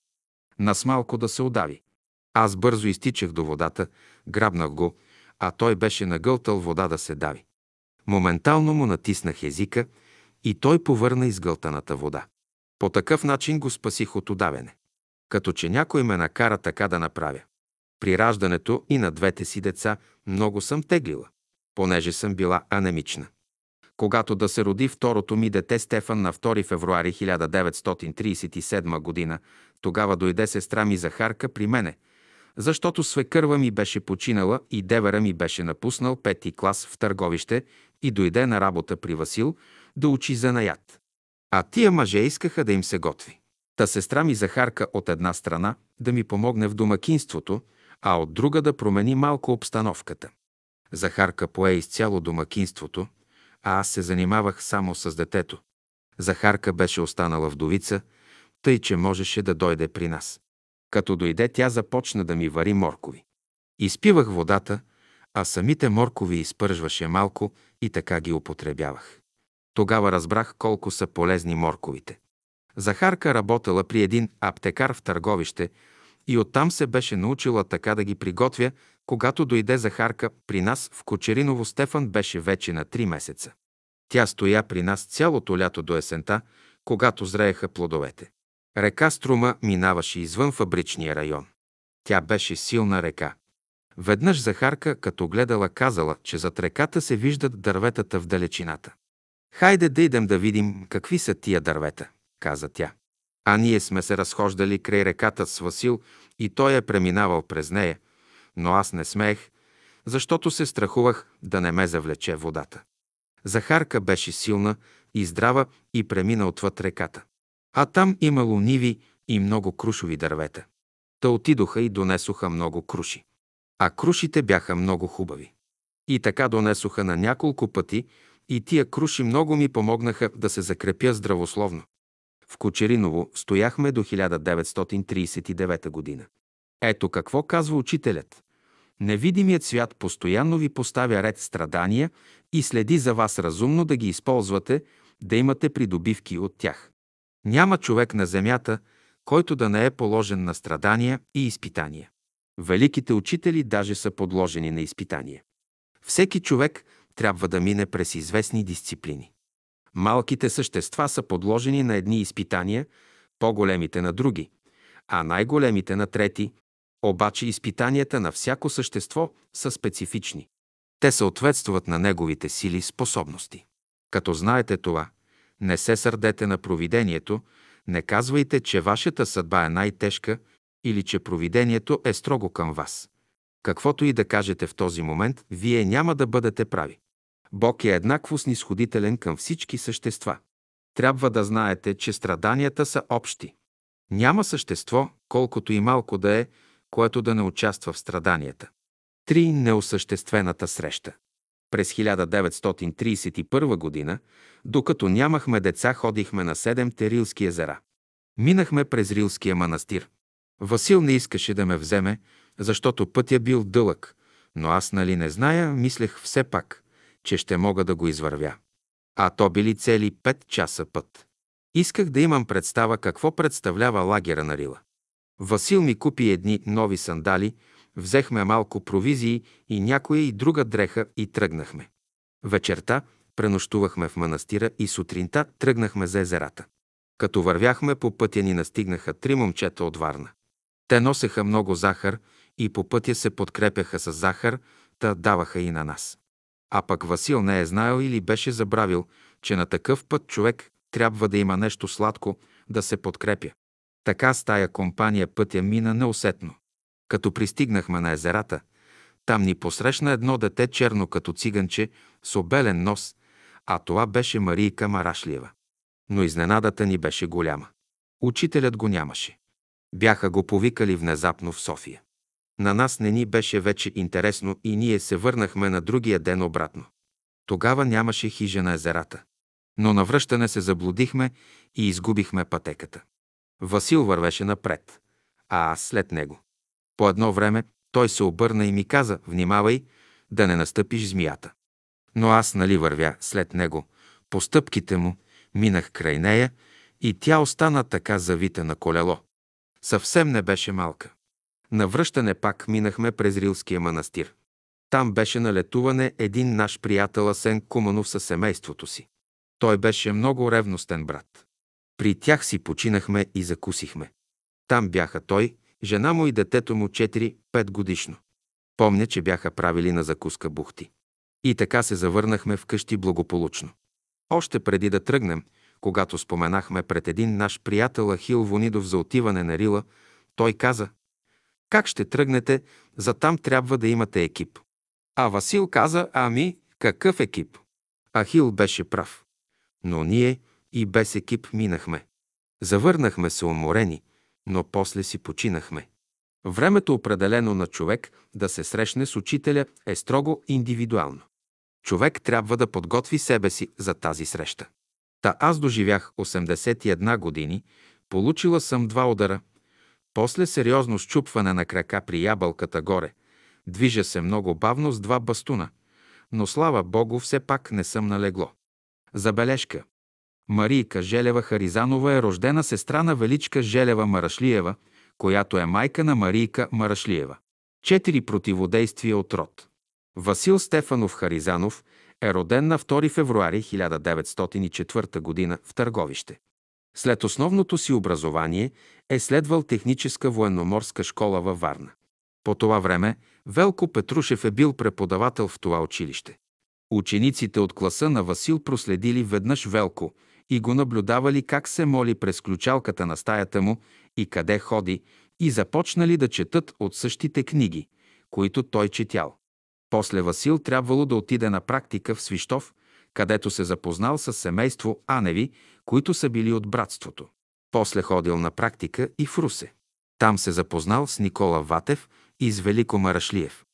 Нас малко да се удави. Аз бързо изтичах до водата, грабнах го, а той беше нагълтал вода да се дави. Моментално му натиснах езика и той повърна изгълтаната вода. По такъв начин го спасих от удавяне. Като че някой ме накара така да направя. При раждането и на двете си деца много съм теглила, понеже съм била анемична. Когато да се роди второто ми дете Стефан на 2 февруари 1937 година, тогава дойде сестра ми Захарка при мене, защото свекърва ми беше починала и девера ми беше напуснал пети клас в търговище и дойде на работа при Васил да учи занаят. А тия мъже искаха да им се готви. Та сестра ми Захарка от една страна да ми помогне в домакинството, а от друга да промени малко обстановката. Захарка пое изцяло домакинството, а аз се занимавах само с детето. Захарка беше останала вдовица, тъй че можеше да дойде при нас. Като дойде, тя започна да ми вари моркови. Изпивах водата, а самите моркови изпържваше малко и така ги употребявах. Тогава разбрах колко са полезни морковите. Захарка работела при един аптекар в търговище и оттам се беше научила така да ги приготвя, когато дойде Захарка при нас в Кочериново Стефан беше вече на три месеца. Тя стоя при нас цялото лято до есента, когато зрееха плодовете. Река Струма минаваше извън фабричния район. Тя беше силна река. Веднъж Захарка, като гледала, казала, че зад реката се виждат дърветата в далечината. Хайде да идем да видим какви са тия дървета, каза тя. А ние сме се разхождали край реката с Васил и той е преминавал през нея, но аз не смеех, защото се страхувах да не ме завлече водата. Захарка беше силна и здрава и премина отвъд реката. А там имало ниви и много крушови дървета. Та отидоха и донесоха много круши. А крушите бяха много хубави. И така донесоха на няколко пъти и тия круши много ми помогнаха да се закрепя здравословно. В Кочериново стояхме до 1939 година. Ето какво казва учителят. Невидимият свят постоянно ви поставя ред страдания и следи за вас разумно да ги използвате, да имате придобивки от тях. Няма човек на земята, който да не е положен на страдания и изпитания. Великите учители даже са подложени на изпитания. Всеки човек трябва да мине през известни дисциплини. Малките същества са подложени на едни изпитания, по-големите на други, а най-големите на трети, обаче изпитанията на всяко същество са специфични. Те съответстват на неговите сили и способности. Като знаете това, не се сърдете на провидението, не казвайте, че вашата съдба е най-тежка или че провидението е строго към вас. Каквото и да кажете в този момент, вие няма да бъдете прави. Бог е еднакво снисходителен към всички същества. Трябва да знаете, че страданията са общи. Няма същество, колкото и малко да е, което да не участва в страданията. Три неосъществената среща. През 1931 година, докато нямахме деца, ходихме на седем Терилски езера. Минахме през Рилския манастир. Васил не искаше да ме вземе, защото пътя бил дълъг, но аз нали не зная, мислех все пак, че ще мога да го извървя. А то били цели пет часа път. Исках да имам представа какво представлява лагера на Рила. Васил ми купи едни нови сандали, взехме малко провизии и някоя и друга дреха и тръгнахме. Вечерта пренощувахме в манастира и сутринта тръгнахме за езерата. Като вървяхме по пътя ни настигнаха три момчета от Варна. Те носеха много захар и по пътя се подкрепяха с захар, та даваха и на нас. А пък Васил не е знаел или беше забравил, че на такъв път човек трябва да има нещо сладко, да се подкрепя. Така с тая компания пътя мина неусетно. Като пристигнахме на езерата, там ни посрещна едно дете черно като циганче с обелен нос, а това беше Марийка Марашлиева. Но изненадата ни беше голяма. Учителят го нямаше. Бяха го повикали внезапно в София. На нас не ни беше вече интересно и ние се върнахме на другия ден обратно. Тогава нямаше хижа на езерата. Но на връщане се заблудихме и изгубихме пътеката. Васил вървеше напред, а аз след него. По едно време той се обърна и ми каза, внимавай, да не настъпиш змията. Но аз нали вървя след него, по стъпките му, минах край нея и тя остана така завита на колело. Съвсем не беше малка. На връщане пак минахме през Рилския манастир. Там беше на летуване един наш приятел Асен Куманов със семейството си. Той беше много ревностен брат. При тях си починахме и закусихме. Там бяха той, жена му и детето му 4-5 годишно. Помня, че бяха правили на закуска бухти. И така се завърнахме вкъщи благополучно. Още преди да тръгнем, когато споменахме пред един наш приятел Ахил Вонидов за отиване на Рила, той каза, как ще тръгнете, за там трябва да имате екип. А Васил каза, ами, какъв екип? Ахил беше прав. Но ние и без екип минахме. Завърнахме се уморени, но после си починахме. Времето определено на човек да се срещне с учителя е строго индивидуално. Човек трябва да подготви себе си за тази среща. Та аз доживях 81 години, получила съм два удара, после сериозно щупване на крака при ябълката горе. Движа се много бавно с два бастуна, но слава Богу, все пак не съм налегло. Забележка. Марийка Желева Харизанова е рождена сестра на Величка Желева Марашлиева, която е майка на Марийка Марашлиева. Четири противодействия от род. Васил Стефанов Харизанов е роден на 2 февруари 1904 г. в Търговище. След основното си образование е следвал техническа военноморска школа във Варна. По това време Велко Петрушев е бил преподавател в това училище. Учениците от класа на Васил проследили веднъж Велко и го наблюдавали как се моли през ключалката на стаята му и къде ходи, и започнали да четат от същите книги, които той четял. После Васил трябвало да отиде на практика в Свищов, където се запознал с семейство Аневи, които са били от братството. После ходил на практика и в Русе. Там се запознал с Никола Ватев и с Велико Марашлиев.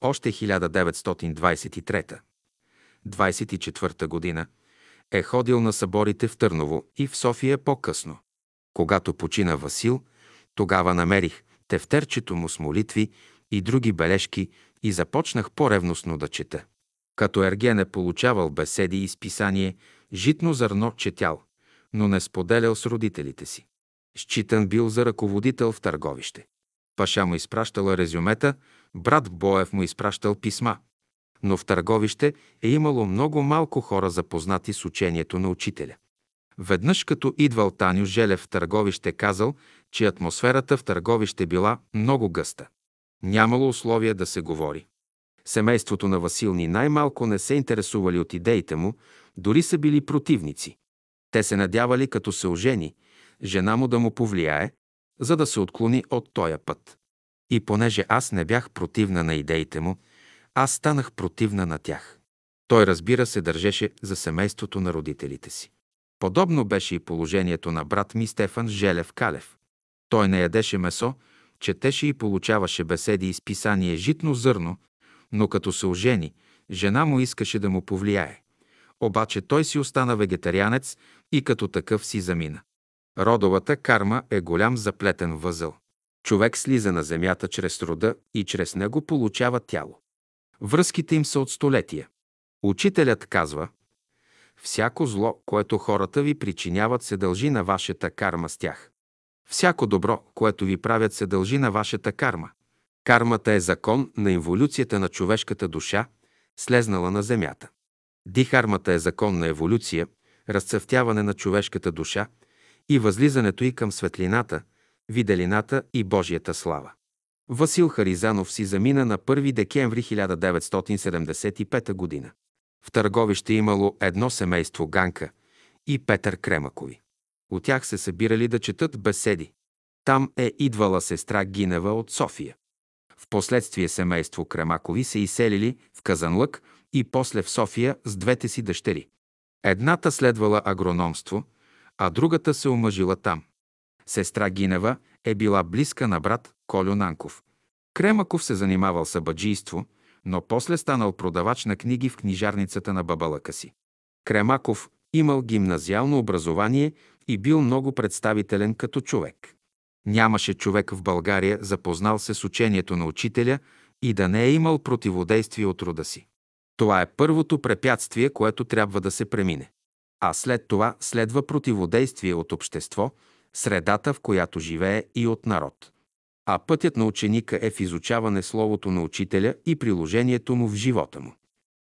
Още 1923-24 година е ходил на съборите в Търново и в София по-късно. Когато почина Васил, тогава намерих тефтерчето му с молитви и други бележки и започнах по-ревностно да чета. Като Ерген е получавал беседи и списание, житно зърно четял, но не споделял с родителите си. Считан бил за ръководител в търговище. Паша му изпращала резюмета, брат Боев му изпращал писма. Но в търговище е имало много малко хора запознати с учението на учителя. Веднъж като идвал Таню Желев в търговище казал, че атмосферата в търговище била много гъста. Нямало условия да се говори. Семейството на Васил ни най-малко не се интересували от идеите му, дори са били противници. Те се надявали, като се ожени, жена му да му повлияе, за да се отклони от тоя път. И понеже аз не бях противна на идеите му, аз станах противна на тях. Той, разбира се, държеше за семейството на родителите си. Подобно беше и положението на брат ми Стефан Желев Калев. Той не ядеше месо, четеше и получаваше беседи и списание «Житно зърно», но като се ожени, жена му искаше да му повлияе. Обаче той си остана вегетарианец и като такъв си замина. Родовата карма е голям заплетен възъл. Човек слиза на земята чрез рода и чрез него получава тяло. Връзките им са от столетия. Учителят казва, всяко зло, което хората ви причиняват, се дължи на вашата карма с тях. Всяко добро, което ви правят, се дължи на вашата карма. Кармата е закон на еволюцията на човешката душа, слезнала на земята. Дихармата е закон на еволюция, разцъфтяване на човешката душа и възлизането й към светлината, виделината и Божията слава. Васил Харизанов си замина на 1 декември 1975 г. В Търговище имало едно семейство Ганка и Петър Кремакови. От тях се събирали да четат беседи. Там е идвала сестра Гинева от София. Впоследствие семейство Кремакови се изселили в Казанлък и после в София с двете си дъщери. Едната следвала агрономство, а другата се омъжила там. Сестра Гинева е била близка на брат Колю Нанков. Кремаков се занимавал с абаджийство, но после станал продавач на книги в книжарницата на бабалъка си. Кремаков имал гимназиално образование и бил много представителен като човек. Нямаше човек в България запознал се с учението на учителя и да не е имал противодействие от рода си. Това е първото препятствие, което трябва да се премине. А след това следва противодействие от общество, средата, в която живее и от народ. А пътят на ученика е в изучаване Словото на учителя и приложението му в живота му.